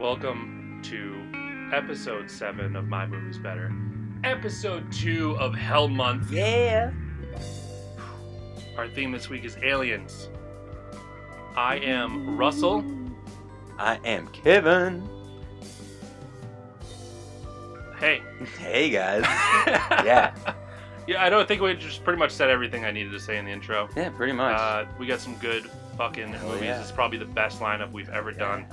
Welcome to episode 7 of My Movie's Better. Episode 2 of Hell Month. Yeah. Our theme this week is aliens. I am Russell. I am Kevin. Hey. Hey guys. yeah. Yeah, I don't think we just pretty much said everything I needed to say in the intro. Yeah, pretty much. Uh, we got some good fucking movies. yeah. It's probably the best lineup we've ever done.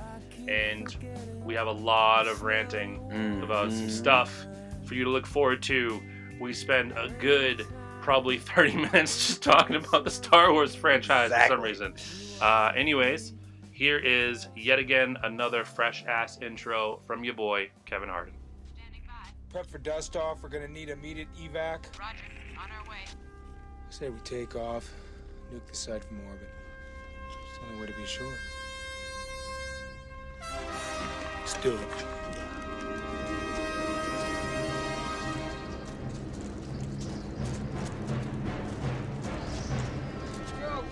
And we have a lot of ranting Mm, about some mm. stuff for you to look forward to. We spend a good probably 30 minutes just talking about the Star Wars franchise for some reason. Uh, anyways, here is yet again another fresh ass intro from your boy, Kevin Harden. Prep for dust off. We're gonna need immediate evac. Roger, on our way. Say we take off, nuke the site from orbit. It's the only way to be sure. Let's do it. Yo,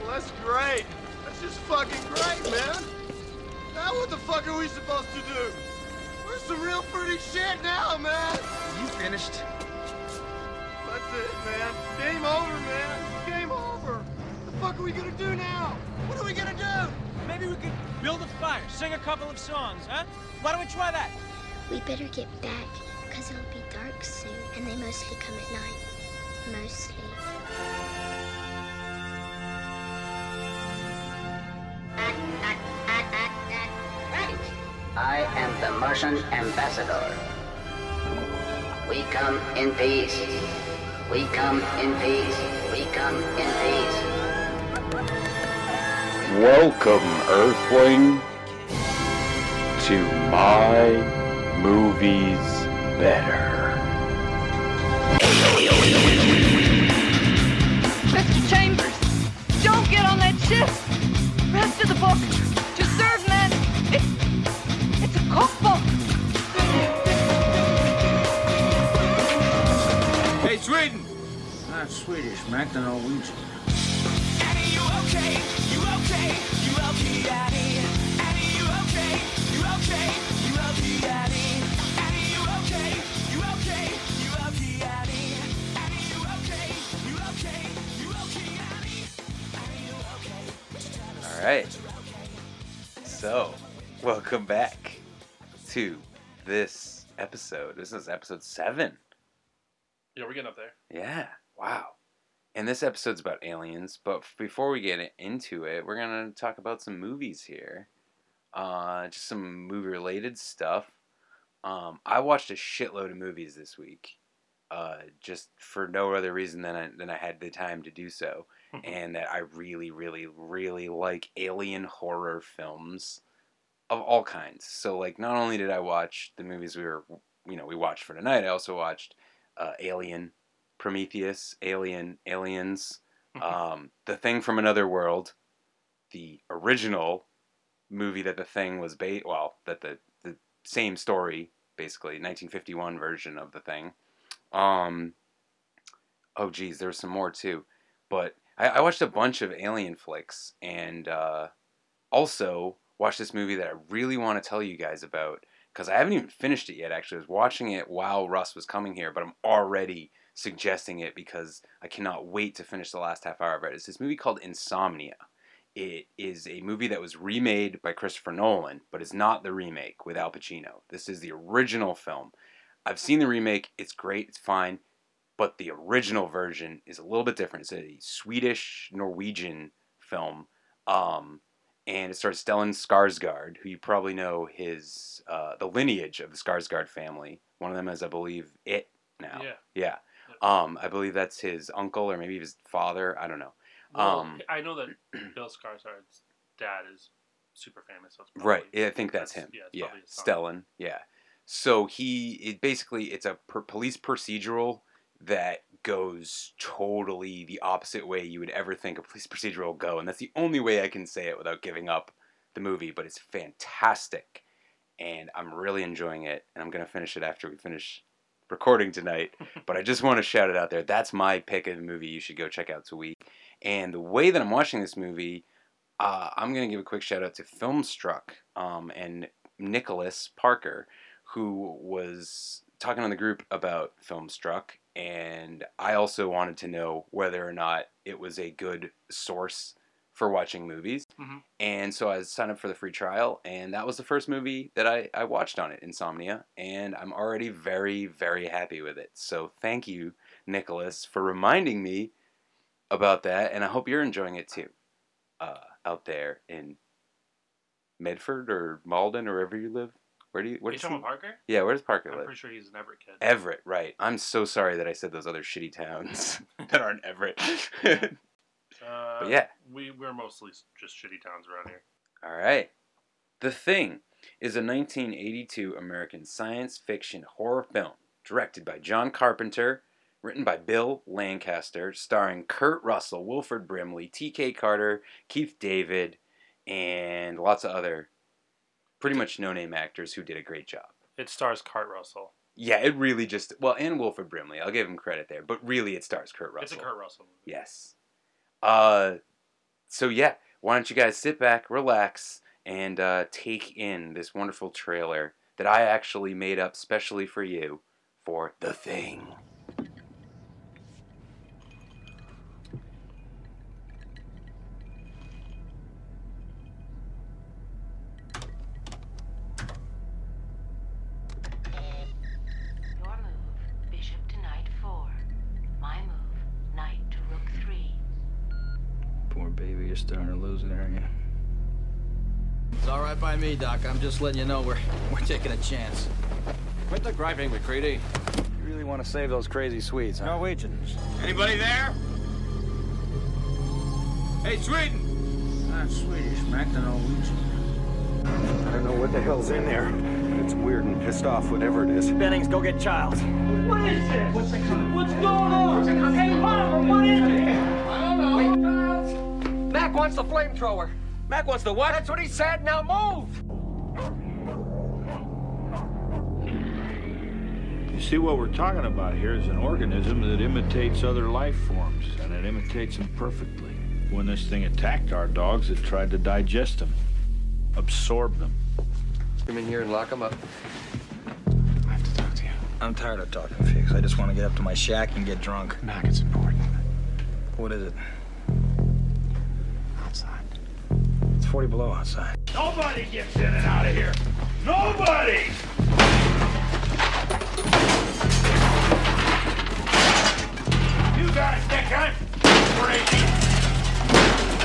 well, that's great. That's just fucking great, man. Now what the fuck are we supposed to do? We're some real pretty shit now, man. You finished? That's it, man. Game over, man. Game fuck are we gonna do now? What are we gonna do? Maybe we could build a fire, sing a couple of songs, huh? Why don't we try that? We better get back, because it'll be dark soon, and they mostly come at night. Mostly. I am the Martian ambassador. We come in peace. We come in peace. We come in peace. Welcome, Earthling, to my movies better. Mr. Chambers, don't get on that ship. Rest of the book. To serve men. It's, it's a cookbook. Hey, Sweden! Not Swedish, Mac, the Norwegian. Annie, you okay? Right. So, welcome back to this episode. This is episode seven. Yeah, we're getting up there. Yeah. Wow. And this episode's about aliens, but before we get into it, we're gonna talk about some movies here. Uh, just some movie related stuff. Um, I watched a shitload of movies this week. Uh, just for no other reason than I, than I had the time to do so, and that I really, really, really like alien horror films of all kinds. So, like, not only did I watch the movies we were, you know, we watched for tonight, I also watched uh, Alien, Prometheus, Alien, Aliens, um, The Thing from Another World, the original movie that The Thing was based, well, that the the same story basically, 1951 version of The Thing. Um, oh geez, there's some more too, but I, I watched a bunch of Alien flicks and uh, also watched this movie that I really want to tell you guys about because I haven't even finished it yet. Actually, I was watching it while Russ was coming here, but I'm already suggesting it because I cannot wait to finish the last half hour of it. It's this movie called Insomnia. It is a movie that was remade by Christopher Nolan, but it's not the remake with Al Pacino. This is the original film. I've seen the remake. It's great. It's fine. But the original version is a little bit different. It's a Swedish Norwegian film. Um, and it stars Stellan Skarsgård, who you probably know his uh, the lineage of the Skarsgård family. One of them is, I believe, it now. Yeah. Yeah. Um, I believe that's his uncle or maybe his father. I don't know. Well, Um, I know that Bill Skarsgård's dad is super famous. So Right. I think that's, him. Yeah, Yeah. probably his son. Stellan. Yeah. So he it basically it's a per- police procedural that goes totally the opposite way you would ever think a police procedural will go, and that's the only way I can say it without giving up the movie. But it's fantastic, and I'm really enjoying it, and I'm gonna finish it after we finish recording tonight. but I just want to shout it out there. That's my pick of the movie you should go check out this week. And the way that I'm watching this movie, uh, I'm gonna give a quick shout out to Filmstruck. Um, and Nicholas Parker, who was talking on the group about Filmstruck, and I also wanted to know whether or not it was a good source for watching movies. Mhm. And so I signed up for the free trial, and that was the first movie that I, I watched on it, Insomnia, and I'm already very, very happy with it. So thank you, Nicholas, for reminding me about that, and I hope you're enjoying it too, uh, out there in Medford or Malden or wherever you live. Where do you? Are Where you does talking he- Parker? yeah, where does Parker I'm live? pretty sure he's an Everett kid. Everett, right. I'm so sorry that I said those other shitty towns that aren't Everett. Uh, but yeah. we we're mostly just shitty towns around here. All right. The Thing is a 1982 American science fiction horror film directed by John Carpenter, written by Bill Lancaster, starring Kurt Russell, Wilford Brimley, T.K. Carter, Keith David, and lots of other pretty much no-name actors who did a great job. It stars Kurt Russell. Yeah, it really just well, and Wilford Brimley. I'll give him credit there, but really, it stars Kurt Russell. It's a Kurt Russell movie. Yes. Uh, so yeah, why don't you guys sit back, relax, and uh, take in this wonderful trailer that I actually made up specially for you for The Thing. All right me, Doc. I'm just letting you know we're we're taking a chance. Quit the griping, MacReady. You really want to save those crazy Swedes, huh? Norwegians. Anybody there? Hey, Sweden! Not Swedish, Mac, the Norwegian. I don't know what the hell's in there. It's weird and pissed off, whatever it is. Bennings, go get Childs. What is this? What's, what's going on? Hey, Palmer, what is it? I don't know. Wait. Mac wants the flamethrower. Mac wants the what? That's what he said. Now move! You see, what we're talking about here is an organism that imitates other life forms, and it imitates them perfectly. When this thing attacked our dogs, it tried to digest them, absorb them. Come in here and lock them up. I have to talk to you. I'm tired of talking, Fix. I just want to get up to my shack and get drunk. Mac, it's important. What is it? 40 below outside. Nobody gets in and out of here. Nobody! You guys think I'm crazy?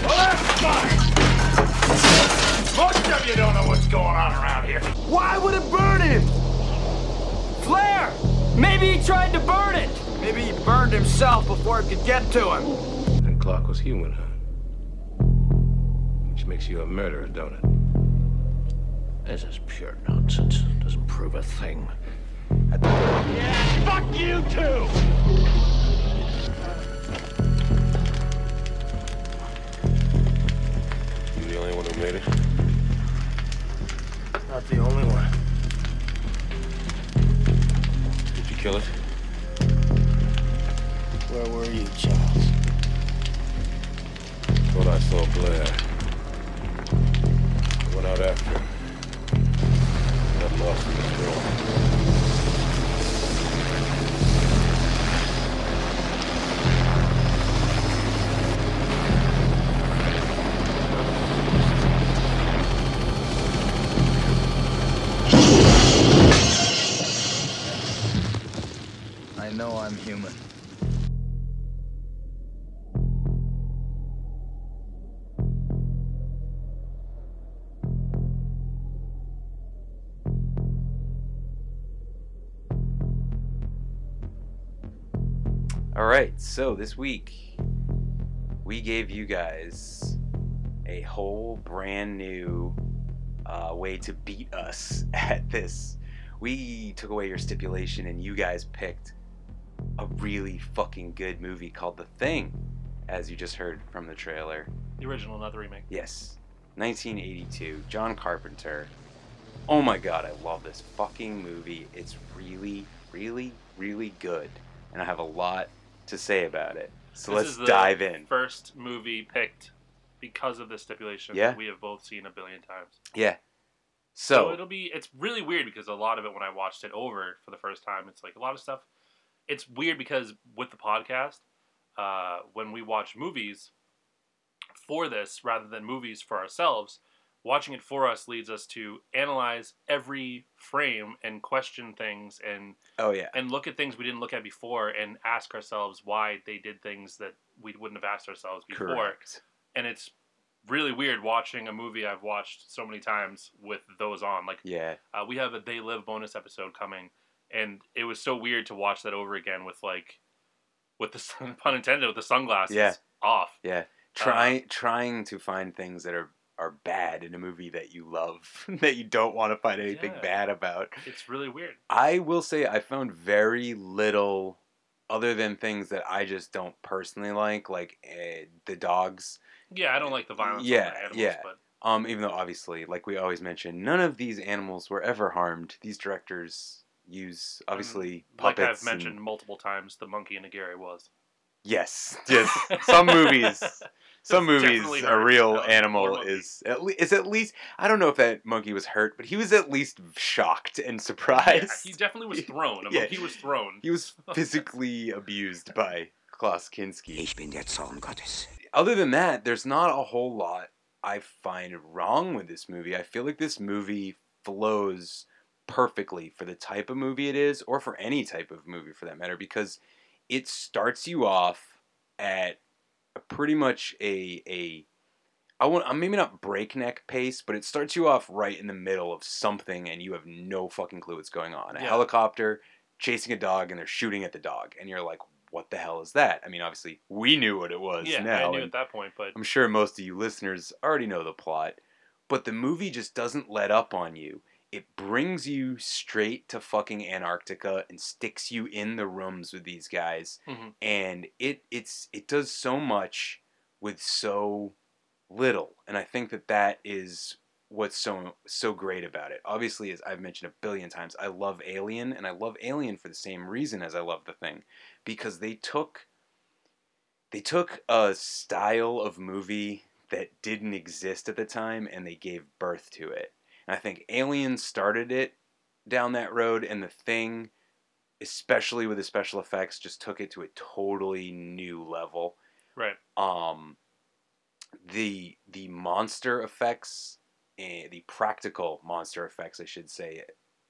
Well, that's fine. Most of you don't know what's going on around here. Why would it burn him? Flare! Maybe he tried to burn it. Maybe he burned himself before it could get to him. And Clark was human, huh? Which makes you a murderer, don't it? This is pure nonsense. Doesn't prove a thing. Yeah, fuck you too! You the only one who made it? Not the only one. Did you kill it? Where were you, Childs? Thought I saw Blair. Went out after. Got lost in room. I know I'm human. Right, so this week we gave you guys a whole brand new uh, way to beat us at this. We took away your stipulation and you guys picked a really fucking good movie called The Thing, as you just heard from the trailer. The original, not the remake. Yes, 1982, John Carpenter. Oh my god, I love this fucking movie. It's really, really, really good. And I have a lot to say about it. So This let's the dive in. First movie picked because of this stipulation Yeah. that we have both seen a billion times. Yeah. So, it'll be it's really weird because a lot of it when I watched it over for the first time, it's like a lot of stuff. It's weird because with the podcast, uh, when we watch movies for this rather than movies for ourselves, watching it for us leads us to analyze every frame and question things and oh yeah, and look at things we didn't look at before and ask ourselves why they did things that we wouldn't have asked ourselves before. correct. And it's really weird watching a movie I've watched so many times with those on. Like Yeah, uh, we have a They Live bonus episode coming, and it was so weird to watch that over again with like, with the pun intended, with the sunglasses Yeah. off. yeah. Try trying to find things that are are bad in a movie that you love that you don't want to find anything Yeah. bad about. It's really weird. I will say I found very little other than things that I just don't personally like, like uh, the dogs. Yeah, I don't like the violence. Yeah, the animals, yeah. But Um, even though obviously, like we always mention, none of these animals were ever harmed. These directors use obviously like puppets. I've mentioned and- multiple times, the monkey in Aguirre was. yes, yes. Some movies, some movies, a real No, animal is at least is at least. I don't know if that monkey was hurt, but he was at least shocked and Yeah, surprised. he definitely was thrown. A Yeah. monkey was thrown. He was physically abused by Klaus Kinski. Ich bin der Zorn Gottes. Other than that, there's not a whole lot I find wrong with this movie. I feel like this movie flows perfectly for the type of movie it is, or for any type of movie for that matter, because it starts you off at a pretty much a a I want uh, maybe not breakneck pace, but it starts you off right in the middle of something, and you have no fucking clue what's going on. A Yeah. helicopter chasing a dog, and they're shooting at the dog, and you're like, "What the hell is that?" I mean, obviously we knew what it was. Yeah, now, I knew and at that point, but I'm sure most of you listeners already know the plot, but the movie just doesn't let up on you. It brings you straight to fucking Antarctica and sticks you in the rooms with these guys, Mhm. and it it's it does so much with so little, and I think that that is what's so so great about it. Obviously, as I've mentioned a billion times, I love Alien, and I love Alien for the same reason as I love The Thing, because they took they took a style of movie that didn't exist at the time and they gave birth to it. And I think Alien started it down that road, and The Thing, especially with the special effects, just took it to a totally new level. right. Um, the the monster effects, eh, the practical monster effects, I should say,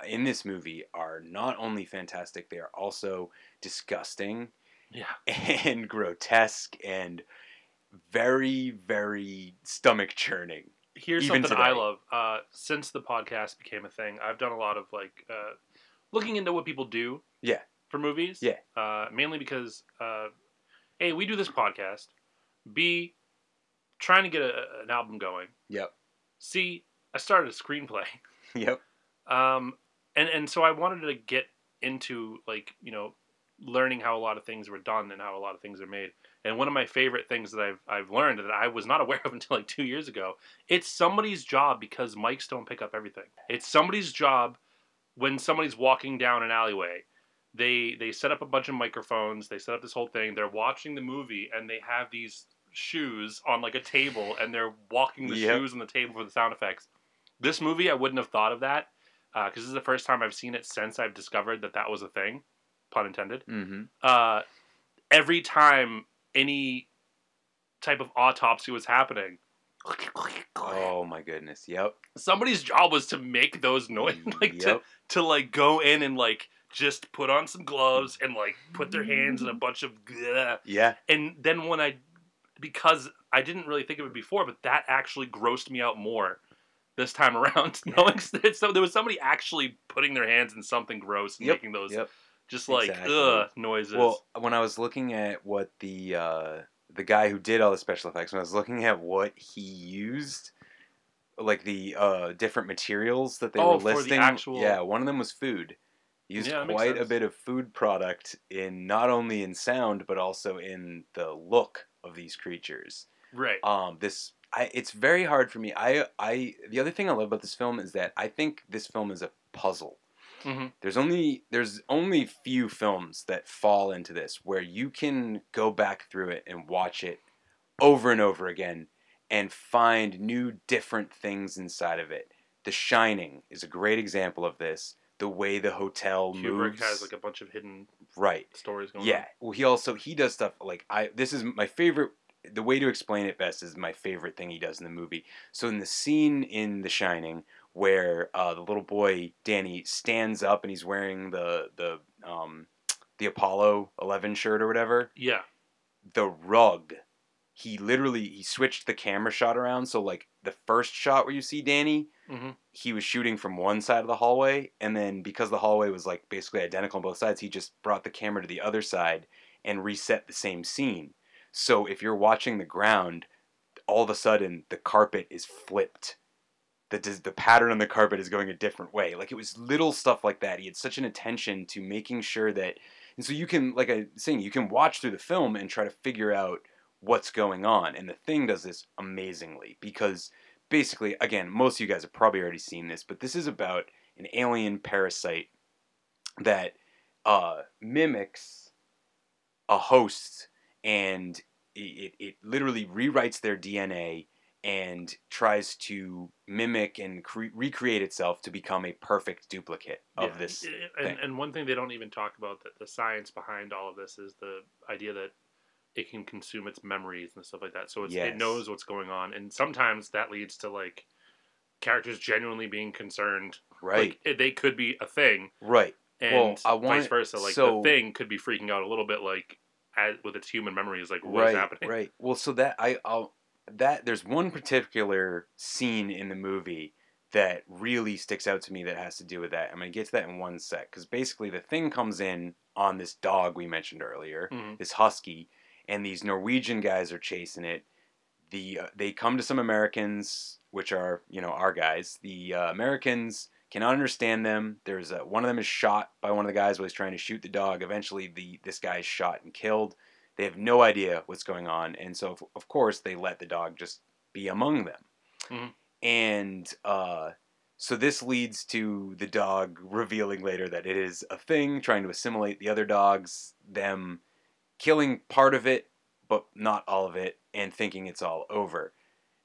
in this movie are not only fantastic; they are also disgusting Yeah. and grotesque and very, very stomach churning. Here's Even something I love. Uh, since the podcast became a thing, I've done a lot of like uh, looking into what people do Yeah, for movies. Yeah. Uh, mainly because uh, a we do this podcast. B trying to get a, an album going. yep, C I started a screenplay. yep, Um, and and so I wanted to get into like you know learning how a lot of things were done and how a lot of things are made. And one of my favorite things that I've I've learned that I was not aware of until like two years ago, it's somebody's job because mics don't pick up everything. It's somebody's job when somebody's walking down an alleyway. They they set up a bunch of microphones. They set up this whole thing. They're watching the movie and they have these shoes on like a table and they're walking the Yep. shoes on the table for the sound effects. This movie, I wouldn't have thought of that because this is the first time I've seen it since I've discovered that that was a thing, pun intended. mm-hmm. Uh, every time any type of autopsy was happening, Oh my goodness, yep, somebody's job was to make those noises, like to Yep. to like go in and like just put on some gloves and like put their hands in a bunch of bleh. yeah, and then when I because I didn't really think of it before, but that actually grossed me out more this time around. Knowing that so there was somebody actually putting their hands in something gross and Yep, making those yep. Just like Exactly. ugh noises. Well, when I was looking at what the uh, the guy who did all the special effects, when I was looking at what he used, like the uh, different materials that they Oh, were listing, actual- yeah, one of them was food. He used Yeah, quite a bit of food product in not only in sound but also in the look of these creatures. right. Um, this I it's very hard for me. I I the other thing I love about this film is that I think this film is a puzzle. Hmm There's only there's only few films that fall into this where you can go back through it and watch it over and over again and find new different things inside of it. The Shining is a great example of this. The way the hotel Kubrick moves, has like a bunch of hidden right? stories going Yeah. on. Well, he also he does stuff like I. This is my favorite. The way to explain it best is my favorite thing he does in the movie. So in the scene in The Shining where uh, the little boy Danny stands up and he's wearing the the um, the Apollo Eleven shirt or whatever, Yeah. the rug. He literally he switched the camera shot around. So like the first shot where you see Danny, Mhm. he was shooting from one side of the hallway, and then because the hallway was like basically identical on both sides, he just brought the camera to the other side and reset the same scene. So if you're watching the ground, all of a sudden the carpet is flipped. The the pattern on the carpet is going a different way. Like it was little stuff like that. He had such an attention to making sure that, and so you can like I was saying, you can watch through the film and try to figure out what's going on. And the thing does this amazingly because basically, again, most of you guys have probably already seen this, but this is about an alien parasite that uh, mimics a host and it, it, it literally rewrites their DNA and tries to mimic and cre- recreate itself to become a perfect duplicate of Yeah, this eh, eh, i- thing. And, and one thing they don't even talk about that the science behind all of this is the idea that it can consume its memories and stuff like that. So it's, Yes. it knows what's going on, and sometimes that leads to like characters genuinely being concerned. Right. Like, eh, they could be a thing. Right. And Well, I vice versa. Like so- the thing could be freaking out a little bit, like as, with its human memories. Like what's right, happening? Right. Well, so that I I'll that there's one particular scene in the movie that really sticks out to me that has to do with that. I'm gonna get to that in one sec because basically the thing comes in on this dog we mentioned earlier, Mhm. this husky, and these Norwegian guys are chasing it. The uh, they come to some Americans, which are you know our guys. The uh, Americans cannot understand them. There's a, one of them is shot by one of the guys while he's trying to shoot the dog. Eventually, the this guy is shot and killed. They have no idea what's going on, and so of, of course they let the dog just be among them. Mhm. And uh, so this leads to the dog revealing later that it is a thing, trying to assimilate the other dogs, them killing part of it, but not all of it, and thinking it's all over.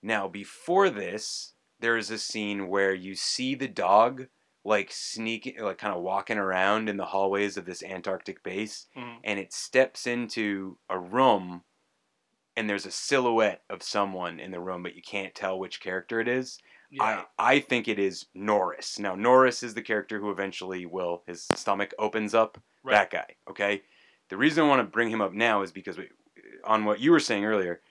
Now, before this, there is a scene where you see the dog like sneaking, like kind of walking around in the hallways of this Antarctic base, Mhm. and it steps into a room, and there's a silhouette of someone in the room, but you can't tell which character it is. Yeah. I, I think it is Norris. Now, Norris is the character who eventually will, his stomach opens up. Right. That guy, okay? The reason I want to bring him up now is because we, on what you were saying earlier,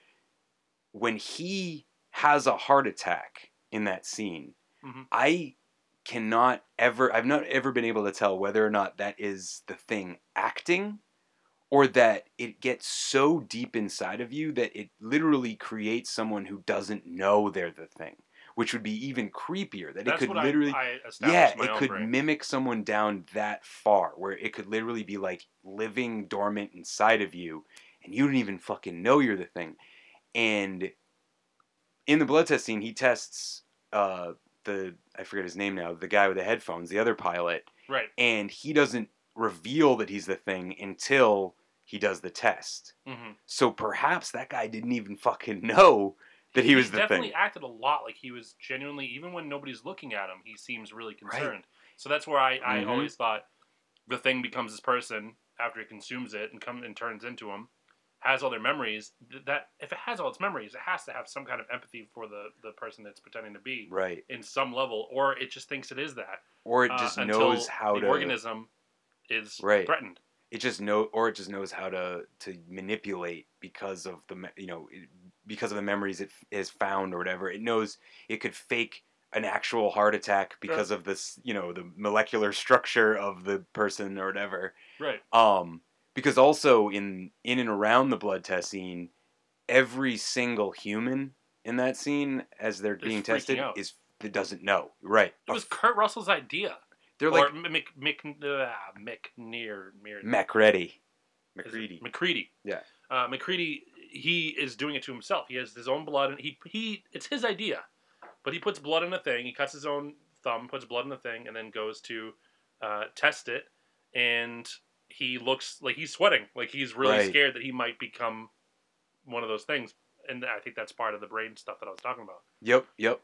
when he has a heart attack in that scene, Mhm. I cannot ever, I've not ever been able to tell whether or not that is the thing acting or that it gets so deep inside of you that it literally creates someone who doesn't know they're the thing, which would be even creepier. That That's it could what I- literally, I established yeah, my it could brain. mimic someone down that far, where it could literally be like living dormant inside of you, and you don't even fucking know you're the thing. And in the blood test scene, he tests uh, the I forget his name now, the guy with the headphones, the other pilot, Right. and he doesn't reveal that he's the thing until he does the test. hmm So perhaps that guy didn't even fucking know that he was the definitely thing. Definitely acted a lot like he was genuinely, even when nobody's looking at him, he seems really concerned. So that's where I, I Mhm. always thought the thing becomes this person after it consumes it and comes and turns into him, has all their memories. That if it has all its memories, it has to have some kind of empathy for the the person that's pretending to be, Right. In some level, or it just thinks it is that, Or it uh, just until knows how the to organism is right. threatened. It just know, or it just knows how to to manipulate because of the you know because of the memories it has found or whatever. It knows it could fake an actual heart attack because of this you know the molecular structure of the person or whatever. Right. Um, because also in in and around the blood test scene, every single human in that scene as they're being tested out. is that doesn't know. Right. It was Kurt Russell's idea. They're or like- Mick Mick uh, Mick Near Mir- MacReady. MacReady. MacReady. Yeah. Uh, MacReady, he is doing it to himself. He has his own blood, and he he it's his idea, but he puts blood in a thing. He cuts his own thumb, puts blood in the thing, and then goes to uh, test it. And he looks like he's sweating, like he's really Right. scared that he might become one of those things. And I think that's part of the brain stuff that I was talking about. Yep, yep.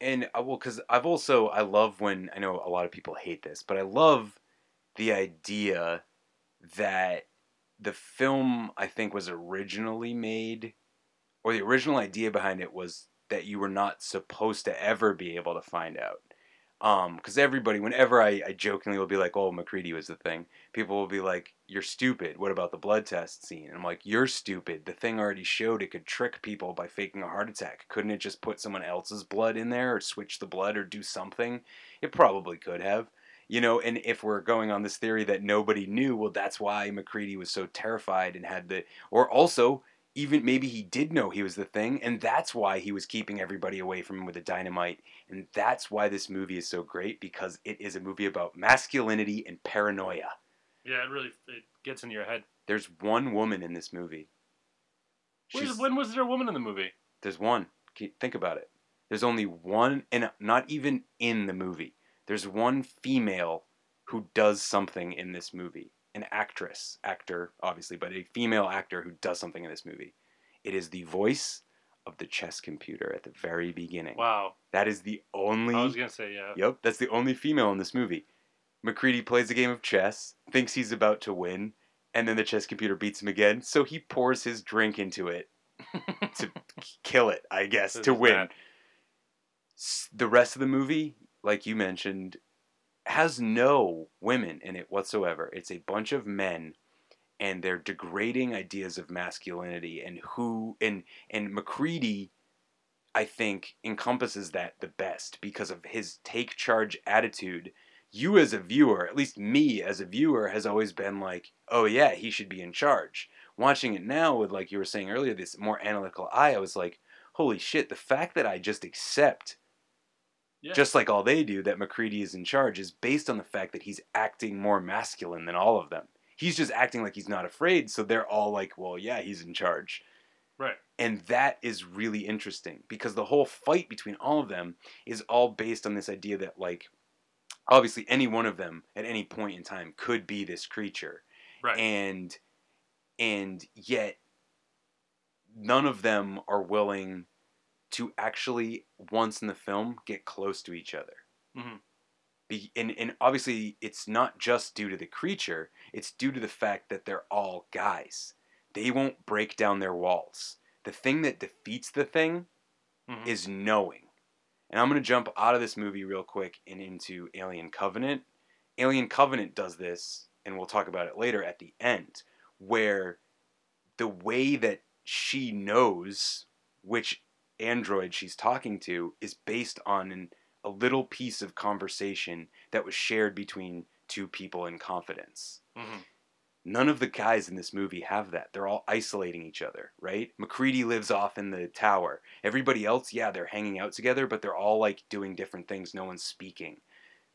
and uh, well, because I've also I love when I know a lot of people hate this, but I love the idea that the film I think was originally made, or the original idea behind it was that you were not supposed to ever be able to find out. Um, because everybody, whenever I, I jokingly will be like, "Oh, MacReady was the thing," people will be like, "You're stupid. What about the blood test scene?" And I'm like, "You're stupid. The thing already showed it could trick people by faking a heart attack. Couldn't it just put someone else's blood in there, or switch the blood, or do something? It probably could have." You know, and if we're going on this theory that nobody knew, well, that's why MacReady was so terrified and had the, or also even maybe he did know he was the thing, and that's why he was keeping everybody away from him with the dynamite. And that's why this movie is so great because it is a movie about masculinity and paranoia. Yeah, it really it gets in your head. There's one woman in this movie. Where's- when was there a woman in the movie? There's one. Think about it. There's only one, and uh, not even in the movie. There's one female who does something in this movie. An actress, actor, obviously, but a female actor who does something in this movie. It is the voice of the chess computer at the very beginning. Wow. That is the only. I was gonna say yeah. Yep, that's the only female in this movie. MacReady plays a game of chess, thinks he's about to win, and then the chess computer beats him again, so he pours his drink into it to kill it, I guess, This to win. bad. The rest of the movie, like you mentioned, has no women in it whatsoever. It's a bunch of men and they're degrading ideas of masculinity and who and and MacReady I think encompasses that the best because of his take charge attitude. You as a viewer, at least me as a viewer has always been like, "Oh yeah, he should be in charge." Watching it now with like you were saying earlier this more analytical eye, I was like, "Holy shit, the fact that I just accept Yeah. just like all they do, that MacReady is in charge is based on the fact that he's acting more masculine than all of them. He's just acting like he's not afraid, so they're all like, well, yeah, he's in charge. Right. And that is really interesting because the whole fight between all of them is all based on this idea that, like, obviously any one of them at any point in time could be this creature. Right. And and yet none of them are willing to actually once in the film get close to each other. hmm Be, and, and obviously it's not just due to the creature it's due to the fact that they're all guys. They won't break down their walls. The thing that defeats the thing Mhm. is knowing. And i'm going to jump out of this movie real quick and into alien covenant. Alien covenant does this and we'll talk about it later at the end where the way that she knows which android she's talking to is based on an, a little piece of conversation that was shared between two people in confidence. Mhm. None of the guys in this movie have that. They're all isolating each other, right? MacReady lives off in the tower. Everybody else, yeah, they're hanging out together, but they're all like doing different things. No one's speaking.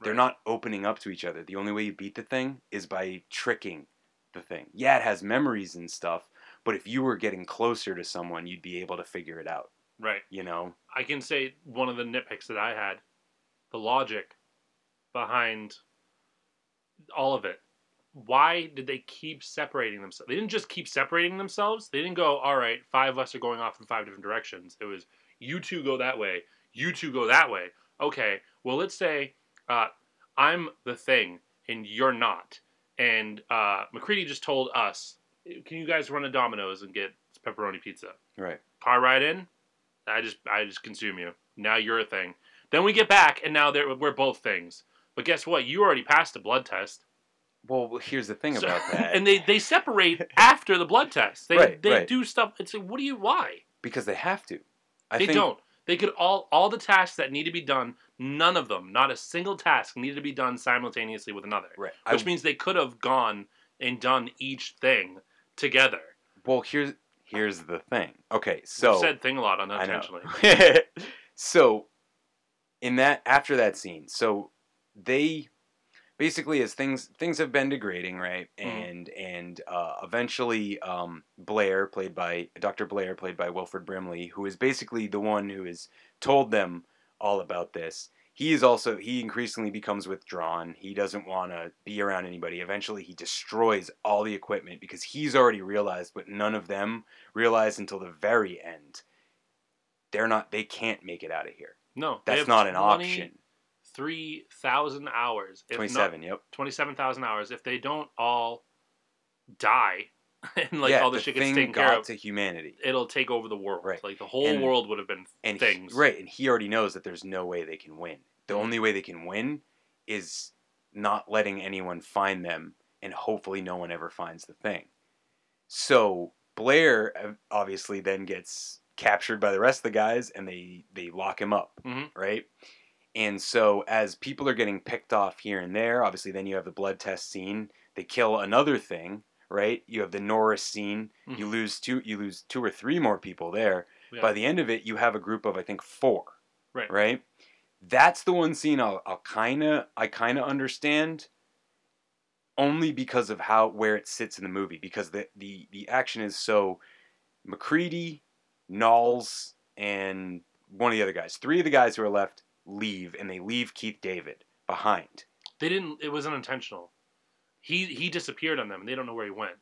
They're not opening up to each other. The only way you beat the thing is by tricking the thing. Yeah, it has memories and stuff, but if you were getting closer to someone, you'd be able to figure it out, Right. you know? I can say one of the nitpicks that I had, the logic behind all of it. Why did they keep separating themselves? They didn't just keep separating themselves. They didn't go, all right, five of us are going off in five different directions. It was, you two go that way, you two go that way. Okay, well, let's say uh, I'm the thing and you're not. And uh, MacReady just told us, can you guys run a Domino's and get pepperoni pizza? Right. car ride in, I just I just consume you. Now you're a thing. Then we get back, and now we're both things. But guess what? You already passed the blood test. Well, here's the thing So- about that. and they, they separate after the blood test. They Right, they right. do stuff. It's like, what do you? Why? because they have to. I they think, don't. They could all all the tasks that need to be done. None of them, not a single task, needed to be done simultaneously with another. Right. Which I- means they could have gone and done each thing together. Well, here's here's the thing. Okay, so said thing a lot I know. unintentionally. so in that after that scene, so they basically as things things have been degrading, right? Mhm. And and uh, eventually um, Blair, played by Dr. Blair, played by Wilford Brimley, who is basically the one who has told them all about this. He is also he increasingly becomes withdrawn. He doesn't want to be around anybody. Eventually, he destroys all the equipment because he's already realized, but none of them realize until the very end. They're not. They can't make it out of here. No, they That's not an option. Three thousand hours. If not- 27, yep. Twenty-seven thousand hours. If they don't all die, and like yeah, all the, the shit gets taken got care of, to humanity. it'll take over the world. Right. Like the whole And- world would have been and he- things. right, and he already knows that there's no way they can win. The Mhm. only way they can win is not letting anyone find them, and hopefully no one ever finds the thing. So Blair uh, obviously then gets captured by the rest of the guys, and they they lock him up, Mhm. right? And so as people are getting picked off here and there, obviously then you have the blood test scene. They kill another thing, right? You have the Norris scene. You mm-hmm. lose two you lose two or three more people there. Yeah. By the end of it, you have a group of I think four. Right. Right? That's the one scene I'll, I'll kinda I kinda understand only because of how where it sits in the movie because the the, the action is so MacReady, Nauls, and one of the other guys. Three of the guys who are left leave and they leave Keith David behind. They didn't. It was unintentional. He he disappeared on them, and they don't know where he went.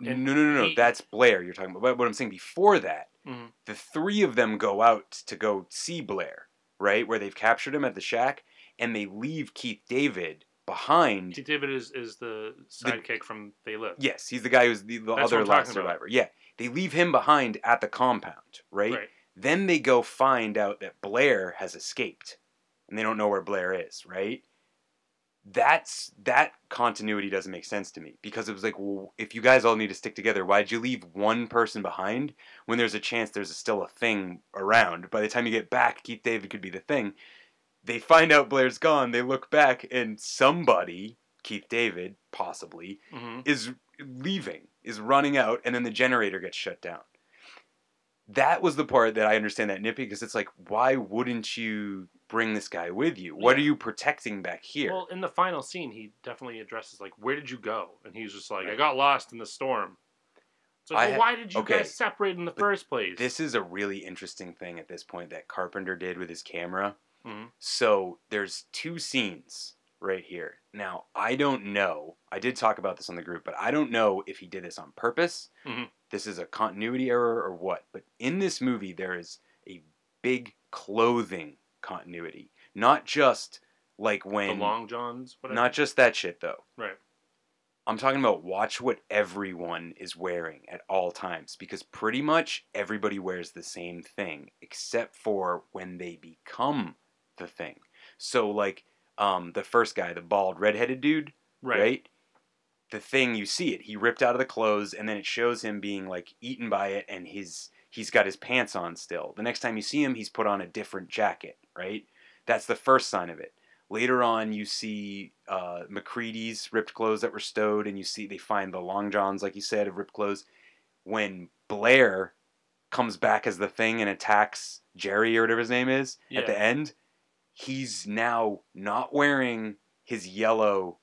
No, And no, no, no. he- That's Blair you're talking about. But what I'm saying before that, Mhm. the three of them go out to go see Blair, right? Where they've captured him at the shack, and they leave Keith David behind. Keith David is is the sidekick from They Live. Yes, he's the guy who's the, the other last talking about. survivor. Yeah, they leave him behind at the compound, right? Right. Then they go find out that Blair has escaped, and they don't know where Blair is, right? That's that continuity doesn't make sense to me because it was like, well, if you guys all need to stick together, why'd you leave one person behind when there's a chance there's still a thing around? By the time you get back, Keith David could be the thing. They find out Blair's gone. They look back, and somebody, Keith David, possibly, Mhm. is leaving, is running out, and then the generator gets shut down. That was the part that I understand that nippy because it's like, why wouldn't you bring this guy with you? What are you protecting back here? Well, in the final scene, he definitely addresses like, "Where did you go?" And he's just like, "I got lost in the storm." So like, well, ha- why did you okay, guys separate in the first place? This is a really interesting thing at this point that Carpenter did with his camera. Mhm. So there's two scenes right here. Now, I don't know. I did talk about this on the group, but I don't know if he did this on purpose. Mhm. This is a continuity error or what. But in this movie, there is a big clothing continuity. Not just like when the long johns. Whatever. Not just that shit, though. right. I'm talking about watch what everyone is wearing at all times because pretty much everybody wears the same thing except for when they become the thing. So like um the first guy, the bald redheaded dude, Right. right? The thing you see it, he ripped out of the clothes and then it shows him being like eaten by it and his he's got his pants on still. The next time you see him, he's put on a different jacket, right? That's the first sign of it. Later on, you see uh, MacReady's ripped clothes that were stowed, and you see they find the long johns, like you said, of ripped clothes. When Blair comes back as the thing and attacks Jerry or whatever his name is Yeah. at the end, he's now not wearing his yellow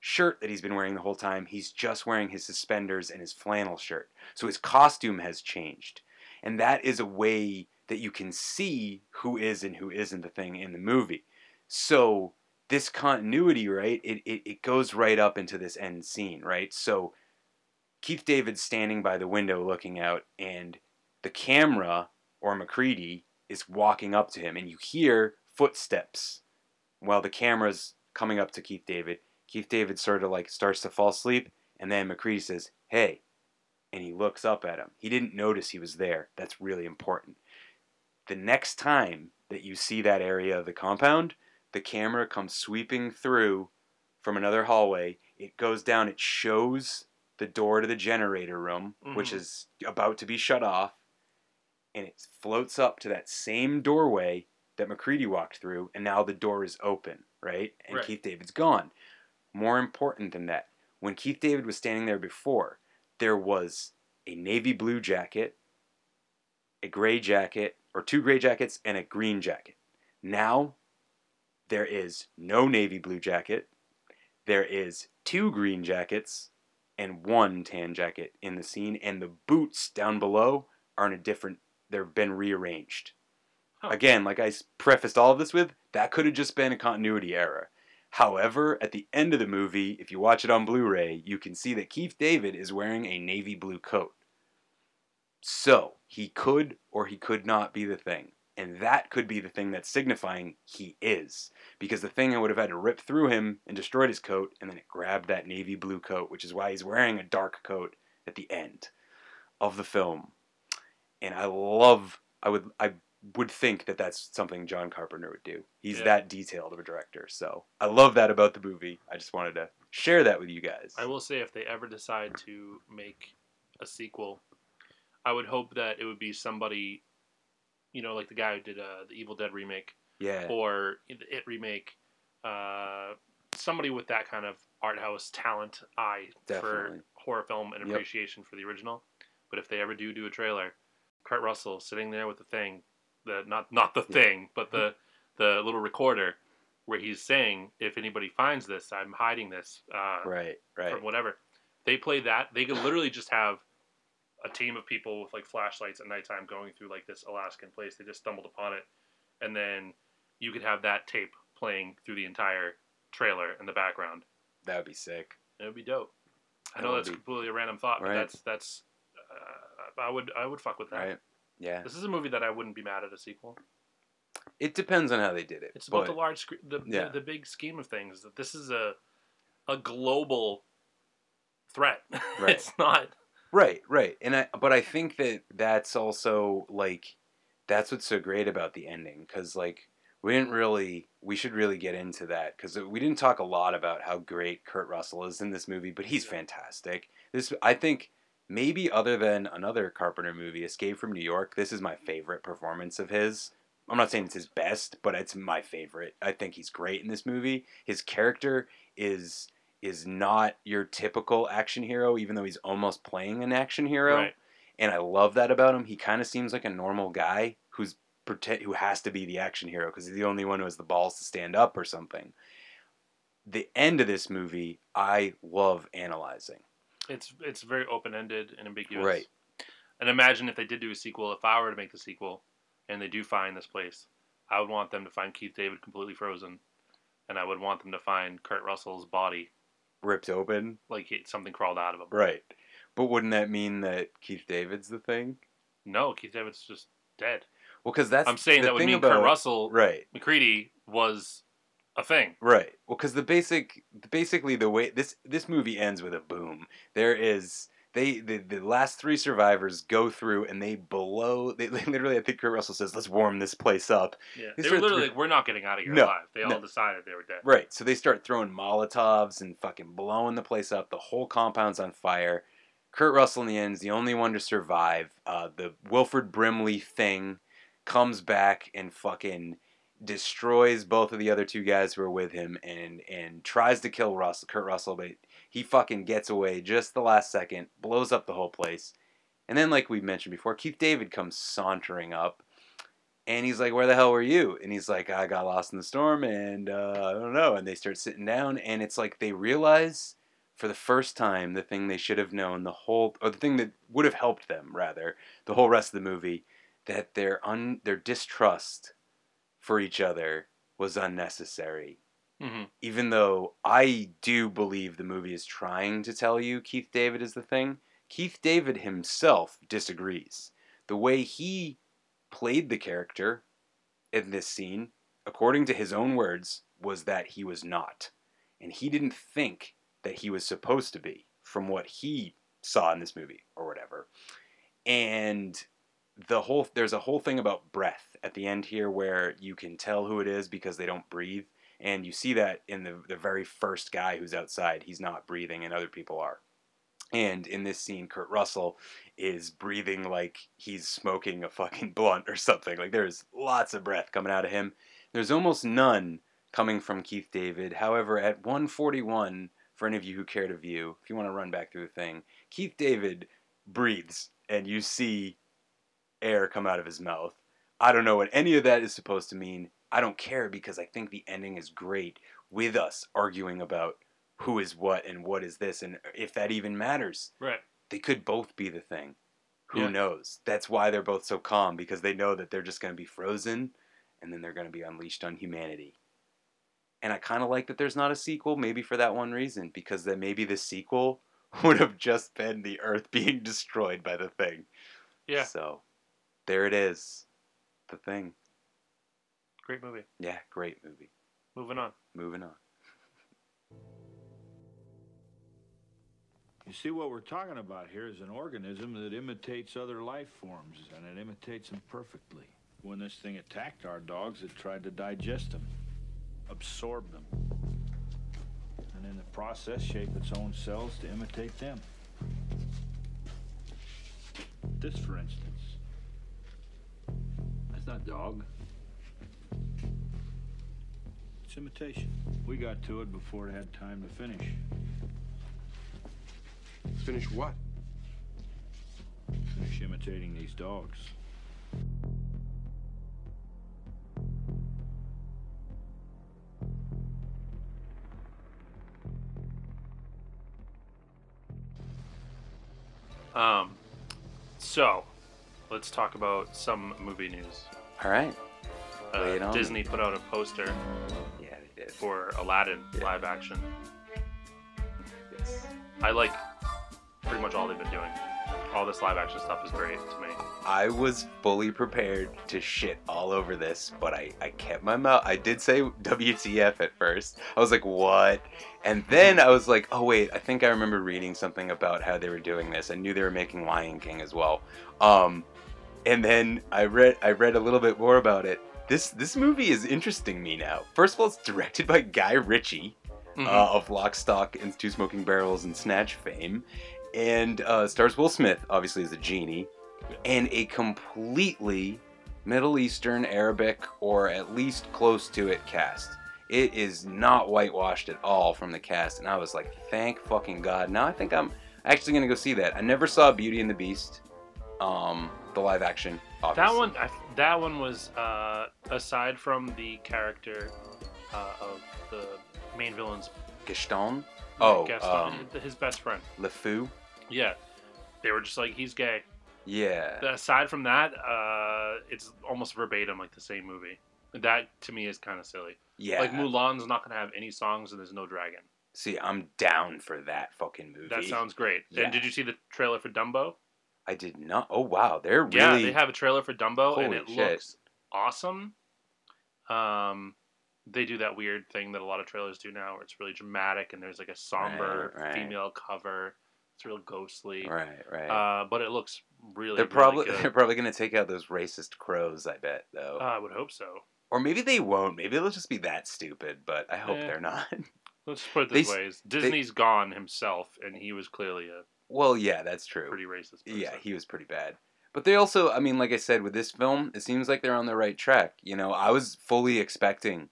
shirt that he's been wearing the whole time. He's just wearing his suspenders and his flannel shirt. So his costume has changed. And that is a way that you can see who is and who isn't the thing in the movie. So this continuity, right, it, it, it goes right up into this end scene, right? So Keith David's standing by the window looking out, and the camera, or MacReady, is walking up to him, and you hear footsteps while the camera's coming up to Keith David. Keith David sort of like starts to fall asleep, and then MacReady says, Hey, and he looks up at him. He didn't notice he was there. That's really important. The next time that you see that area of the compound, the camera comes sweeping through from another hallway. It goes down, it shows the door to the generator room, which Mhm. is about to be shut off, and it floats up to that same doorway that MacReady walked through, and now the door is open, right? And Right. Keith David's gone. More important than that, when Keith David was standing there before, there was a navy blue jacket, a gray jacket, or two gray jackets, and a green jacket. Now, there is no navy blue jacket, there is two green jackets, and one tan jacket in the scene, and the boots down below are in a different, they've been rearranged. Again, like I prefaced all of this with, that could have just been a continuity error. However, at the end of the movie, if you watch it on Blu ray, you can see that Keith David is wearing a navy blue coat. So, he could or he could not be the thing. And that could be the thing that's signifying he is. Because the thing I would have had to rip through him and destroyed his coat, and then it grabbed that navy blue coat, which is why he's wearing a dark coat at the end of the film. And I love, I would, I would think that that's something John Carpenter would do. He's Yeah. that detailed of a director. So I love that about the movie. I just wanted to share that with you guys. I will say if they ever decide to make a sequel, I would hope that it would be somebody, you know, like the guy who did uh, the Evil Dead remake, Yeah. or the It remake, uh, somebody with that kind of art house talent eye Definitely. for horror film and Yep. appreciation for the original. But if they ever do do a trailer, Kurt Russell sitting there with the thing, the not not the thing, but the the little recorder where he's saying, "If anybody finds this, I'm hiding this." Uh, Right, right. From whatever. They play that. They could literally just have a team of people with like flashlights at nighttime going through like this Alaskan place. They just stumbled upon it, and then you could have that tape playing through the entire trailer in the background. That would be sick. It would be dope. I That know would that's be- completely a random thought, but Right. that's that's. Uh, I would I would fuck with that. Right. Yeah. This is a movie that I wouldn't be mad at a sequel. It depends on how they did it. It's about but- the large, sc- the, Yeah. the the big scheme of things. That this is a a global threat. Right. it's not. Right, right. And I but I think that that's also like that's what's so great about the ending cuz like we didn't really we should really get into that cuz we didn't talk a lot about how great Kurt Russell is in this movie, but he's fantastic. This I think maybe other than another Carpenter movie, Escape from New York, this is my favorite performance of his. I'm not saying it's his best, but it's my favorite. I think he's great in this movie. His character is is not your typical action hero, even though he's almost playing an action hero. Right. And I love that about him. He kind of seems like a normal guy who's pretend who has to be the action hero because he's the only one who has the balls to stand up or something. The end of this movie, I love analyzing. It's it's very open ended and ambiguous. Right. And imagine if they did do a sequel. If I were to make the sequel, and they do find this place, I would want them to find Keith David completely frozen, and I would want them to find Kurt Russell's body Ripped open. like it, something crawled out of him. Right. But wouldn't that mean that Keith David's the thing? No, Keith David's just dead. Well, because that's I'm saying the that would mean about, Kurt Russell, Right. MacReady was a thing. Right. Well, because the basic, basically the way this this movie ends with a boom. There is they the, the last three survivors go through and they blow. They, they literally, I think Kurt Russell says, "Let's warm this place up." Yeah, They they were literally like, "We're not getting out of here No, alive." They all decided they were dead. Right. So they start throwing Molotovs and fucking blowing the place up. The whole compound's on fire. Kurt Russell in the end is the only one to survive. Uh, the Wilford Brimley thing comes back and fucking destroys both of the other two guys who are with him and and tries to kill Russell, Kurt Russell, but he fucking gets away just the last second, blows up the whole place. And then, like we mentioned before, Keith David comes sauntering up and he's like, "Where the hell were you?" And he's like, "I got lost in the storm, and uh, I don't know." And they start sitting down, and it's like they realize for the first time the thing they should have known the whole, or the thing that would have helped them rather the whole rest of the movie, that their un their distrust for each other was unnecessary. Hmm Even though I do believe the movie is trying to tell you Keith David is the thing, Keith David himself disagrees. The way he played the character in this scene, according to his own words, was that he was not. And he didn't think that he was supposed to be from what he saw in this movie or whatever. And the whole there's a whole thing about breath at the end here where you can tell who it is because they don't breathe. And you see that in the the very first guy who's outside, he's not breathing and other people are. And in this scene, Kurt Russell is breathing like he's smoking a fucking blunt or something. Like there's lots of breath coming out of him. There's almost none coming from Keith David. However, at 141, for any of you who care to view, if you want to run back through the thing, Keith David breathes and you see air come out of his mouth. I don't know what any of that is supposed to mean. I don't care because I think the ending is great with us arguing about who is what and what is this and if that even matters. Right. They could both be the thing. Who Yeah. knows? That's why they're both so calm because they know that they're just going to be frozen and then they're going to be unleashed on humanity. And I kind of like that there's not a sequel, maybe for that one reason, because then maybe the sequel would have just been the Earth being destroyed by the thing. Yeah. So there it is. The thing. Great movie. Yeah, great movie. Moving on. Moving on. You see, what we're talking about here is an organism that imitates other life forms, and it imitates them perfectly. When this thing attacked our dogs, it tried to digest them, absorb them, and in the process, shape its own cells to imitate them. This, for instance, that's not dog. Imitation. We got to it before it had time to finish. Finish what? Finish imitating these dogs. Um, so let's talk about some movie news. All right. Uh. Disney put out a poster Yeah, they did. For Aladdin live action. Yes. I like pretty much all they've been doing. All this live action stuff is great to me. I was fully prepared to shit all over this, but I, I kept my mouth. I did say WTF at first. I was like, what? And then I was like, oh, wait, I think I remember reading something about how they were doing this. I knew they were making Lion King as well. Um, and then I read I read a little bit more about it. This this movie is interesting me now. First of all, it's directed by Guy Ritchie Mhm. uh, of Lock, Stock, and Two Smoking Barrels and Snatch fame, and uh, stars Will Smith, obviously as a genie, and a completely Middle Eastern, Arabic, or at least close to it cast. It is not whitewashed at all from the cast, and I was like, thank fucking god. Now I think I'm actually gonna go see that. I never saw Beauty and the Beast, um, the live action. Obviously. That one, I, that one was uh, aside from the character uh, of the main villain's Gaston. Oh, Gaston, um, his best friend. LeFou. Yeah, they were just like he's gay. Yeah. Aside from that, uh, it's almost verbatim like the same movie. That to me is kind of silly. Yeah. like Mulan's not gonna have any songs and there's no dragon. See, I'm down for that fucking movie. That sounds great. Yeah. And did you see the trailer for Dumbo? I did not. Oh wow, they're really. Yeah, they have a trailer for Dumbo, and it shit. looks awesome. Um, they do that weird thing that a lot of trailers do now, where it's really dramatic and there's like a somber Right, right. female cover. It's real ghostly. Right, right. Uh, but it looks really. they're really probably good. they're probably gonna take out those racist crows. I bet though. Uh, I would hope so. or maybe they won't. Maybe they'll just be that stupid. But I hope Eh. they're not. Let's put it this s- way: they- Disney's gone himself, and he was clearly a well, yeah, that's true. pretty racist. Person. Yeah, he was pretty bad. But they also, I mean, like I said, with this film, it seems like they're on the right track. You know, I was fully expecting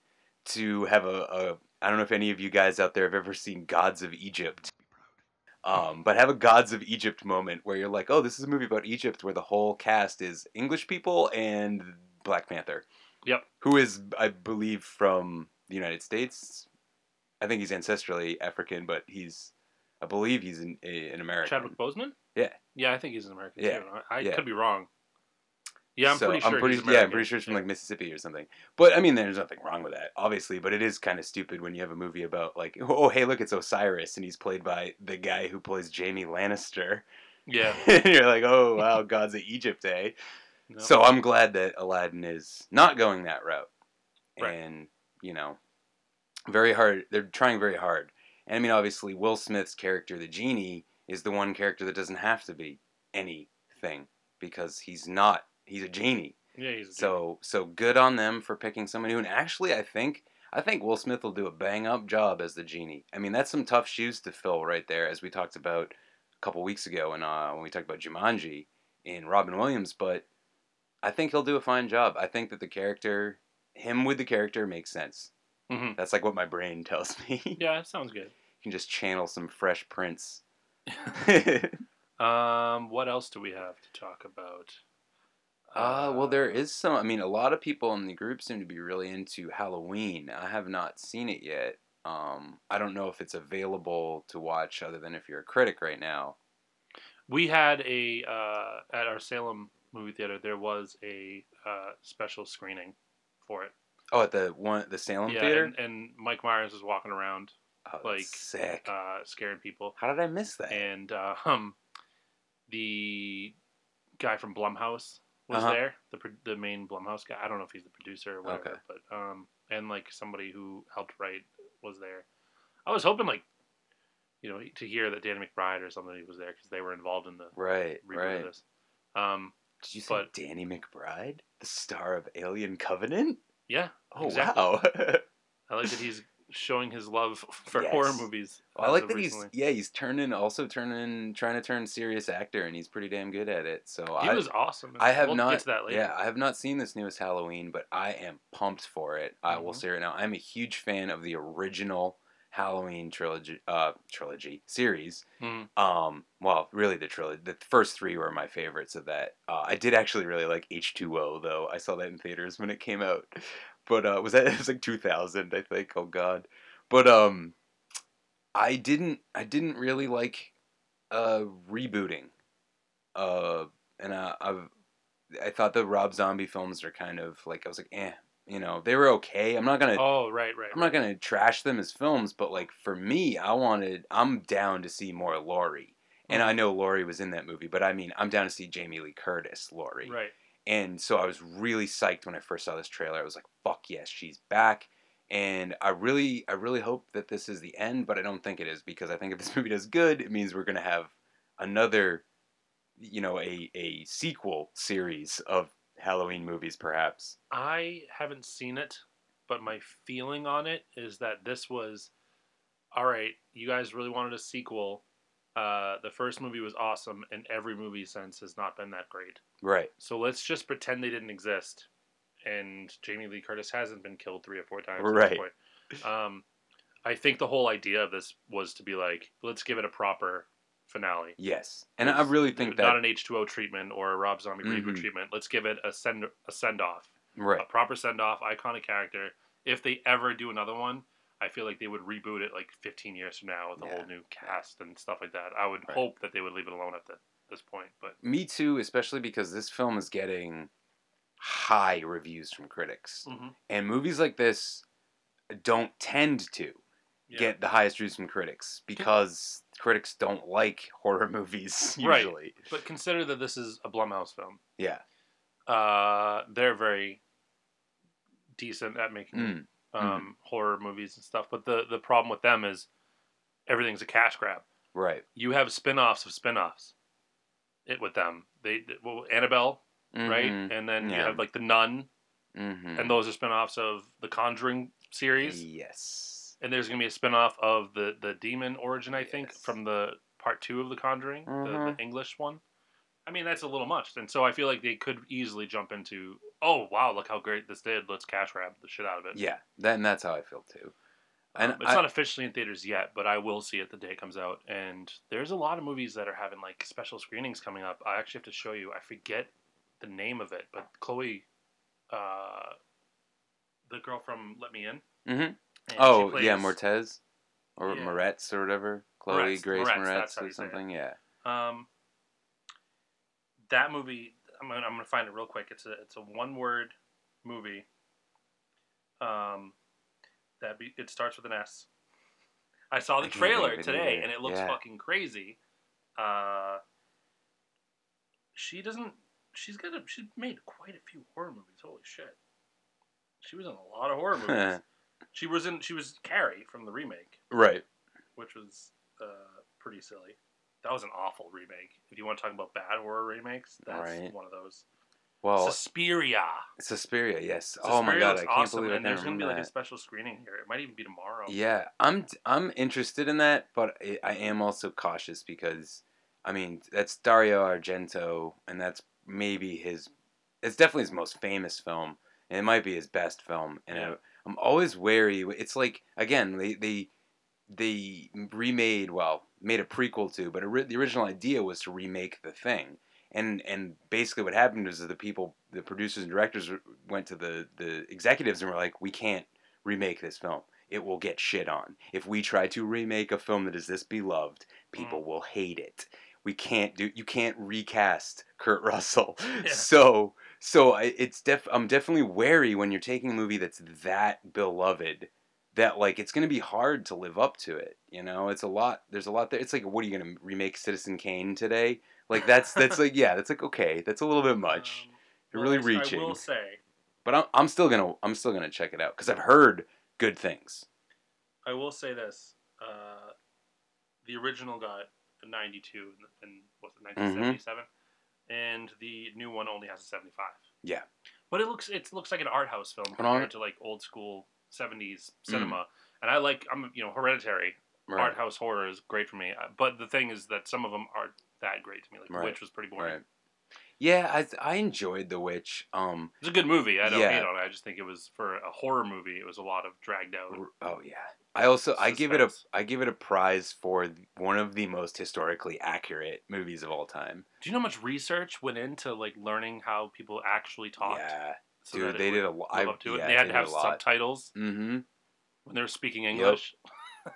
to have a, a I don't know if any of you guys out there have ever seen Gods of Egypt. Um, but have a Gods of Egypt moment where you're like, oh, this is a movie about Egypt where the whole cast is English people and Black Panther. Yep. Who is, I believe, from the United States. I think he's ancestrally African, but he's, I believe he's an, a, an American. Chadwick Boseman. Yeah. Yeah, I think he's an American Yeah, too. I, I yeah. could be wrong. Yeah, I'm So, pretty sure. I'm pretty, he's yeah, I'm pretty sure it's from like Mississippi or something. But I mean, there's nothing wrong with that, obviously. But it is kind of stupid when you have a movie about like, oh, hey, look, it's Osiris, and he's played by the guy who plays Jamie Lannister. Yeah. and you're like, oh wow, gods of Egypt, eh? No. So I'm glad that Aladdin is not going that route, Right. and you know, very hard. They're trying very hard. And I mean, obviously, Will Smith's character, the genie, is the one character that doesn't have to be anything because he's not. He's a genie. Yeah, he's a So so good on them for picking someone new. And actually, I think I think Will Smith will do a bang up job as the genie. I mean, that's some tough shoes to fill right there, as we talked about a couple weeks ago, and uh, when we talked about Jumanji in Robin Williams. But I think he'll do a fine job. I think that the character, him with the character, makes sense. Hmm That's like what my brain tells me. Yeah, it sounds good. You can just channel some Fresh Prince. Um, what else do we have to talk about? Uh, well, there is some. I mean, a lot of people in the group seem to be really into Halloween. I have not seen it yet. Um, I don't know if it's available to watch other than if you're a critic right now. We had a uh, at our Salem movie theater. There was a uh, special screening for it. Oh, at the one, the Salem yeah, Theater. and, and Mike Myers was walking around oh, like sick. uh, scaring people. How did I miss that? And uh, um, the guy from Blumhouse, was Uh-huh. there, the the main Blumhouse guy. I don't know if he's the producer or whatever, Okay. but um, and like somebody who helped write was there. I was hoping like, you know, to hear that Danny McBride or somebody was there because they were involved in the Right, right. Um, Did you say but Danny McBride, the star of Alien Covenant? Yeah, Oh exactly. wow! I like that he's showing his love for Yes. horror movies. I like that recently. he's yeah he's turning also turning trying to turn serious actor and he's pretty damn good at it. So He I, was awesome. I have We'll not get to that later. yeah I have not seen this newest Halloween, but I am pumped for it. I will Mhm. say right now I'm a huge fan of the original Halloween trilogy uh trilogy series. Mhm. Um, well, really the trilogy. The first three were my favorites of that. Uh, I did actually really like H two O though. I saw that in theaters when it came out. But uh, was that it was like two thousand I think. Oh God. But um, I didn't I didn't really like uh rebooting. Uh, and I I've I thought the Rob Zombie films are kind of like I was like eh. You know they were okay. I'm not gonna Oh right, right. I'm not gonna trash them as films, but like for me, I wanted I'm down to see more Laurie. And Mm-hmm. I know Laurie was in that movie, but I mean I'm down to see Jamie Lee Curtis, Laurie. Right. And so I was really psyched when I first saw this trailer. I was like, fuck yes, she's back. And I really I really hope that this is the end, but I don't think it is because I think if this movie does good, it means we're gonna have another you know, a, a sequel series of Halloween movies perhaps. I haven't seen it, but my feeling on it is that this was all right. You guys really wanted a sequel. Uh, the first movie was awesome, and every movie since has not been that great. Right. So let's just pretend they didn't exist, and Jamie Lee Curtis hasn't been killed three or four times. Right. Um, I think the whole idea of this was to be like, let's give it a proper finale. Yes. And I really think that not an H two O treatment or a Rob Zombie reboot Mhm. treatment. Let's give it a send a send off, Right. a proper send off, iconic character. If they ever do another one, I feel like they would reboot it like 15 years from now with a whole new cast and stuff like that. I would Right. hope that they would leave it alone at the, this point, but Me too, especially because this film is getting high reviews from critics. Mhm. And movies like this don't tend to Yeah. get the highest reviews from critics because critics don't like horror movies usually. right. But consider that this is a Blumhouse film. Yeah. Uh, they're very decent at making Mm. um, horror movies and stuff. But the the problem with them is everything's a cash grab. Right. You have spin-offs of spin-offs. It with them. They well, Annabelle, right? Mhm. And then you have like the Nun, Mhm. and those are spin-offs of the Conjuring series. Yes. And there's gonna be a spin-off of the the demon origin, I think, from the part two of the Conjuring, the, Mhm. the English one. I mean, that's a little much, and so I feel like they could easily jump into, oh wow, look how great this did. Let's cash grab the shit out of it. Yeah. Then that's how I feel too. And Um, it's I- not officially in theaters yet, but I will see it the day it comes out. And there's a lot of movies that are having like special screenings coming up. I actually have to show you. I forget the name of it, but Chloe, uh, the girl from Let Me In. Mhm. And Oh, yeah, Mortez or Yeah. Moretz or whatever. Chloe Moretz, Grace Moretz, Moretz, or you say it. something. Yeah. Um, that movie, I'm gonna, I'm gonna find it real quick. It's a it's a one word movie. Um, that be it starts with an S. I saw the I trailer think of it today, and it looks Yeah. fucking crazy. Uh, she doesn't. She's got a. She made quite a few horror movies. Holy shit! She was in a lot of horror movies. She was in. She was Carrie from the remake Right. which was uh, pretty silly. That was an awful remake. If you want to talk about bad horror remakes, that's Right. one of those. Well, Suspiria. Suspiria, yes. oh my Suspiria god, looks I can't awesome, believe I and can't there's gonna be remember like a that. special screening here. It might even be tomorrow. Yeah, I'm I'm interested in that, but I- I am also cautious because, I mean, that's Dario Argento, and that's maybe his, it's definitely his most famous film, and it might be his best film, and. I, I'm always wary. It's like again, they they they remade well, made a prequel to, but the original idea was to remake the thing. And, and basically what happened is that the people, the producers and directors went to the, the executives and were like, we can't remake this film. It will get shit on. If we try to remake a film that is this beloved, people mm. will hate it. We can't do. You can't recast Kurt Russell. So so I, it's def. I'm definitely wary when you're taking a movie that's that beloved. That like it's gonna be hard to live up to it. You know, it's a lot. There's a lot there. It's like, what are you gonna remake Citizen Kane today? Like that's that's like yeah, that's like okay, that's a little bit much. They're really Well, I- reaching. I will say, But I'm, I'm still gonna I'm still gonna check it out because I've heard good things. I will say this: uh, the original got a 92 and what's it, Mm-hmm. 1977, and the new one only has a 75. Yeah. But it looks it looks like an art house film compared to like old school 70s cinema, and I like I'm you know Hereditary. Right. Art house horror is great for me, Uh, but the thing is that some of them aren't that great to me. Like Right. The Witch was pretty boring. Right. Yeah, I I enjoyed The Witch. Um, It's a good movie. I don't Yeah. hate on it. I just think it was for a horror movie. It was a lot of dragged out. Oh yeah. I also I give it a Suspense. I give it a prize for one of the most historically accurate movies of all time. Do you know how much research went into like learning how people actually talked? Yeah, so dude, they did a lot. I- up to it. yeah, they had to have subtitles Mm-hmm. when they were speaking English.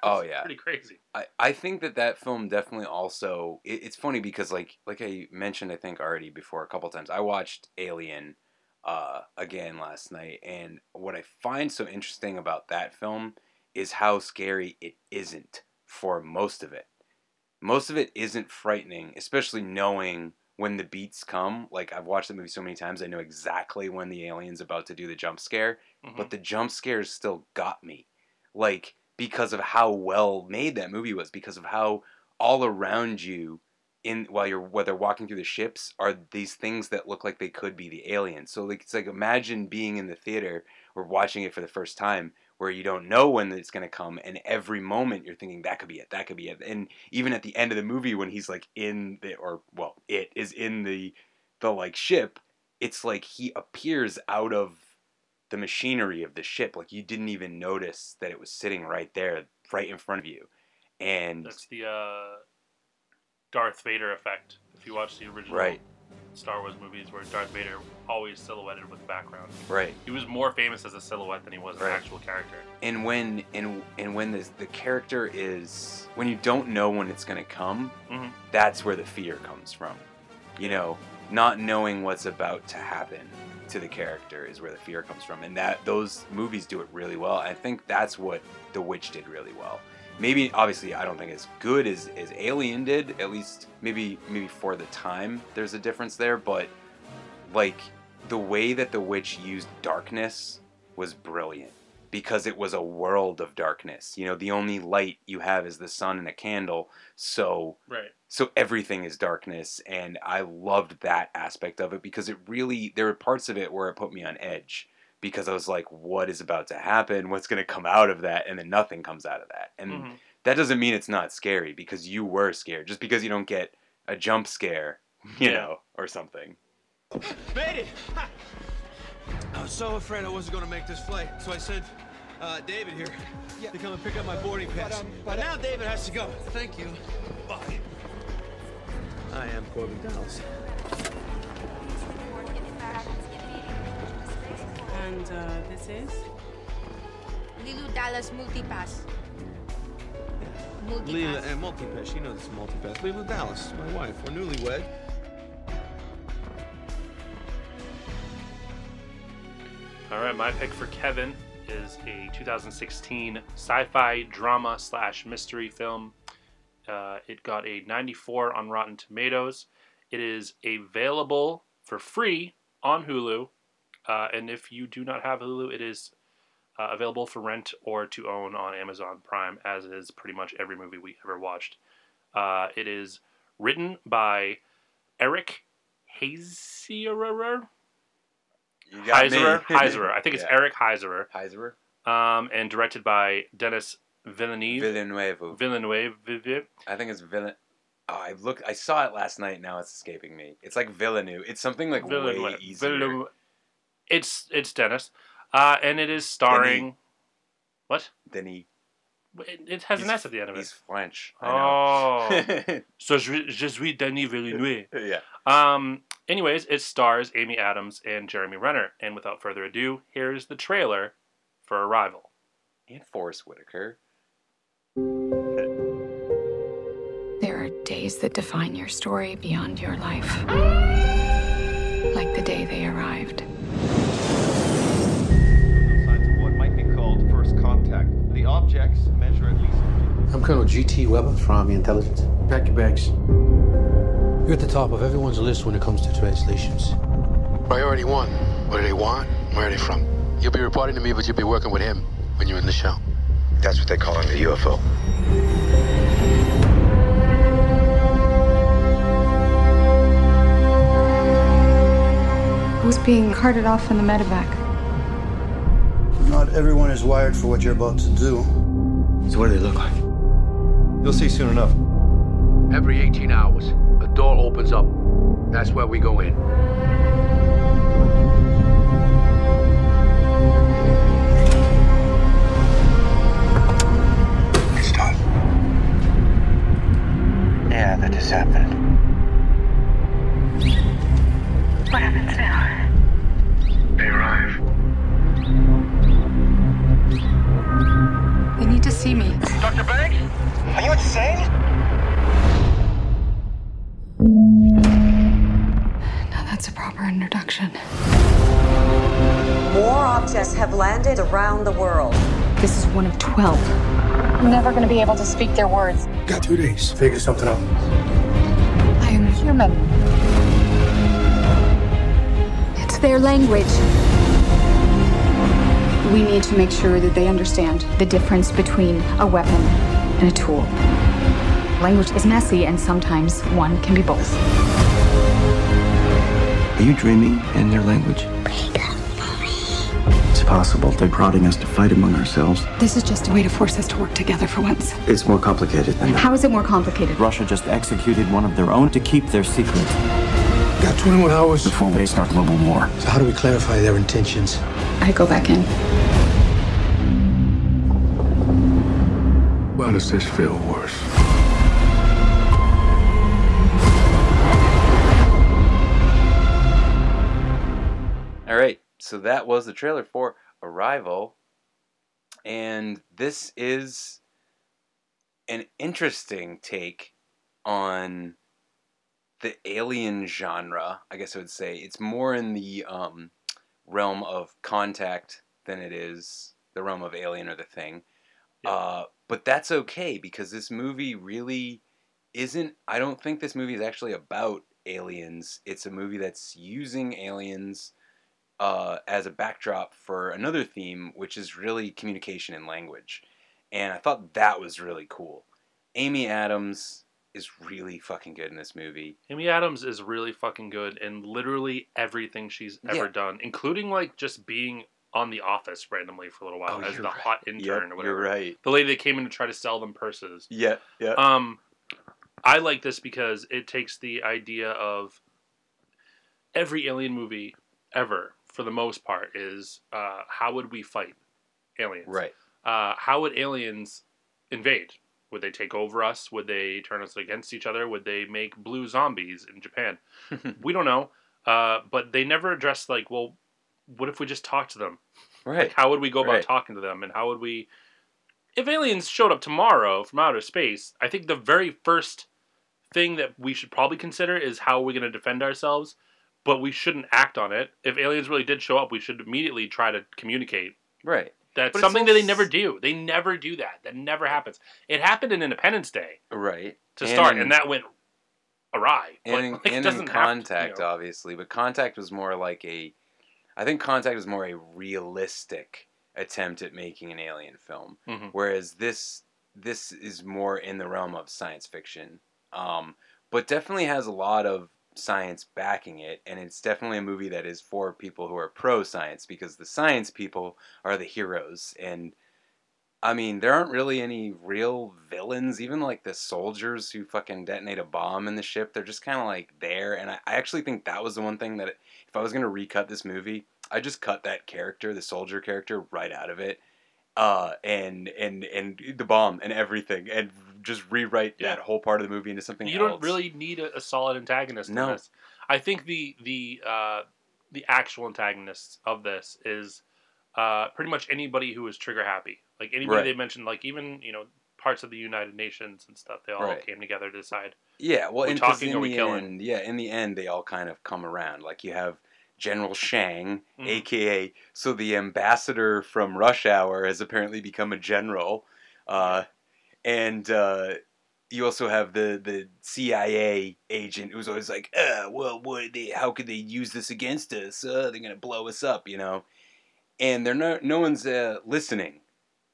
Oh yeah. pretty crazy. I, I think that that film definitely also it, it's funny because like like I mentioned I think already before a couple times I watched Alien uh, again last night and what I find so interesting about that film is how scary it isn't for most of it. Most of it isn't frightening, especially knowing when the beats come. Like I've watched the movie so many times, I know exactly when the alien's about to do the jump scare, but mm-hmm. the jump scares still got me. Like because of how well made that movie was, because of how all around you in while you're while they're walking through the ships are these things that look like they could be the aliens. So like it's like imagine being in the theater or watching it for the first time where you don't know when it's going to come and every moment you're thinking that could be it that could be it and even at the end of the movie when he's like in the or well it is in the the like ship it's like he appears out of the machinery of the ship like you didn't even notice that it was sitting right there right in front of you and That's the uh, Darth Vader effect. If you watch the original Right. Star Wars movies, where Darth Vader always silhouetted with background. Right. He was more famous as a silhouette than he was an actual character. and when and and when the the character is when you don't know when it's going to come Mhm. that's where the fear comes from you know not knowing what's about to happen to the character is where the fear comes from and that those movies do it really well i think that's what the witch did really well maybe obviously i don't think as good as as alien did at least maybe maybe for the time there's a difference there but like the way that the witch used darkness was brilliant because it was a world of darkness. You know, the only light you have is the sun and a candle. So Right. so everything is darkness and I loved that aspect of it because it really there were parts of it where it put me on edge because I was like what is about to happen? What's going to come out of that? And then nothing comes out of that. And Mhm. that doesn't mean it's not scary because you were scared. Just because you don't get a jump scare, you Yeah. know, or something. Made it! I was so afraid I wasn't going to make this flight, so I sent uh, David here to come and pick up my boarding pass. But, now David has to go. Thank you. Bye. I am Korben Dallas. And uh, this is? Leeloo Dallas Multipass. Leeloo and Multipass. She knows it's Multipass. Leeloo Dallas, my wife. We're newlywed. All right, my pick for Kevin is a 2016 sci-fi drama slash mystery film. Uh, it got a 94 on Rotten Tomatoes. It is available for free on Hulu, uh, and if you do not have Hulu, it is uh, available for rent or to own on Amazon Prime, as is pretty much every movie we ever watched. Uh, it is written by Eric Hazerer. You got me. Heisserer. Heisserer. I think it's Yeah. Eric Heisserer. Heisserer. Um, and directed by Dennis Villeneuve. Villeneuve. Villeneuve. I think it's Villen. Oh, I looked. I saw it last night. Now it's escaping me. It's like Villeneuve. It's something like way easier. Villeneuve. It's it's Dennis, uh, and it is starring. What? Denis. It, it has an S at the end of it. He's French. I Oh. know. so je, je suis Denis Villeneuve. yeah. Um. Anyways, it stars Amy Adams and Jeremy Renner. And without further ado, here's the trailer for Arrival. And Forest Whitaker. There are days that define your story beyond your life. Like the day they arrived. Objects measure at least. I'm Colonel G.T. Weber from Army Intelligence. Pack your bags. You're at the top of everyone's list when it comes to translations. Priority one. What do they want? Where are they from? You'll be reporting to me, but you'll be working with him when you're in the show. That's what they call him, the UFO. Who's being carted off in the medevac? Not everyone is wired for what you're about to do. So what do they look like? You'll see soon enough. Every 18 hours, a door opens up. That's where we go in. It's done. Yeah, that just happened. What happens now? They arrive. Need to see me. Dr. Banks? Are you insane? Now that's a proper introduction. More objects have landed around the world. This is one of 12. I'm never going to be able to speak their words. Got two days. Figure something out. I am human. It's their language. We need to make sure that they understand the difference between a weapon and a tool. Language is messy, and sometimes one can be both. Are you dreaming in their language? It's possible they're prodding us to fight among ourselves. This is just a way to force us to work together for once. It's more complicated than that. How is it more complicated? Russia just executed one of their own to keep their secret Got 21 hours. before they start global war. So how do we clarify their intentions? I go back in. Why does this feel worse? All right, so that was the trailer for Arrival, and this is an interesting take on the alien genre. I guess I would say it's more in the um, realm of Contact than it is the realm of Alien or the Thing. Uh, but that's okay because this movie really isn't. I don't think this movie is actually about aliens. It's a movie that's using aliens uh, as a backdrop for another theme, which is really communication and language. And I thought that was really cool. Amy Adams is really fucking good in this movie. Amy Adams is really fucking good in literally everything she's ever Yeah. done, including like just being on The Office randomly for a little while Oh, as the right. hot intern Yep, or you're whatever. right. The lady that came in to try to sell them purses. Yeah, yeah. Um, I like this because it takes the idea of every alien movie ever, for the most part, is uh, how would we fight aliens? Right. Uh, how would aliens invade? Would they take over us? Would they turn us against each other? Would they make blue zombies in Japan? we don't know. Uh, but they never addressed like, well, what if we just talk to them? Right. Like, how would we go about Right. talking to them, and how would we? If aliens showed up tomorrow from outer space, I think the very first thing that we should probably consider is how are we going to defend ourselves. But we shouldn't act on it. If aliens really did show up, we should immediately try to communicate. Right. That's But something that they never do. They never do that. That never happens. It happened in Independence Day Right. to start, in- and that went awry. And, in- like, and doesn't in have to, you contact know. obviously but contact was more like a i think contact was more a realistic attempt at making an alien film Mhm. whereas this this is more in the realm of science fiction um, but definitely has a lot of science backing it and it's definitely a movie that is for people who are pro science because the science people are the heroes and I mean, there aren't really any real villains. Even like the soldiers who fucking detonate a bomb in the ship, they're just kind of like there. And I, I actually think that was the one thing that if I was gonna recut this movie, I just cut that character, the soldier character, right out of it, uh, and and and the bomb and everything, and just rewrite Yeah. that whole part of the movie into something else. you else. don't really need a, a solid antagonist No. in this. I think the the uh, the actual antagonist of this is uh, pretty much anybody who is trigger happy. Like anybody Right. they mentioned, like even you know parts of the United Nations and stuff. They all Right. came together to decide. Yeah, well, we're talking in or we the killing. end, yeah, in the end, they all kind of come around. Like you have General Shang, Mhm. aka so the ambassador from Rush Hour has apparently become a general, uh, and uh, you also have the the CIA agent who's always like, uh, well, what they? How could they use this against us? Uh, they're gonna blow us up, you know. And they're no no one's uh, listening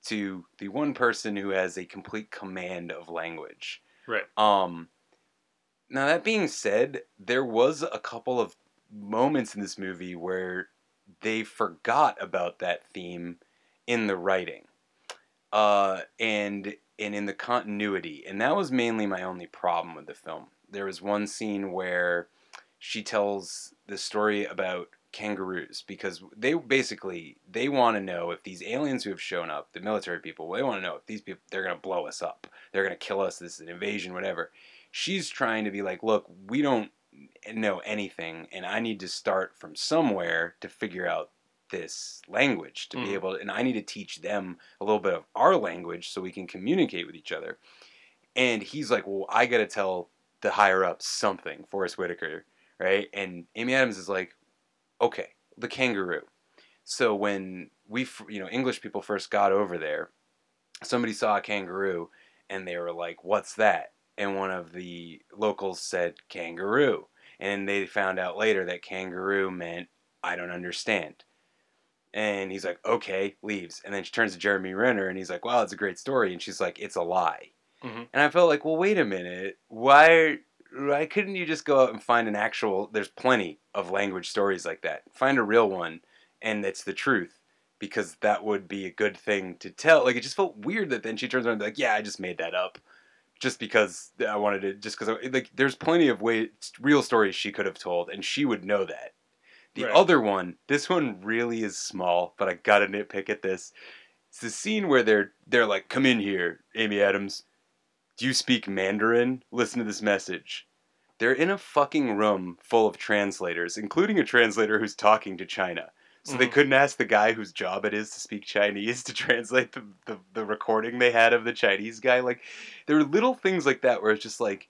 to the one person who has a complete command of language. Right. Um. Now that being said, there was a couple of moments in this movie where they forgot about that theme in the writing, uh, and and in the continuity, and that was mainly my only problem with the film. There was one scene where she tells the story about kangaroos because they basically they want to know if these aliens who have shown up, the military people, they want to know if these people they're gonna blow us up, they're gonna kill us, this is an invasion, whatever. She's trying to be like, look, we don't know anything, and I need to start from somewhere to figure out this language to Mm. be able to, and I need to teach them a little bit of our language so we can communicate with each other. And he's like, well, I got to tell the higher ups something, Forest Whitaker, right? And Amy Adams is like, okay, the kangaroo. So when we, you know, English people first got over there, somebody saw a kangaroo and they were like, what's that? And one of the locals said kangaroo. And they found out later that kangaroo meant I don't understand. And he's like, okay, leaves. And then she turns to Jeremy Renner and he's like, wow, it's a great story. And she's like, it's a lie. Mhm. And I felt like, well, wait a minute. Why, why couldn't you just go out and find an actual, there's plenty of language stories like that. Find a real one and it's the truth because that would be a good thing to tell. Like, it just felt weird that then she turns around and be like, yeah, I just made that up. Just because I wanted to, just because, like, there's plenty of way, real stories she could have told, and she would know that. The Right. other one, this one really is small, but I gotta nitpick at this. It's the scene where they're they're like, "Come in here, Amy Adams. Do you speak Mandarin? Listen to this message." They're in a fucking room full of translators, including a translator who's talking to China. So they Mhm. couldn't ask the guy whose job it is to speak Chinese to translate the, the, the recording they had of the Chinese guy. Like, there are little things like that where it's just like,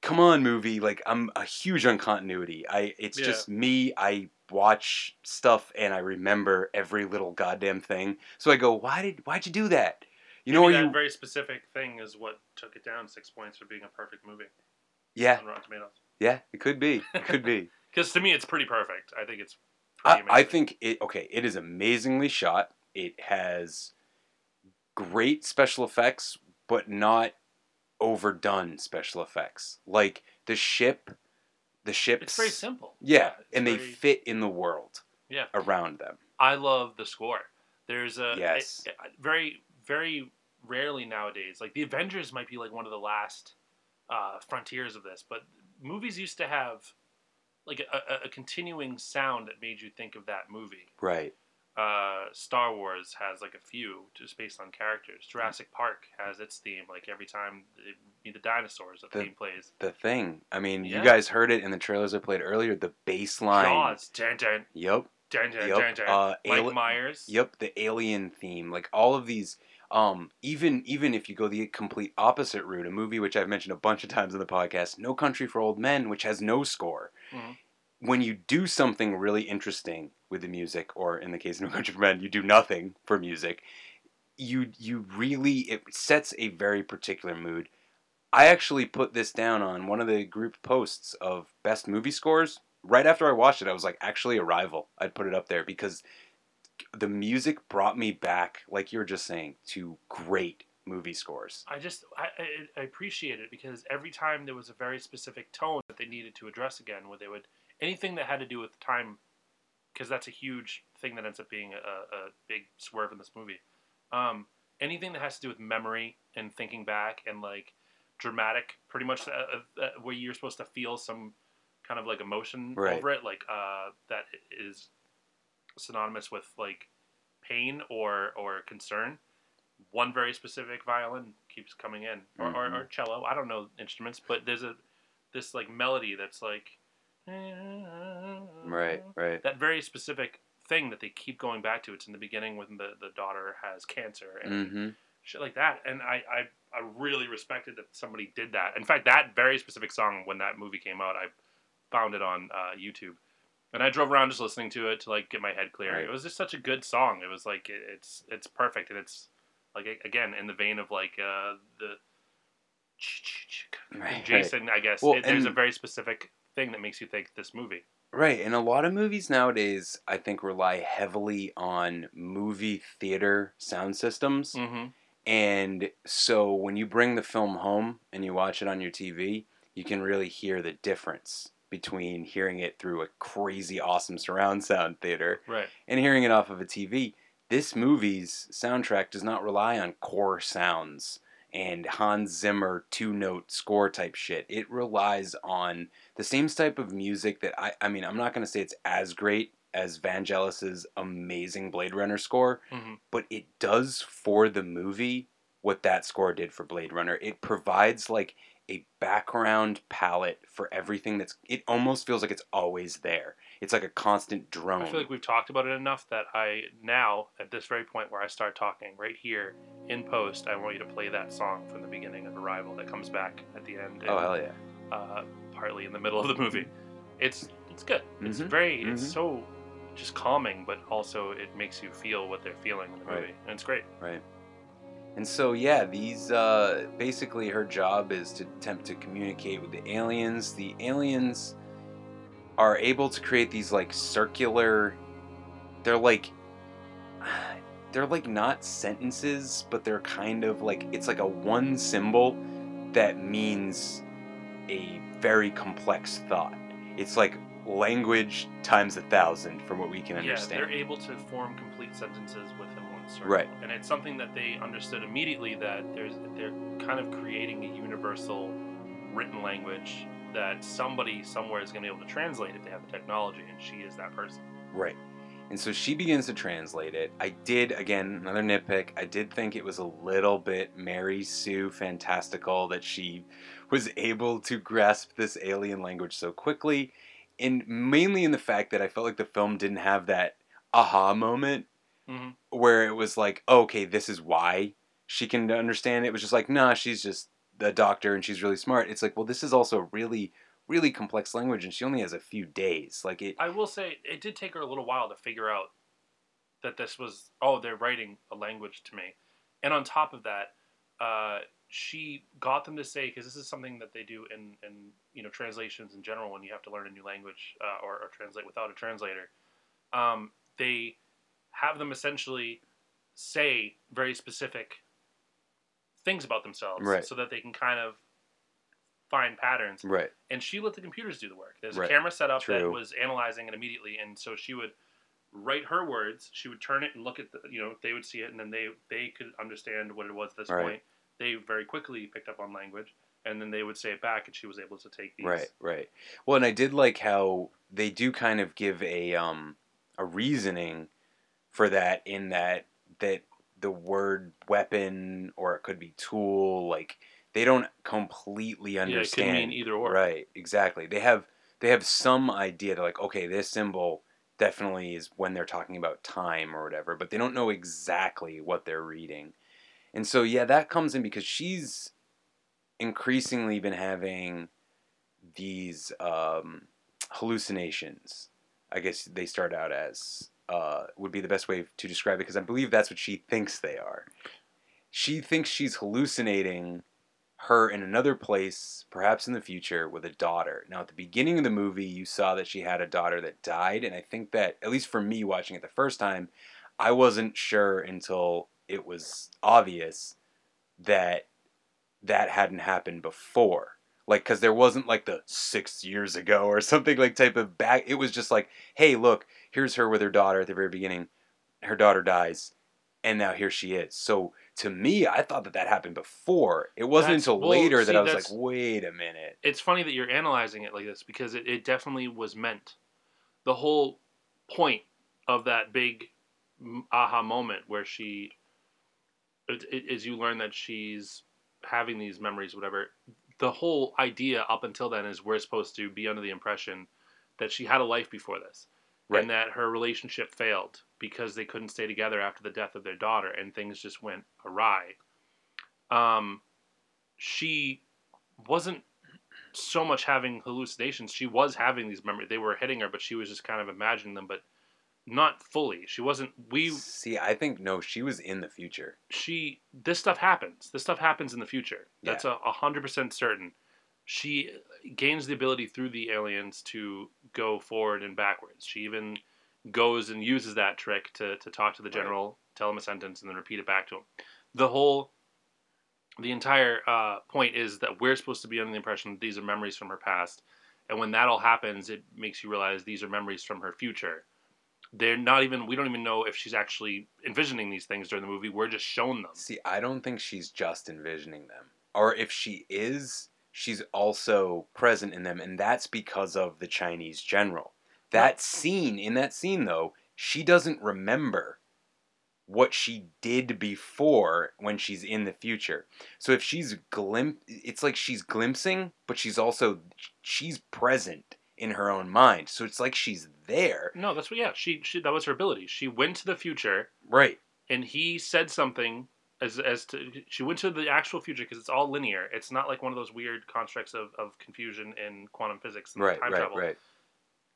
come on movie like i'm a huge on continuity. I it's Yeah. just me i watch stuff and i remember every little goddamn thing. So i go why did why'd you do that? You know Maybe are that you very specific thing is what took it down six points for being a perfect movie yeah. Rotten Tomatoes. yeah it could be it could be. Because to me, it's pretty perfect. I think it's I, I think it okay it is amazingly shot. It has great special effects but not overdone special effects like the ship the ships It's very simple. yeah, and they fit in the world Yeah. around them I love the score. There's a Yes. a- a- very very rarely nowadays. Like the Avengers might be like one of the last uh, frontiers of this, but movies used to have like a, a, a continuing sound that made you think of that movie. right Uh, Star Wars has like a few just based on characters. Jurassic Park has its theme. Like every time meet the dinosaurs, the, The- theme plays. the thing. I mean, Yeah. you guys heard it in the trailers I played earlier. The bass line. Jaws, dun dun Yep. dun dun Yep. dun dun. Uh, Mike ali- Myers. Yep. The alien theme, like all of these. Um, even even if you go the complete opposite route, a movie which I've mentioned a bunch of times in the podcast, No Country for Old Men, which has no score. Mhm. When you do something really interesting with the music, or in the case of No Country Men, you do nothing for music. You you really it sets a very particular mood. I actually put this down on one of the group posts of best movie scores. Right after I watched it, I was like, actually, Arrival. I'd put it up there because the music brought me back, like you were just saying, to great movie scores. I just I, I, I appreciate it because every time there was a very specific tone that they needed to address again, where they would anything that had to do with time, because that's a huge thing that ends up being a, a big swerve in this movie. Um, anything that has to do with memory and thinking back and like dramatic, pretty much uh, uh, uh, where you're supposed to feel some kind of like emotion Right. over it, like uh, that is synonymous with like pain or or concern one very specific violin keeps coming in or, or, or Mhm. cello i don't know instruments but there's a this like melody that's like Right, right. that very specific thing that they keep going back to it's in the beginning when the, the daughter has cancer and Mm-hmm. shit like that. And I, I i really respected that somebody did that. In fact that very specific song when that movie came out i found it on uh, youtube. And i drove around just listening to it to like get my head clear. Right. it was just such a good song. It was like it, it's it's perfect. And it's like again in the vein of like uh, the Right, Jason, I guess. Well, it, there's a very specific thing that makes you think this movie. Right, and a lot of movies nowadays, I think, rely heavily on movie theater sound systems. Mhm. And so when you bring the film home and you watch it on your TV, you can really hear the difference between hearing it through a crazy awesome surround sound theater Right. and hearing it off of a TV. This movie's soundtrack does not rely on core sounds and Hans Zimmer two note score type shit. It relies on the same type of music that I I mean, I'm not going to say it's as great as Vangelis's amazing Blade Runner score, Mhm. but it does for the movie what that score did for Blade Runner. It provides like a background palette for everything that's it almost feels like it's always there. It's like a constant drone. I feel like we've talked about it enough that I now, at this very point where I start talking, right here in post, I want you to play that song from the beginning of Arrival that comes back at the end. Oh, hell yeah. Uh, partly in the middle of the movie. It's it's good. It's Mhm, very it's mhm. so just calming, but also it makes you feel what they're feeling in the Right. and it's great. Right. And so yeah, these uh, basically her job is to attempt to communicate with the aliens. The aliens are able to create these like circular. They're like. They're like not sentences, but they're kind of like it's like a one symbol that means a very complex thought. It's like language times a thousand from what we can understand. Yeah, they're able to form complete sentences within one circle. Right. And it's something that they understood immediately that there's they're kind of creating a universal written language that somebody somewhere is going to be able to translate if they have the technology, and she is that person. Right. And so she begins to translate it. I did, again, another nitpick, I did think it was a little bit Mary Sue fantastical that she was able to grasp this alien language so quickly. And mainly in the fact that I felt like the film didn't have that aha moment Mhm. where it was like, oh, okay, this is why she can understand it. It was just like, nah, she's just the doctor and she's really smart. It's like, well, this is also really, really complex language and she only has a few days. Like it, I will say it did take her a little while to figure out that this was oh they're writing a language to me, and on top of that, uh, she got them to say because this is something that they do in in you know translations in general when you have to learn a new language uh, or, or translate without a translator. Um, they have them essentially say very specific things about themselves Right. so that they can kind of find patterns Right. and she let the computers do the work. There's a Right. camera set up that was analyzing it immediately, and so she would write her words. She would turn it and look at the, you know, they would see it, and then they they could understand what it was at this Right. point. They very quickly picked up on language, and then they would say it back, and she was able to take these. Right, right. Well, and I did like how they do kind of give a um a reasoning for that in that that the word weapon or it could be tool like they don't completely understand yeah, it could mean either or. right exactly they have they have some idea they're like okay this symbol definitely is when they're talking about time or whatever but they don't know exactly what they're reading and so yeah that comes in because she's increasingly been having these um, hallucinations. I guess they start out as uh, would be the best way to describe it because I believe that's what she thinks they are. She thinks she's hallucinating her in another place, perhaps in the future, with a daughter. Now, at the beginning of the movie, you saw that she had a daughter that died, and I think that, at least for me watching it the first time, I wasn't sure until it was obvious that that hadn't happened before. Like, because there wasn't like the six years ago or something like type of back. It was just like, hey, look, here's her with her daughter at the very beginning. Her daughter dies, and now here she is. So to me, I thought that that happened before. It wasn't That's- until well, later that see, I was like, wait a minute. It's funny that you're analyzing it like this because it, it definitely was meant. The whole point of that big aha moment where she, it, it, is you learn that she's having these memories, whatever. The whole idea up until then is we're supposed to be under the impression that she had a life before this, Right. and that her relationship failed because they couldn't stay together after the death of their daughter, and things just went awry. Um, she wasn't so much having hallucinations. She was having these memories. They were hitting her, but she was just kind of imagining them. But not fully. She wasn't. We see. I think no. She was in the future. she this stuff happens. This stuff happens in the future. That's a hundred percent certain. She gains the ability through the aliens to go forward and backwards. She even goes and uses that trick to to talk to the general, tell him a sentence, and then repeat it back to him. The whole, the entire uh, point is that we're supposed to be under the impression that these are memories from her past, and when that all happens, it makes you realize these are memories from her future they're not even we don't even know if she's actually envisioning these things during the movie we're just shown them See, I don't think she's just envisioning them. Or if she is, she's also present in them, and that's because of the Chinese general. That scene, in that scene though, she doesn't remember what she did before when she's in the future. So if she's glim it's like she's glimpsing, but she's also she's present in her own mind. So it's like she's there. no that's what yeah she, she that was her ability she went to the future Right. and he said something as as to she went to the actual future because it's all linear. It's not like one of those weird constructs of, of confusion in quantum physics and Right, time right, travel. right.